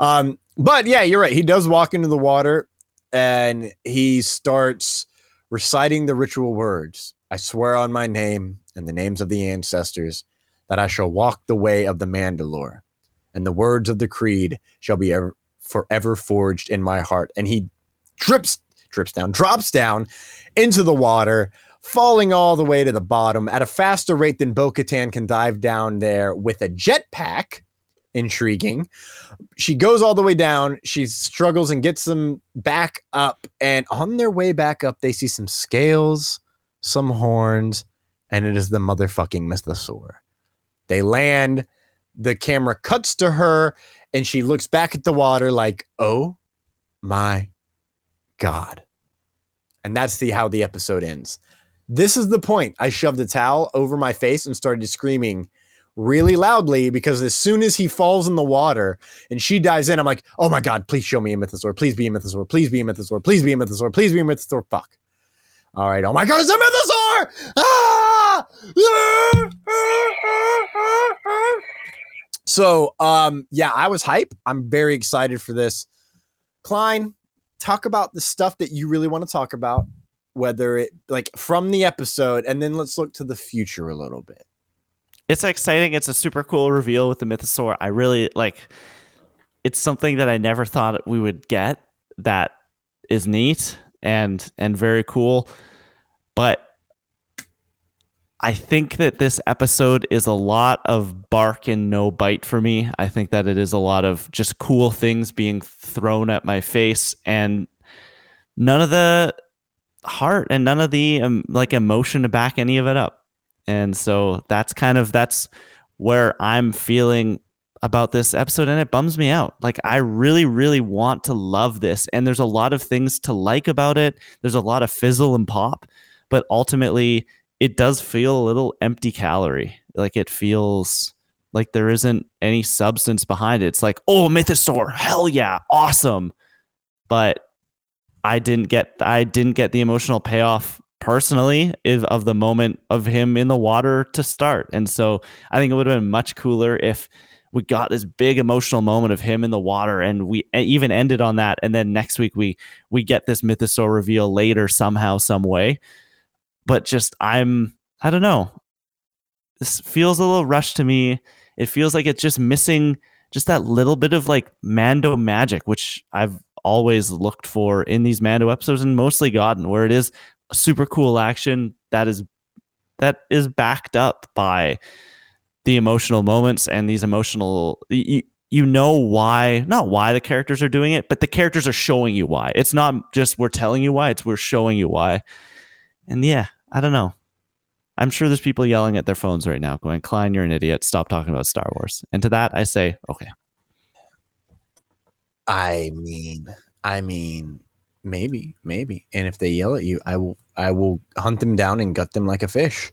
Um, but yeah, you're right. He does walk into the water and he starts reciting the ritual words. I swear on my name and the names of the ancestors that I shall walk the way of the Mandalore, and the words of the creed shall be ever, forever forged in my heart. And he drips, drips down, drops down into the water, falling all the way to the bottom at a faster rate than Bo Katan can dive down there with a jetpack. Intriguing. She goes all the way down. She struggles and gets them back up. And on their way back up, they see some scales, some horns, and it is the motherfucking mythosaur. They land. The camera cuts to her, and she looks back at the water like, "Oh my god!" And that's the how the episode ends. This is the point. I shoved a towel over my face and started screaming really loudly because as soon as he falls in the water and she dives in, I'm like, oh my God, please show me a mythosaur. Please be a mythosaur. Please be a mythosaur. Please be a mythosaur. Please be a mythosaur. Fuck. All right. Oh my God, it's a mythosaur. Ah! So, um, yeah, I was hype. I'm very excited for this. Klein, talk about the stuff that you really want to talk about, whether it like from the episode, and then let's look to the future a little bit. It's exciting. It's a super cool reveal with the mythosaur. I really like. It's something that I never thought we would get. That is neat and and very cool, but I think that this episode is a lot of bark and no bite for me. I think that it is a lot of just cool things being thrown at my face and none of the heart and none of the um, like emotion to back any of it up. And so that's kind of that's where I'm feeling about this episode and it bums me out. Like I really really want to love this and there's a lot of things to like about it. There's a lot of fizzle and pop, but ultimately it does feel a little empty calorie. Like it feels like there isn't any substance behind it. It's like, oh, Mythosaur, hell yeah, awesome. But I didn't get I didn't get the emotional payoff personally of, of the moment of him in the water to start. And so I think it would have been much cooler if we got this big emotional moment of him in the water and we even ended on that and then next week we we get this mythosaur reveal later somehow some way but just i'm i don't know. This feels a little rushed to me. It feels like it's just missing just that little bit of like mando magic which i've always looked for in these mando episodes and mostly gotten where it is super cool action that is that is backed up by the emotional moments and these emotional you, you know why not why the characters are doing it but the characters are showing you why. It's not just we're telling you why it's we're showing you why and yeah i don't know i'm sure there's people yelling at their phones right now going klein you're an idiot stop talking about star wars and to that i say okay I mean, I mean, maybe, maybe. And if they yell at you, I will, I will hunt them down and gut them like a fish.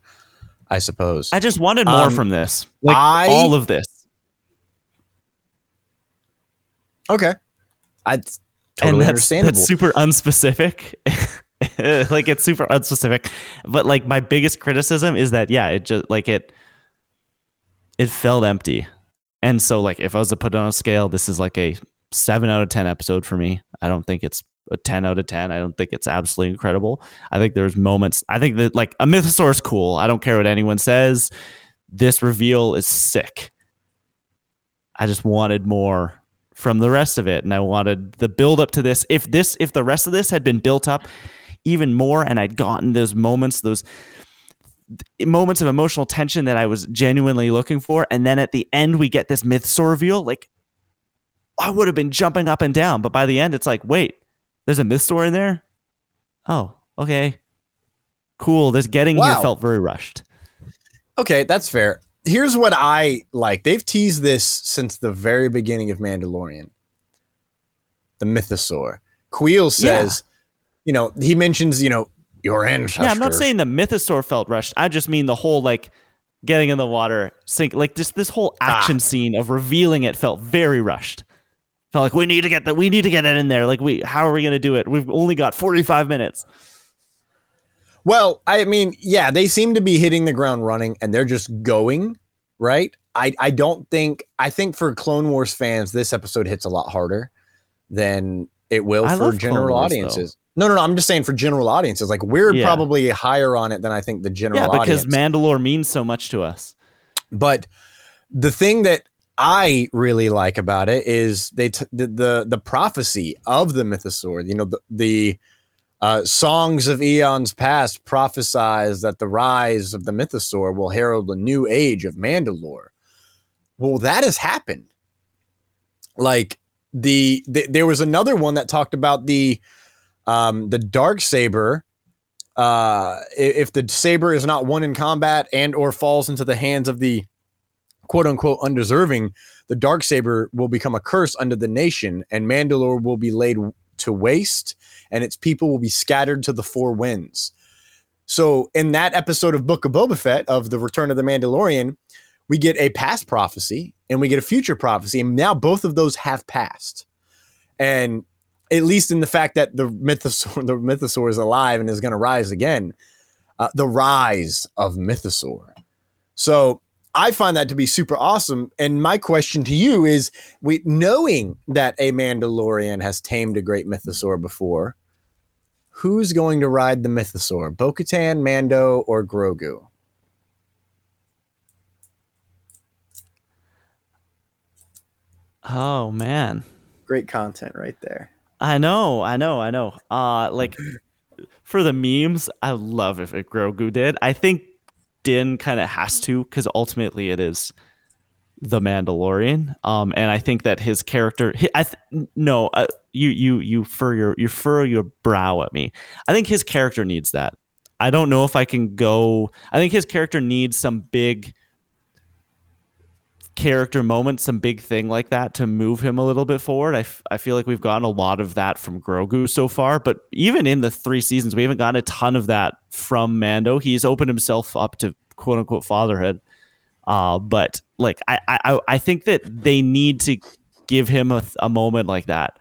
I suppose. i just wanted more Um, from this like I- all of this okay. I and totally that's, understandable. that's super unspecific *laughs* *laughs* like it's super unspecific but like my biggest criticism is that yeah it just like it it felt empty. And so like if i was to put it on a scale this is like a 7 out of 10 episode for me. I don't think it's a 10 out of 10 i don't think it's absolutely incredible. I think there's moments i think that like a mythosaur is cool. I don't care what anyone says. This reveal is sick. I just wanted more from the rest of it and i wanted the build up to this. If this if the rest of this had been built up even more and i'd gotten those moments those moments of emotional tension that i was genuinely looking for and then at the end we get this mythosaur reveal like i would have been jumping up and down but by the end it's like wait there's a mythosaur in there oh okay cool this getting here felt very rushed Okay, that's fair. Here's what I like. They've teased this since the very beginning of Mandalorian. The Mythosaur. Kuiil says, you know, he mentions, you know, your ancestor. Yeah, I'm not saying the mythosaur felt rushed. I just mean the whole like getting in the water, sink like just this whole Ah. action scene of revealing it felt very rushed. Felt like we need to get that. We need to get it in there. Like we, how are we going to do it? We've only got 45 minutes. Well, I mean, yeah, they seem to be hitting the ground running and they're just going, right? I, I don't think I think for Clone Wars fans, this episode hits a lot harder than it will I for general Wars, though. No, no, no. I'm just saying for general audiences. Like we're Yeah. probably higher on it than I think the general Yeah, because audience. Mandalore means so much to us. But the thing that I really like about it is they t- the, the the prophecy of the mythosaur. You know, the, the uh, songs of eons past prophesize that the rise of the mythosaur will herald a new age of Mandalore. Well, that has happened. Like the, the there was another one that talked about the um the dark saber uh if the saber is not won in combat and or falls into the hands of the quote unquote undeserving the dark saber will become a curse under the nation and mandalore will be laid to waste and its people will be scattered to the four winds. So in that episode of book of boba fett of the return of the mandalorian we get a past prophecy and we get a future prophecy and now both of those have passed. And at least in the fact that the mythosaur the mythosaur is alive and is going to rise again uh, the rise of mythosaur so i find that to be super awesome and my question to you is we knowing that a mandalorian has tamed a great mythosaur before who's going to ride the mythosaur bo-katan mando or grogu Oh man. Great content right there. I know, I know, I know. Uh like for the memes, I love if Grogu did. I think Din kind of has to because ultimately it is the Mandalorian. Um, and I think that his character, I th- no, uh, you you you fur your you furrow your brow at me. I think his character needs that. I don't know if I can go. I think his character needs some big character moment, some big thing like that to move him a little bit forward. I, f- I feel like we've gotten a lot of that from Grogu so far, but even in the three seasons, we haven't gotten a ton of that from Mando. He's opened himself up to quote unquote fatherhood. Uh, but like I, I I think that they need to give him a, a moment like that.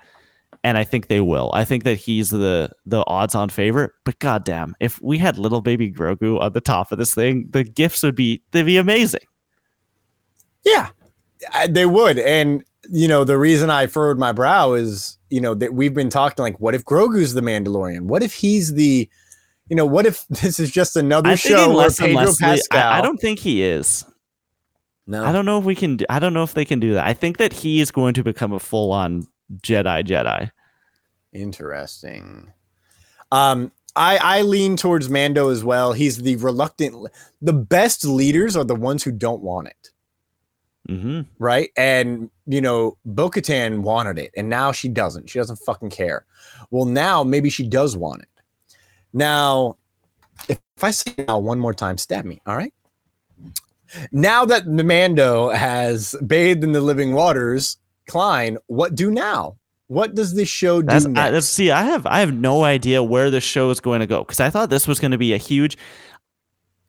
And I think they will. I think that he's the the odds on favorite. But goddamn, if we had little baby Grogu on the top of this thing, the gifts would be they'd be amazing. Yeah, I- they would. And you know, the reason I furrowed my brow is, you know, that we've been talking like, what if Grogu's the Mandalorian? What if he's the, you know, what if *laughs* this is just another I show where Pedro Leslie- Pascal? I, I don't think he is. No, I don't know if we can. do- I don't know if they can do that. I think that he is going to become a full on Jedi Jedi. Interesting. Um, I I lean towards Mando as well. He's the reluctant. The best leaders are the ones who don't want it. Hmm right? And you know, Bo Katan wanted it, and now she doesn't. She doesn't fucking care. Well, now maybe she does want it. Now, if, if I say now one more time, stab me, all right? Now that the Mando has bathed in the living waters, Klein, what do now? What does this show do That's? I, let's see. I have I have no idea where the show is going to go because I thought this was going to be a huge.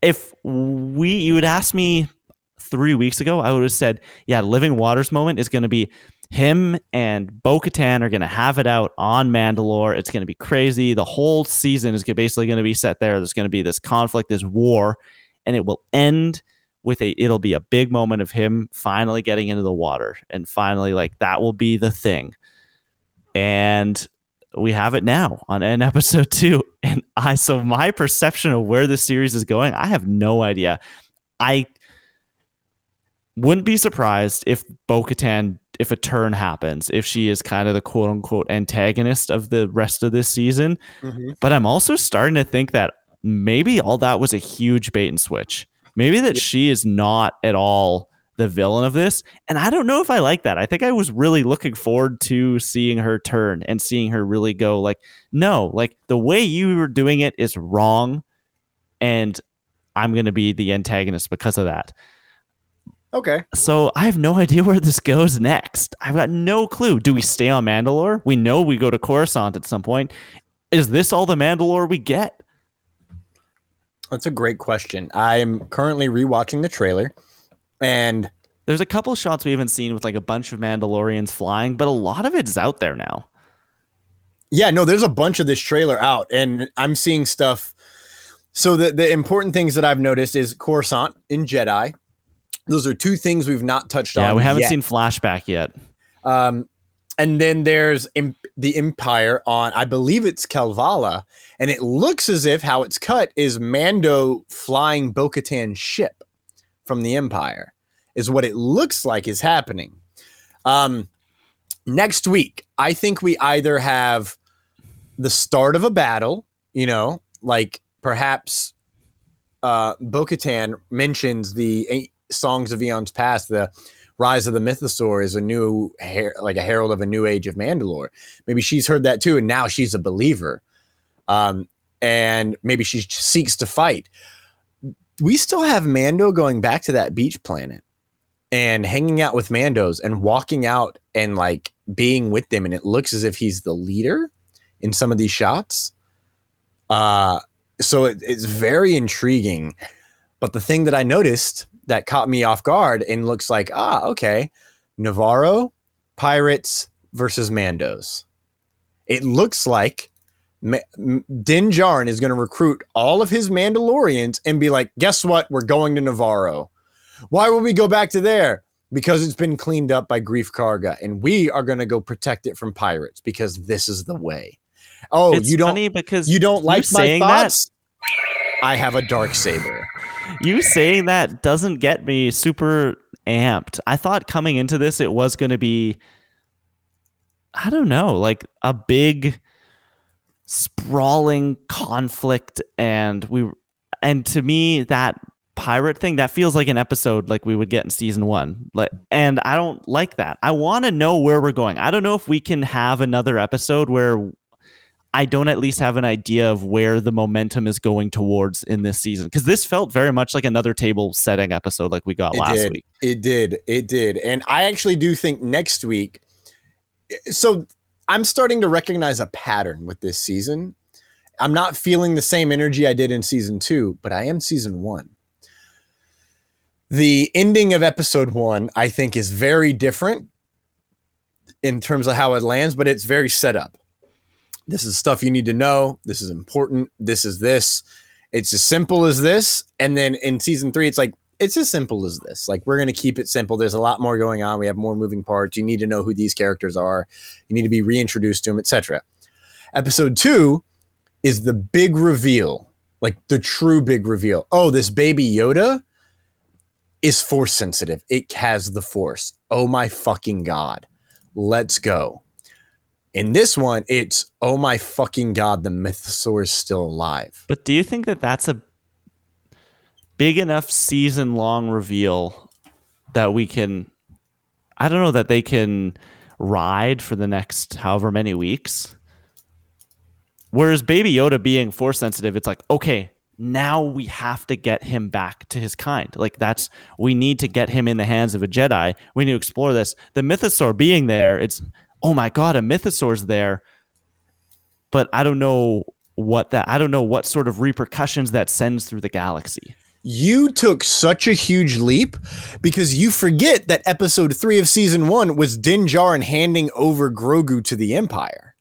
If we you would ask me three weeks ago, I would have said, yeah, Living Waters moment is going to be him and Bo Katan are going to have it out on Mandalore. It's going to be crazy. The whole season is basically going to be set there. There's going to be this conflict, this war, and it will end with a. It'll be a big moment of him finally getting into the water and finally like that will be the thing. And we have it now on in episode two. And I so my perception of where the series is going, I have no idea. I wouldn't be surprised if Bo Katan, if a turn happens, if she is kind of the quote unquote antagonist of the rest of this season. Mhm. But I'm also starting to think that maybe all that was a huge bait and switch. Maybe that she is not at all the villain of this. And I don't know if I like that. I think I was really looking forward to seeing her turn and seeing her really go like, no, like the way you were doing it is wrong. And I'm going to be the antagonist because of that. Okay. So I have no idea where this goes next. I've got no clue. Do we stay on Mandalore? We know we go to Coruscant at some point. Is this all the Mandalore we get? That's a great question. I'm currently rewatching the trailer and There's a couple shots we haven't seen with like a bunch of Mandalorians flying, but a lot of it's out there now. Yeah, no, there's a bunch of this trailer out, and I'm seeing stuff. So the the important things that I've noticed is Coruscant in Jedi. Those are two things we've not touched on. Yeah, we haven't yet. seen flashback yet. Um, and then there's Im- the Empire on, I believe it's Kalevala, and it looks as if how it's cut is Mando flying Bo-Katan's ship from the Empire, is what it looks like is happening. Um, next week, I think we either have the start of a battle, you know, like perhaps uh, Bo-Katan mentions the songs of Eon's past, the Rise of the Mythosaur is a new her- like a herald of a new age of Mandalore. Maybe she's heard that too, and now she's a believer. Um, and maybe she seeks to fight. We still have Mando going back to that beach planet and hanging out with Mandos and walking out and like being with them, and it looks as if he's the leader in some of these shots. Uh, so it, it's very intriguing. But the thing that I noticed that caught me off guard and looks like, ah, okay, Navarro, Pirates versus Mandos. It looks like Ma- Din Djarin is going to recruit all of his Mandalorians and be like, guess what? We're going to Navarro. Why would we go back to there? Because it's been cleaned up by Greef Karga, and we are going to go protect it from pirates because this is the way. Oh, it's you don't funny because you don't like my saying that thoughts? I have a dark saber. you saying that doesn't get me super amped. I thought coming into this it was going to be I don't know, like a big sprawling conflict and we and to me that pirate thing that feels like an episode like we would get in season 1. Like and I don't like that. I want to know where we're going. I don't know if we can have another episode where I don't at least have an idea of where the momentum is going towards in this season because this felt very much like another table setting episode like we got It last did. week. It did. It did. And I actually do think next week. So I'm starting to recognize a pattern with this season. I'm not feeling the same energy I did in season two, but I am season one. The ending of episode one, I think, is very different in terms of how it lands, but it's very set up. This is stuff you need to know. This is important. This is this. It's as simple as this. And then in season three, it's like, it's as simple as this. Like, we're going to keep it simple. There's a lot more going on. We have more moving parts. You need to know who these characters are. You need to be reintroduced to them, etc. Episode two is the big reveal, like the true big reveal. Oh, this baby Yoda is force sensitive. It has the force. Oh my fucking god. Let's go. In this one, it's oh my fucking god, the mythosaur is still alive. But do you think that that's a big enough season long reveal that we can I don't know that they can ride for the next however many weeks? Whereas Baby Yoda being force sensitive, it's like, okay, now we have to get him back to his kind. Like that's we need to get him in the hands of a Jedi. We need to explore this. The mythosaur being there, it's oh my god, a mythosaur's there. But I don't know what that I don't know what sort of repercussions that sends through the galaxy. You took such a huge leap because you forget that episode three of season one was Din Djarin handing over Grogu to the Empire.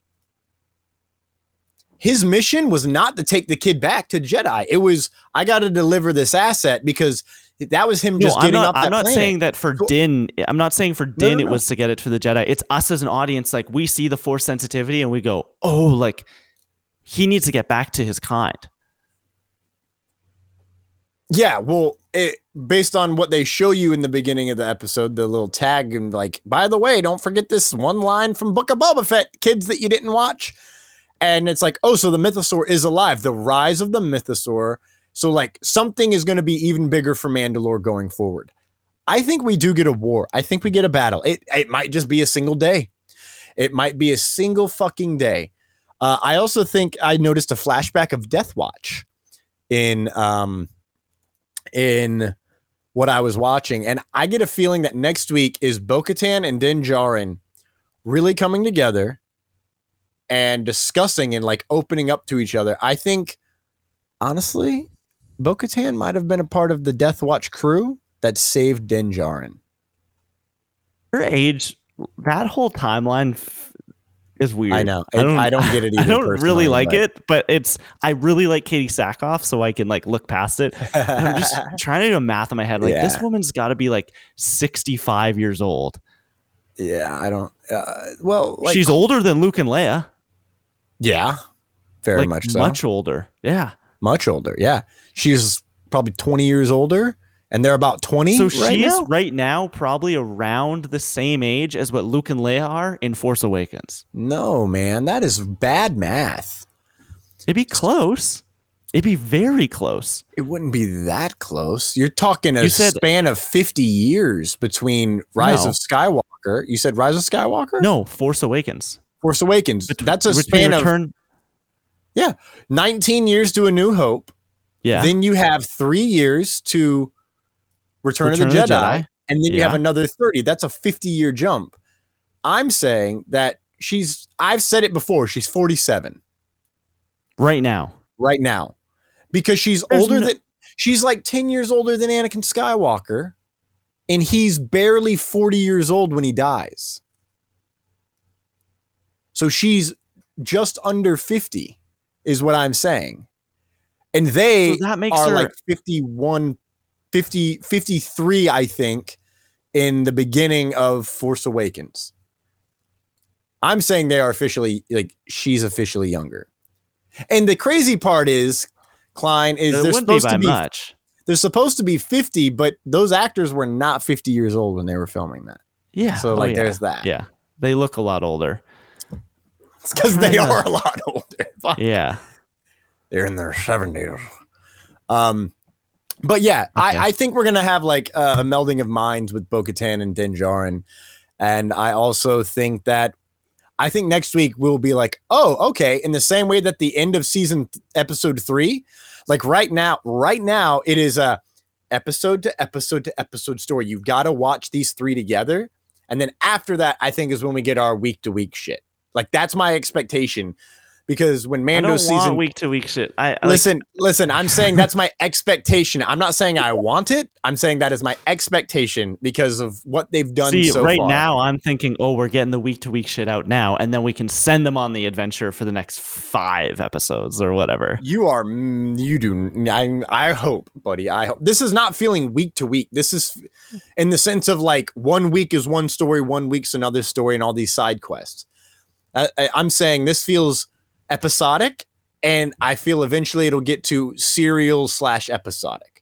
His mission was not to take the kid back to Jedi. It was I got to deliver this asset because that was him No, just I'm getting not, up. That I'm not planet. saying that for Din. I'm not saying for Din no, it no. was to get it for the Jedi. It's us as an audience. Like we see the Force sensitivity and we go, oh, like he needs to get back to his kind. Yeah, well, it, based on what they show you in the beginning of the episode, the little tag and like, by the way, don't forget this one line from Book of Boba Fett, kids that you didn't watch. And it's like, oh, so the mythosaur is alive. The rise of the mythosaur. So like something is going to be even bigger for Mandalore going forward. I think we do get a war. I think we get a battle. It it might just be a single day. It might be a single fucking day. Uh, I also think I noticed a flashback of Death Watch in um in what I was watching, and I get a feeling that next week is Bo-Katan and Din Djarin really coming together and discussing and like opening up to each other. I think honestly, Bo-Katan might have been a part of the Death Watch crew that saved Din Djarin. Her age, that whole timeline f- is weird. I know. It- I don't get it *laughs* I don't really like but- it, but it's I really like Katee Sackhoff, so I can like look past it. And I'm just *laughs* trying to do a math in my head. Like this woman's got to be like 65 years old. Yeah, I don't. Uh, well, like, She's older than Luke and Leia. yeah, very like, much so. Much older. Yeah. much older. Yeah, she's probably twenty years older, and they're about twenty. So right she's now? right now probably around the same age as what Luke and Leia are in Force Awakens. No, man, that is bad math. It'd be close. It'd be very close. It wouldn't be that close. You're talking a You said- span of 50 years between Rise No. of Skywalker. You said Rise of Skywalker? No, Force Awakens. Force Awakens. That's a span of yeah, 19 years to A New Hope. Yeah. Then you have three years to Return, Return of the of the Jedi, Jedi. and then you have another 30. That's a 50 year jump. I'm saying that she's, I've said it before, she's 47 right now. right now because she's There's older no- than, she's like 10 years older than Anakin Skywalker, and he's barely 40 years old when he dies. So she's just under 50, is what I'm saying. And they So that makes are her like 51, 50, 53, I think, in the beginning of Force Awakens. I'm saying they are officially like she's officially younger. And the crazy part is, Klein is it they're wouldn't be supposed by to be much. they're supposed to be 50, but those actors were not 50 years old when they were filming that. Yeah. So oh, like yeah. there's that. Yeah. They look a lot older. It's because they *laughs* are a lot older. Yeah. They're in their 70s. Um but yeah, Okay. I, I think we're gonna have like a melding of minds with Bo Katan and Din Djarin. And I also think that I think next week we'll be like, oh, okay. In the same way that the end of season th- episode three, like right now, right now, it is a episode to episode to episode story. You've got to watch these three together. And then after that, I think is when we get our week to week shit. Like that's my expectation. Because when Mando season week to week shit. I I like- listen, listen, I'm saying that's my expectation. I'm not saying I want it. I'm saying that is my expectation because of what they've done See, so right far. now I'm thinking, oh, we're getting the week to week shit out now, and then we can send them on the adventure for the next five episodes or whatever. You are, mm, you do. I, I hope, buddy. I hope this is not feeling week to week. This is in the sense of like one week is one story, one week's another story, and all these side quests. I, I, I'm saying this feels episodic, and I feel eventually it'll get to serial slash episodic.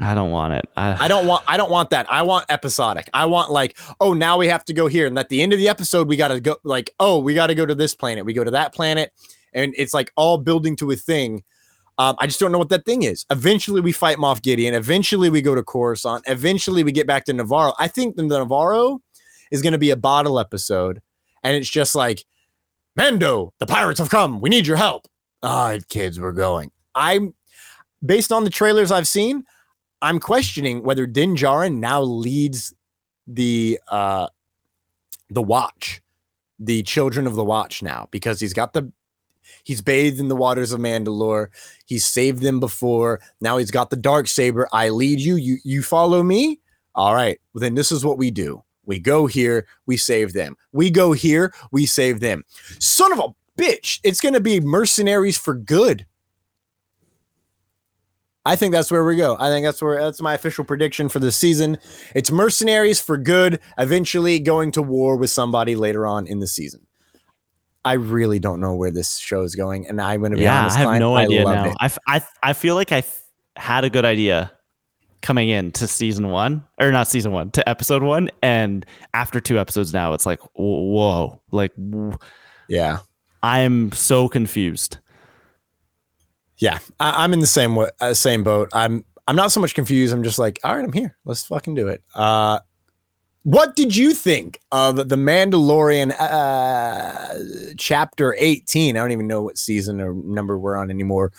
I don't want it. I, I don't want I don't want that. I want episodic. I want like, oh, now we have to go here. And at the end of the episode, we gotta go like, oh, we gotta go to this planet. We go to that planet, and it's like all building to a thing. Um, I just don't know what that thing is. Eventually we fight Moff Gideon. Eventually we go to Coruscant. Eventually we get back to Navarro. I think the Navarro is gonna be a bottle episode, and it's just like, Mando, the pirates have come. We need your help. All right, kids, we're going. I'm based on the trailers I've seen. I'm questioning whether Din Djarin now leads the uh the watch, the children of the watch now, because he's got the he's bathed in the waters of Mandalore. He's saved them before. Now he's got the dark saber. I lead you. You you follow me. All right. Well, then this is what we do. We go here, we save them. We go here, we save them. Son of a bitch. It's gonna be mercenaries for good. I think that's where we go. I think that's where that's my official prediction for this season. It's mercenaries for good, eventually going to war with somebody later on in the season. I really don't know where this show is going, and I'm going to be yeah, honest. I have Klein, no idea love now. it. I, f- I, f- I feel like I f- had a good idea coming in to season one, or not season one, to episode one, and after two episodes now, it's like whoa, like Yeah, I'm so confused. yeah, I, I'm in the same way, uh, same boat. I'm I'm not so much confused. I'm just like, all right, I'm here. Let's fucking do it. Uh, what did you think of the Mandalorian uh, chapter 18? I don't even know what season or number we're on anymore.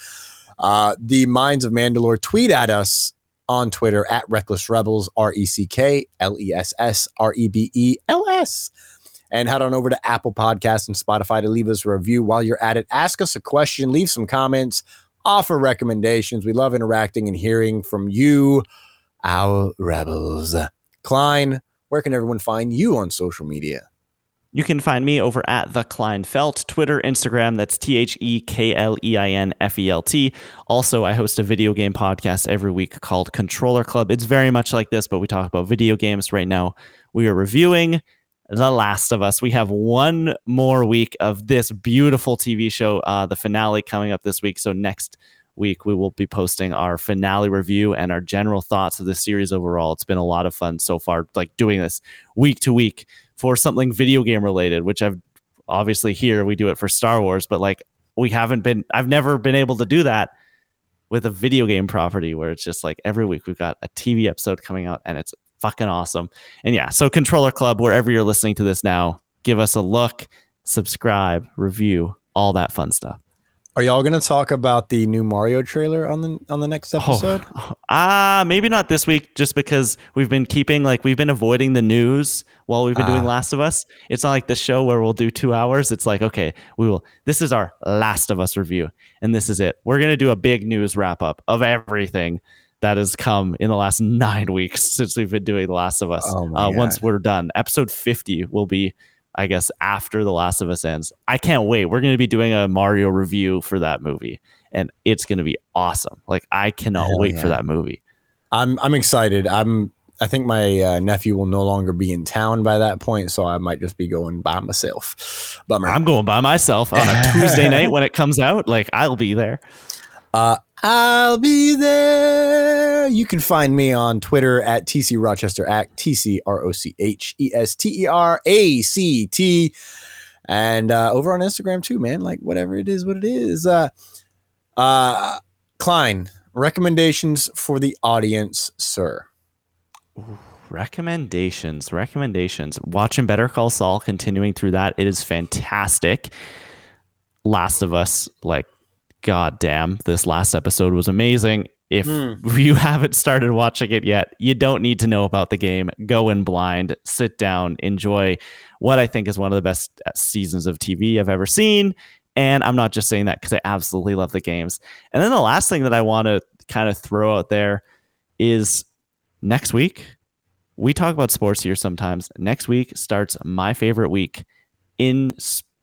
Uh, the Mines of Mandalore tweet at us on Twitter at Reckless Rebels, R E C K L E S S R E B E L S. And head on over to Apple Podcasts and Spotify to leave us a review. While you're at it, ask us a question, leave some comments, offer recommendations. We love interacting and hearing from you, our rebels. Klein, where can everyone find you on social media? You can find me over at the Kleinfelt, Twitter, Instagram. That's T H E K L E I N F E L T. Also, I host a video game podcast every week called Controller Club. It's very much like this, but we talk about video games. Right now, we are reviewing The Last of Us. We have one more week of this beautiful TV show, uh, the finale coming up this week. So, next week, we will be posting our finale review and our general thoughts of the series overall. It's been a lot of fun so far, like doing this week to week for something video game related, which I've obviously here we do it for Star Wars, but like we haven't been, I've never been able to do that with a video game property where it's just like every week we've got a TV episode coming out and it's fucking awesome. And yeah, so Controller Club, wherever you're listening to this now, give us a look, subscribe, review, all that fun stuff. Are y'all going to talk about the new Mario trailer on the on the next episode? *laughs* Ah, maybe not this week, just because we've been keeping like we've been avoiding the news while we've been doing Ah. Last of Us. It's not like the show where we'll do two hours. It's like okay, we will. This is our Last of Us review, and this is it. We're gonna do a big news wrap up of everything that has come in the last nine weeks *laughs* since we've been doing The Last of Us. Oh uh, once we're done, episode fifty will be. I guess after The Last of Us ends. I can't wait. We're going to be doing a Mario review for that movie and it's going to be awesome. Like I cannot Hell wait yeah. for that movie. I'm I'm excited. I'm I think my uh, nephew will no longer be in town by that point, so I might just be going by myself. Bummer. I'm going by myself on a *laughs* Tuesday night when it comes out. Like I'll be there. Uh, I'll be there. You can find me on Twitter at TC Rochester at T C R O C H E S T E R A C T. And uh, over on Instagram too, man. Like whatever it is, what it is. Uh, uh, Klein, recommendations for the audience, sir. recommendations, recommendations. Watching Better Call Saul, continuing through that, it is fantastic. Last of Us, like, goddamn, this last episode was amazing. If *laughs* you haven't started watching it yet, you don't need to know about the game. Go in blind, sit down, enjoy what I think is one of the best uh, seasons of TV I've ever seen. And I'm not just saying that because I absolutely love the games. And then the last thing that I want to kind of throw out there is next week. We talk about sports here sometimes. Next week starts my favorite week in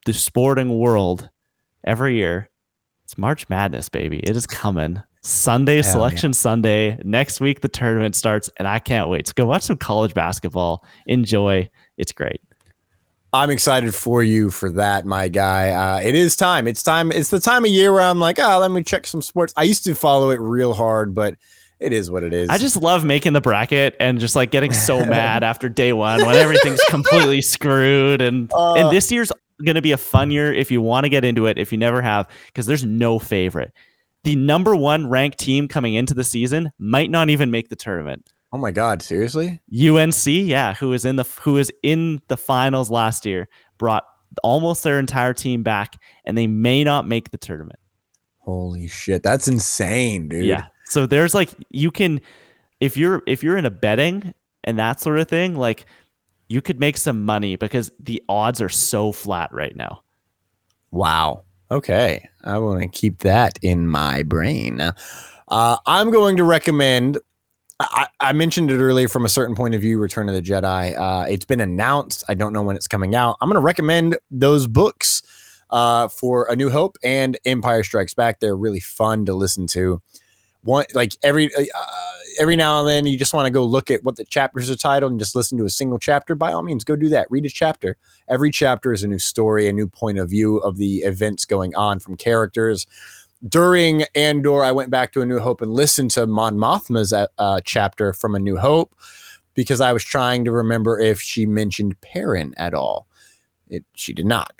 the sporting world every year. It's March Madness, baby. It is coming. Sunday, Hell selection Sunday. Next week, the tournament starts, and I can't wait. So go watch some college basketball. Enjoy. It's great. I'm excited for you for that, my guy. Uh, it is time. It's time. It's the time of year where I'm like, oh, let me check some sports. I used to follow it real hard, but it is what it is. I just love making the bracket and just like getting so *laughs* mad after day one when everything's completely screwed. And Uh. and this year's gonna be a fun year if you want to get into it. If you never have, because there's no favorite. The number one ranked team coming into the season might not even make the tournament. Oh my god, seriously? UNC, yeah, who was in the who was in the finals last year, brought almost their entire team back, and they may not make the tournament. Holy shit, that's insane, dude. Yeah. So there's like you can if you're if you're in a betting and that sort of thing, like you could make some money because the odds are so flat right now. Wow. Okay. I want to keep that in my brain. Uh, I'm going to recommend. I, I mentioned it earlier from a certain point of view Return of the Jedi. Uh, it's been announced. I don't know when it's coming out. I'm going to recommend those books uh, for A New Hope and Empire Strikes Back. They're really fun to listen to. One like every uh, every now and then you just want to go look at what the chapters are titled and just listen to a single chapter. By all means, go do that. Read a chapter every chapter is a new story, a new point of view of the events going on from characters. During Andor, I went back to A New Hope and listened to Mon Mothma's uh, uh, chapter from A New Hope because I was trying to remember if she mentioned Perrin at all. It she did not.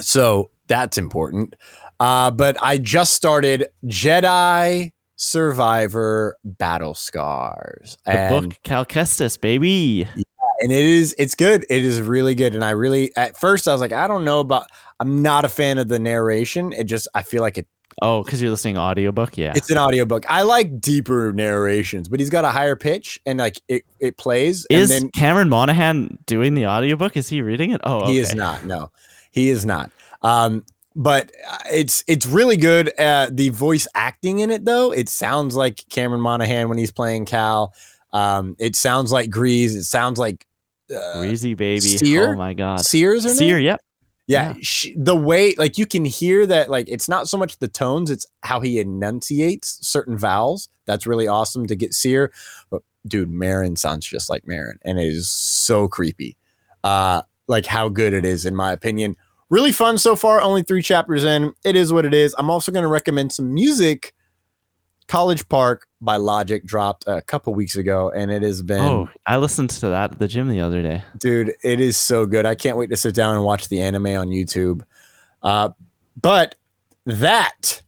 So that's important. Uh, but I just started Jedi Survivor Battle Scars. The and book Cal Kestis, baby. and it is it's good it is really good and i really at first i was like i don't know about i'm not a fan of the narration it just i feel like it Oh, because you're listening to audiobook? Yeah. it's an audiobook i like deeper narrations but he's got a higher pitch and like it, it plays is and then Cameron Monaghan doing the audiobook? Is he reading it? Oh, he is not no he is not um but uh, it's it's really good uh the voice acting in it though it sounds like cameron monaghan when he's playing cal um it sounds like greez it sounds like uh, Greasy baby. Cere? Oh my god. sears Cere, name? yep. yeah, She, the way like you can hear that like it's not so much the tones it's how he enunciates certain vowels that's really awesome to get cere but dude merrin sounds just like merrin and it is so creepy uh like how good it is in my opinion really fun so far only three chapters in. It is what it is. I'm also going to recommend some music. College park by logic dropped a couple weeks ago and it has been Oh, I listened to that at the gym the other day. dude it is so good. I can't wait to sit down and watch the anime on youtube. Uh, but that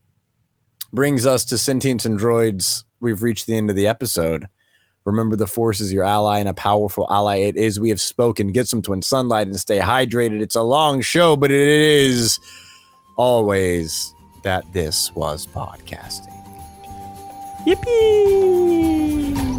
brings us to sentience and droids. We've reached the end of the episode remember the force is your ally and a powerful ally. It is. We have spoken. Get some twin sunlight and stay hydrated. It's a long show but it is always that this was podcasting. Yippee!